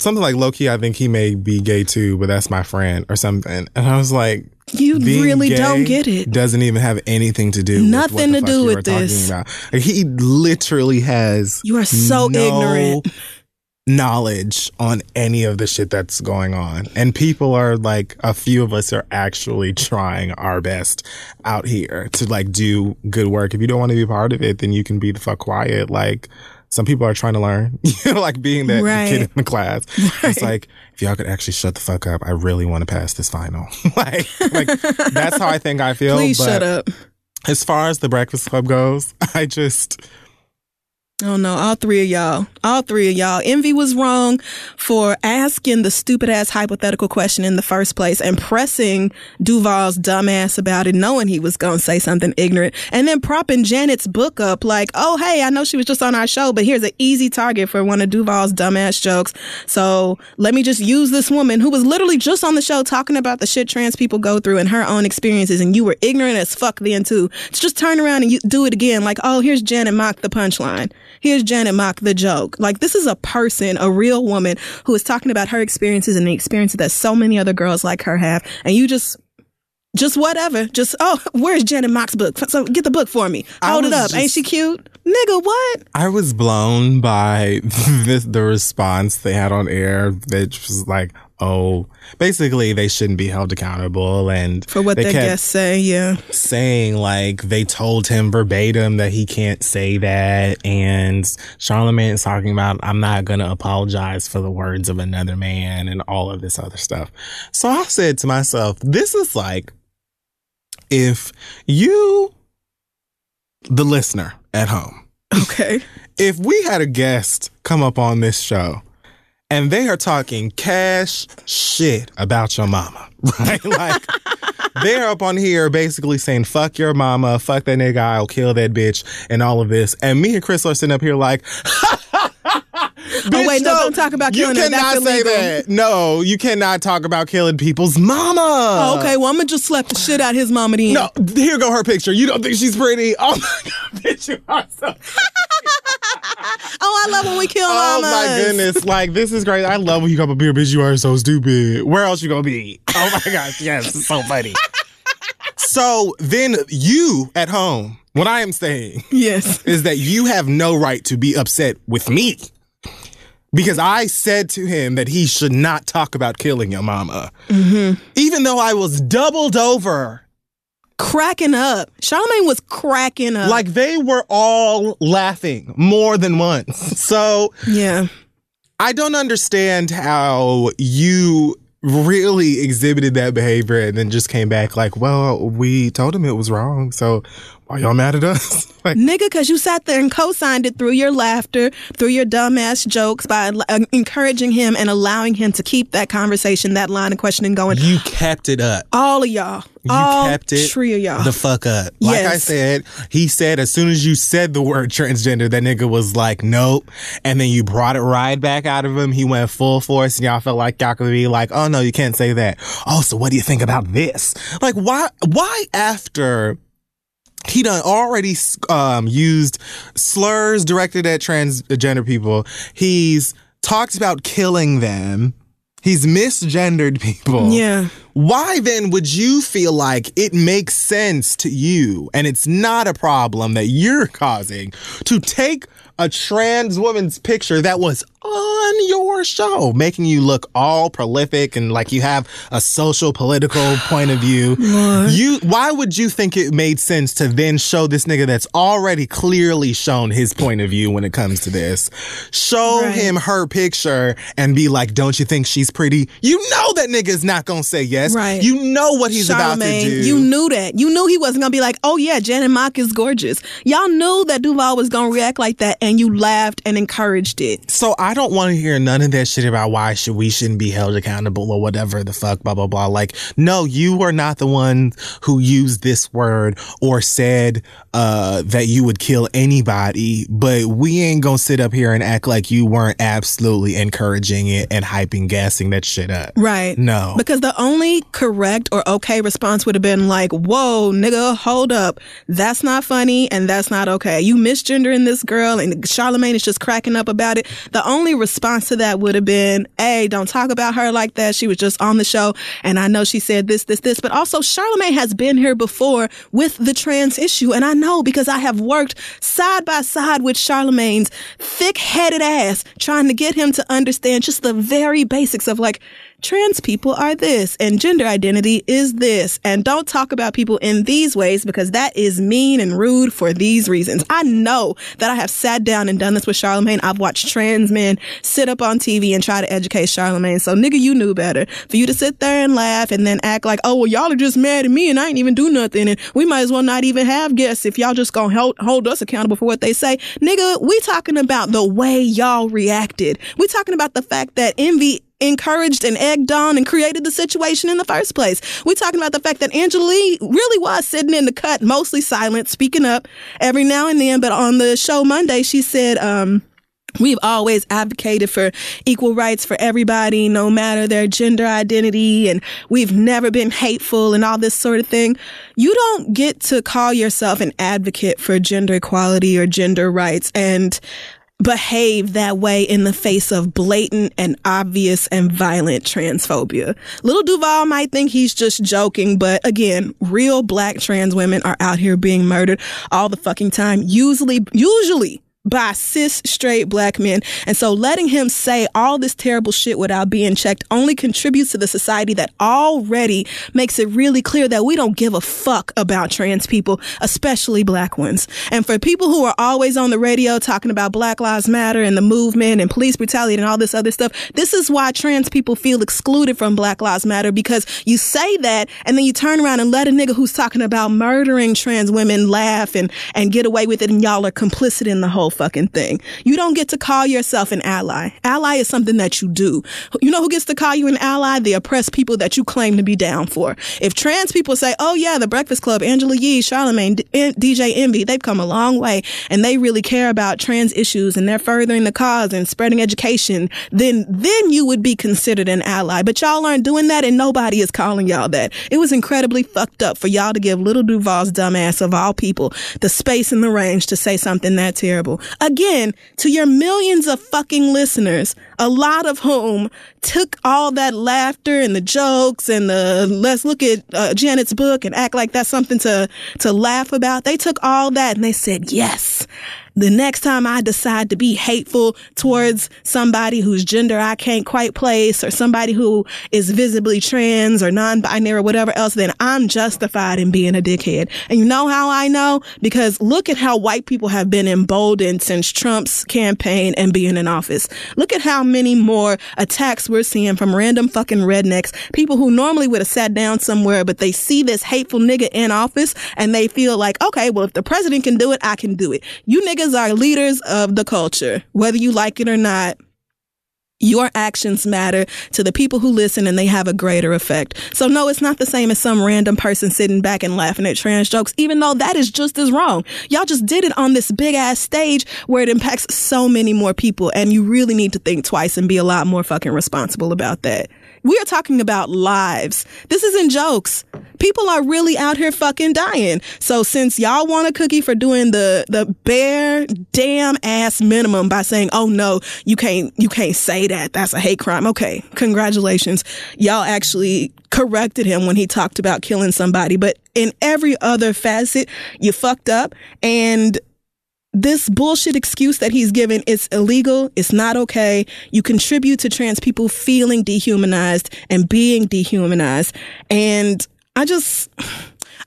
something like low key. I think he may be gay too, but that's my friend or something. And I was like, You being really don't get it. Doesn't even have anything to do. Nothing with what the to do with this. Like, he literally has. You are so no ignorant. Knowledge on any of the shit that's going on, and people are like, a few of us are actually trying our best out here to like do good work. If you don't want to be part of it, then you can be the fuck quiet. Like some people are trying to learn, you know, like being that Right. kid in the class. It's like if y'all could actually shut the fuck up, I really want to pass this final. like, like that's how I think I feel. Please but shut up. As far as the Breakfast Club goes, I just Oh no, all three of y'all. All three of y'all. Envy was wrong for asking the stupid ass hypothetical question in the first place and pressing Duval's dumbass about it, knowing he was gonna say something ignorant, and then propping Janet's book up like, oh hey, I know she was just on our show, but here's an easy target for one of Duval's dumbass jokes. So let me just use this woman who was literally just on the show talking about the shit trans people go through and her own experiences, and you were ignorant as fuck then too. To just turn around and you do it again, like, oh, here's Janet Mock the punchline. Here's Janet Mock the joke. Like this is a person, a real woman who is talking about her experiences and the experiences that so many other girls like her have, and you just. Just whatever. Just oh, where's Janet Mock's book? So get the book for me. Hold it up. Ain't she cute? Nigga, what? I was blown by this, the response they had on air. That was like, oh, basically they shouldn't be held accountable, and For what they their guests say, yeah. saying like they told him verbatim that he can't say that, and Charlemagne is talking about I'm not gonna apologize for the words of another man and all of this other stuff. So I said to myself, this is like if you, the listener at home Okay. if we had a guest come up on this show and they are talking cash shit about your mama, right? like they're up on here basically saying fuck your mama, fuck that nigga, I'll kill that bitch, and all of this. And me and Chris are sitting up here like, Oh, wait, no, don't talk about killing You cannot say that. No, you cannot talk about killing people's mama. Oh, okay, well, I'm gonna just slap the shit out his mama then. No, here go her picture. You don't think she's pretty? Oh my god, bitch, you are so Oh, I love when we kill Oh mamas. my goodness! Like this is great. I love when you come up here, bitch. You are so stupid. Where else you gonna be? Oh my gosh! Yes, it's so funny. so then you at home, what I am saying Yes. is that you have no right to be upset with me because I said to him that he should not talk about killing your mama, mm-hmm. even though I was doubled over. Cracking up. Charlemagne was cracking up. Like they were all laughing more than once. So yeah. I don't understand how you really exhibited that behavior and then just came back like, well, we told him it was wrong. So why y'all mad at us? like, Nigga, because you sat there and co signed it through your laughter, through your dumbass jokes, by uh, encouraging him and allowing him to keep that conversation, that line of questioning going. you kept it up. All of y'all. You all kept it three of y'all. the fuck up. Like I said, he said as soon as you said the word transgender, that nigga was like, nope. And then you brought it right back out of him. He went full force and y'all felt like y'all could be like, oh no, you can't say that. Oh, so what do you think about this? Like why, why after he done already um, used slurs directed at transgender people. He's talked about killing them. He's misgendered people. yeah. why then would you feel like it makes sense to you and it's not a problem that you're causing to take a trans woman's picture that was on your show, making you look all prolific and like you have a social political point of view. You why would you think it made sense to then show this nigga that's already clearly shown his point of view when it comes to this? Show Right. him her picture and be like, "Don't you think she's pretty?" You know that nigga's not gonna say yes. Right. You know what he's about to do. You knew that. You knew he wasn't gonna be like, oh yeah, Janet Mock is gorgeous. Y'all knew that Duval was gonna react like that, and you laughed and encouraged it. So I don't want to hear none of that shit about why should we shouldn't be held accountable or whatever the fuck, blah blah blah. Like, no, you are not the one who used this word or said uh, that you would kill anybody. But we ain't gonna sit up here and act like you weren't absolutely encouraging it and hyping, gassing that shit up. Right. No. Because the only correct or okay response would have been like, whoa, nigga, hold up. That's not funny and that's not okay. You misgendering this girl and Charlemagne is just cracking up about it. The only response to that would have been, hey, don't talk about her like that. She was just on the show and I know she said this, this, this. But also, Charlemagne has been here before with the trans issue. And I know because I have worked side by side with Charlemagne's thick headed ass trying to get him to understand just the very basics of like, trans people are this and gender identity is this. And don't talk about people in these ways because that is mean and rude for these reasons. I know that I have sat down and done this with Charlemagne. I've watched trans men sit up on TV and try to educate Charlemagne. So nigga, you knew better. For you to sit there and laugh and then act like, oh, well, y'all are just mad at me and I ain't even do nothing. And we might as well not even have guests if y'all just gonna hold, hold us accountable for what they say. Nigga, we talking about the way y'all reacted. We talking about the fact that envy encouraged and egged on and created the situation in the first place. We're talking about the fact that Angela Yee really was sitting in the cut, mostly silent, speaking up every now and then. But on the show Monday, she said, um, We've always advocated for equal rights for everybody, no matter their gender identity, and we've never been hateful and all this sort of thing. You don't get to call yourself an advocate for gender equality or gender rights and behave that way in the face of blatant and obvious and violent transphobia. Little Duval might think he's just joking, but again, real black trans women are out here being murdered all the fucking time, usually, usually by cis straight black men. And so letting him say all this terrible shit without being checked only contributes to the society that already makes it really clear that we don't give a fuck about trans people, especially black ones. And for people who are always on the radio talking about Black Lives Matter and the movement and police brutality and all this other stuff, this is why trans people feel excluded from Black Lives Matter because you say that and then you turn around and let a nigga who's talking about murdering trans women laugh and, and get away with it and y'all are complicit in the whole fucking thing. You don't get to call yourself an ally. Ally is something that you do. You know who gets to call you an ally? The oppressed people that you claim to be down for. If trans people say, oh yeah, the Breakfast Club, Angela Yee, Charlemagne, DJ Envy, they've come a long way and they really care about trans issues and they're furthering the cause and spreading education, then, then you would be considered an ally. But y'all aren't doing that and nobody is calling y'all that. It was incredibly fucked up for y'all to give little Duval's dumbass of all people the space and the range to say something that terrible. Again, to your millions of fucking listeners, a lot of whom took all that laughter and the jokes and the let's look at uh, Janet's book and act like that's something to to laugh about. They took all that and they said, "Yes, the next time I decide to be hateful towards somebody whose gender I can't quite place or somebody who is visibly trans or non-binary or whatever else, then I'm justified in being a dickhead. And you know how I know? Because look at how white people have been emboldened since Trump's campaign and being in office. Look at how many more attacks we're seeing from random fucking rednecks, people who normally would have sat down somewhere, but they see this hateful nigga in office and they feel like, okay, well, if the president can do it, I can do it. You niggas are leaders of the culture, whether you like it or not. Your actions matter to the people who listen and they have a greater effect. So no, it's not the same as some random person sitting back and laughing at trans jokes, even though that is just as wrong. Y'all just did it on this big ass stage where it impacts so many more people and you really need to think twice and be a lot more fucking responsible about that. We are talking about lives. This isn't jokes. People are really out here fucking dying. So since y'all want a cookie for doing the the bare damn ass minimum by saying, "Oh no, you can't you can't say that. That's a hate crime." Okay, congratulations. Y'all actually corrected him when he talked about killing somebody, but in every other facet, you fucked up and this bullshit excuse that he's given is illegal. It's not okay. You contribute to trans people feeling dehumanized and being dehumanized. And I just,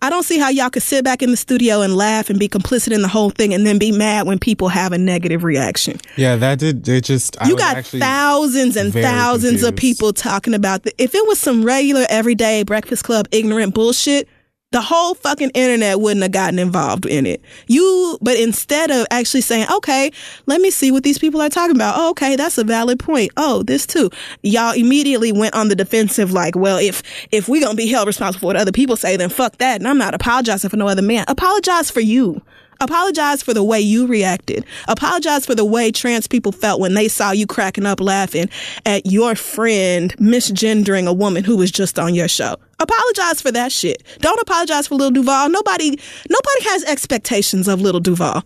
I don't see how y'all could sit back in the studio and laugh and be complicit in the whole thing and then be mad when people have a negative reaction. Yeah, that did. It just. I You got thousands and thousands of people talking about the, if it was some regular everyday Breakfast Club ignorant bullshit, the whole fucking internet wouldn't have gotten involved in it. You, but instead of actually saying, okay, let me see what these people are talking about. Oh, okay, that's a valid point. Oh, this too. Y'all immediately went on the defensive, like, well, if if we're gonna be held responsible for what other people say, then fuck that. And I'm not apologizing for no other man. Apologize for you. Apologize for the way you reacted. Apologize for the way trans people felt when they saw you cracking up laughing at your friend misgendering a woman who was just on your show. Apologize for that shit. Don't apologize for Little Duval. Nobody nobody has expectations of Little Duval.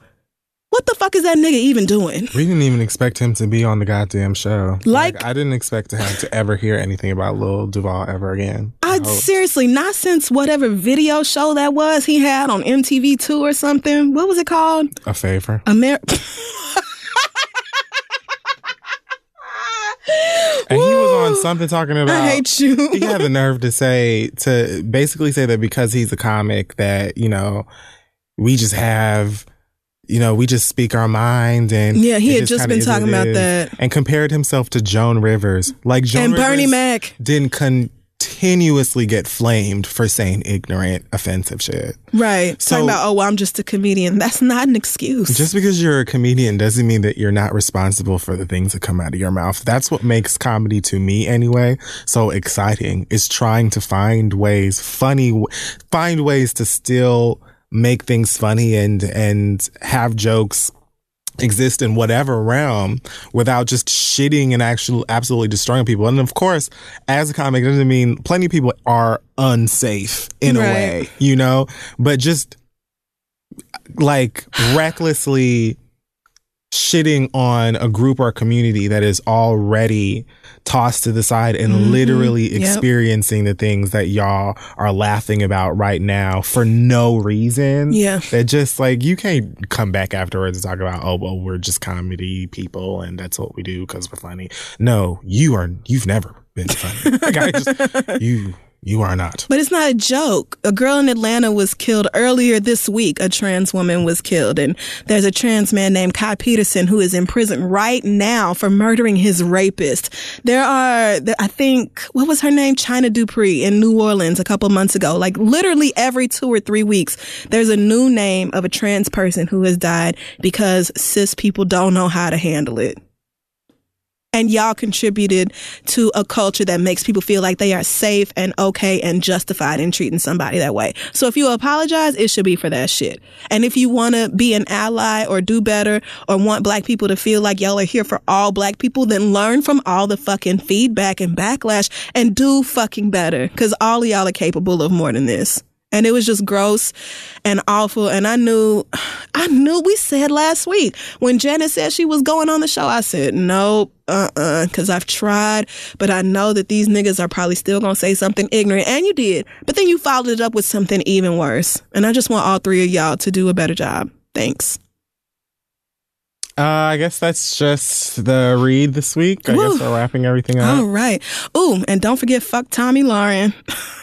What the fuck is that nigga even doing? We didn't even expect him to be on the goddamn show. Like- I didn't expect to have to ever hear anything about Lil Duval ever again. I hope. seriously, not since whatever video show that was he had on MTV2 or something. What was it called? a favor. Amer- And he was on something talking about. I hate you. he had the nerve to say to basically say that because he's a comic that you know we just have you know we just speak our mind and Yeah, he had just kinda been talking about that. and compared himself to Joan Rivers like Joan and Rivers Bernie Mac. didn't continuously get flamed for saying ignorant offensive shit Right. So- Talking about, oh, well, I'm just a comedian. That's not an excuse. just because you're a comedian doesn't mean that you're not responsible for the things that come out of your mouth. That's what makes comedy to me anyway so exciting is trying to find ways, funny, find ways to still make things funny and, and have jokes exist in whatever realm without just shitting and actually absolutely destroying people. And of course, as a comic, it doesn't mean plenty of people are unsafe in a way, you know, but just like recklessly shitting on a group or a community that is already tossed to the side and literally Mm-hmm. Yep. experiencing the things that y'all are laughing about right now for no reason. Yeah. That just like you can't come back afterwards and talk about, oh, well, we're just comedy people and that's what we do because we're funny. No, you are, you've never been funny. like, I just, you, you are not. But it's not a joke. A girl in Atlanta was killed earlier this week. A trans woman was killed. And there's a trans man named Ky Peterson who is in prison right now for murdering his rapist. There are, I think, what was her name? Chyna Dupree in New Orleans a couple months ago. Like literally every two or three weeks, there's a new name of a trans person who has died because cis people don't know how to handle it. And y'all contributed to a culture that makes people feel like they are safe and okay and justified in treating somebody that way. So if you apologize, it should be for that shit. And if you want to be an ally or do better or want black people to feel like y'all are here for all black people, then learn from all the fucking feedback and backlash and do fucking better. Cause all y'all are capable of more than this. And it was just gross and awful. And I knew, I knew we said last week when Janet said she was going on the show, I said, nope, uh uh, because I've tried, but I know that these niggas are probably still to say something ignorant. And you did. But then you followed it up with something even worse. And I just want all three of y'all to do a better job. Thanks. Uh, I guess that's just the read this week. I Woo. guess we're wrapping everything up. All right. Ooh, and don't forget, fuck Tomi Lahren.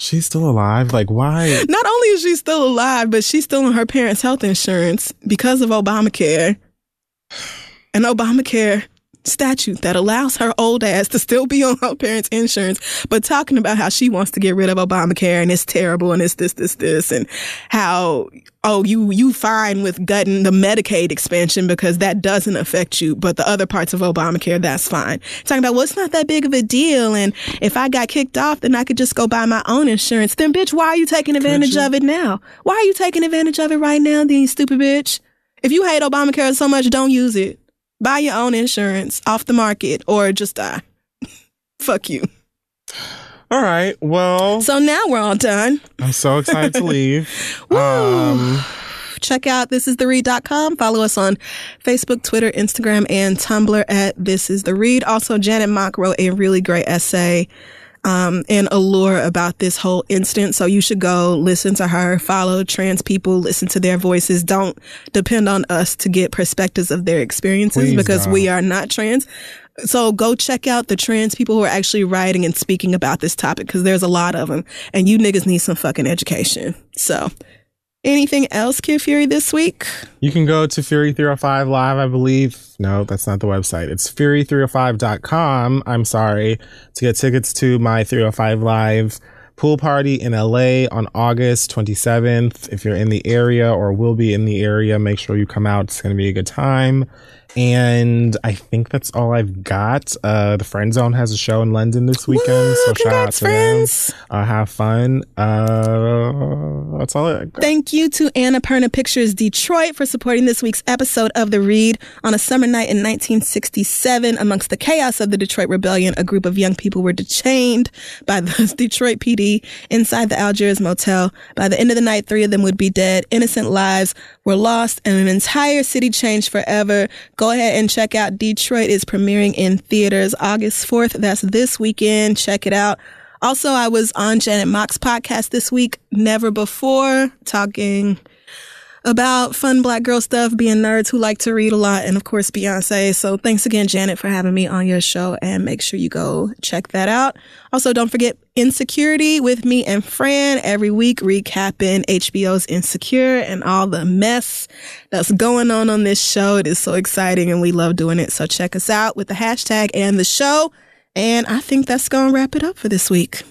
She's still alive. Like, why? Not only is she still alive, but she's still on her parents' health insurance because of Obamacare. And Obamacare statute that allows her old ass to still be on her parents' insurance, but talking about how she wants to get rid of Obamacare and it's terrible and it's this, this, this, and how oh you you fine with gutting the Medicaid expansion because that doesn't affect you, but the other parts of Obamacare that's fine. Talking about well it's not that big of a deal, and if I got kicked off, then I could just go buy my own insurance. Then bitch, why are you taking advantage of it now? Why are you taking advantage of it right now, then you stupid bitch? If you hate Obamacare so much, don't use it. Buy your own insurance off the market or just die. Fuck you. All right. Well, So now we're all done. I'm so excited to leave. Um, Check out thisistheread.com. Follow us on Facebook, Twitter, Instagram, and Tumblr at This Is The Read. Also, Janet Mock wrote a really great essay um, and allure about this whole instance. So you should go listen to her, follow trans people, listen to their voices. Don't depend on us to get perspectives of their experiences Please because we are not trans. So go check out the trans people who are actually writing and speaking about this topic because there's a lot of them and you niggas need some fucking education. So anything else, Kid Fury, this week? You can go to Fury 305 Live, I believe. No, that's not the website. It's fury305.com. I'm sorry to get tickets to my 305 Live pool party in LA on August 27th. If you're in the area or will be in the area, make sure you come out. It's going to be a good time. And I think that's all I've got. Uh, the Friend Zone has a show in London this weekend. Woo, so shout out to friends. them. Uh, have fun. Uh, that's all I got. Thank you to Annapurna Pictures Detroit for supporting this week's episode of The Read. On a summer night in 1967, amongst the chaos of the Detroit Rebellion, a group of young people were detained by the Detroit PD inside the Algiers Motel. By the end of the night, three of them would be dead. Innocent lives were lost and an entire city changed forever. Go ahead and check out Detroit is premiering in theaters August 4th. That's this weekend. Check it out. Also, I was on Janet Mock's podcast this week, Never Before, talking about fun black girl stuff, being nerds who like to read a lot, and of course, Beyonce. So thanks again, Janet, for having me on your show, and make sure you go check that out. Also, don't forget Insecuritea with me and Fran every week, recapping HBO's Insecure and all the mess that's going on on this show. It is so exciting, and we love doing it. So check us out with the hashtag and the show. And I think that's to wrap it up for this week.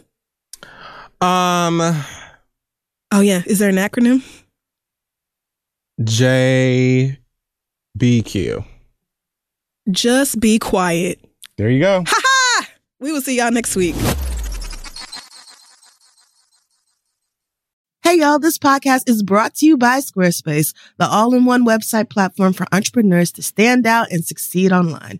Um, Oh, yeah. Is there an acronym? JBQ. Just be quiet. There you go. Ha ha! We will see y'all next week. Hey y'all, this podcast is brought to you by Squarespace, the all-in-one website platform for entrepreneurs to stand out and succeed online.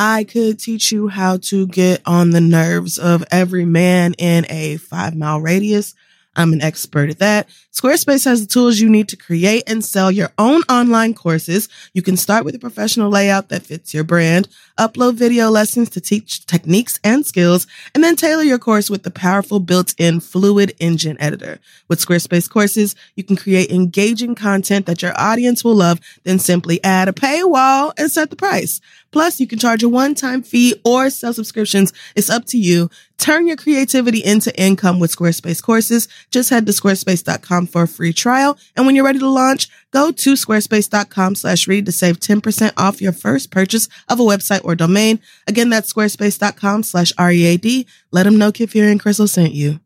I could teach you how to get on the nerves of every man in a five mile radius. I'm an expert at that. Squarespace has the tools you need to create and sell your own online courses. You can start with a professional layout that fits your brand, upload video lessons to teach techniques and skills, and then tailor your course with the powerful built-in Fluid Engine editor. With Squarespace courses, you can create engaging content that your audience will love, then simply add a paywall and set the price. Plus, you can charge a one-time fee or sell subscriptions. It's up to you. Turn your creativity into income with Squarespace courses. Just head to squarespace.com for a free trial. And when you're ready to launch, go to squarespace.com slash read to save 10% off your first purchase of a website or domain. Again, that's squarespace.com slash READ. Let them know Kid and Crissle sent you.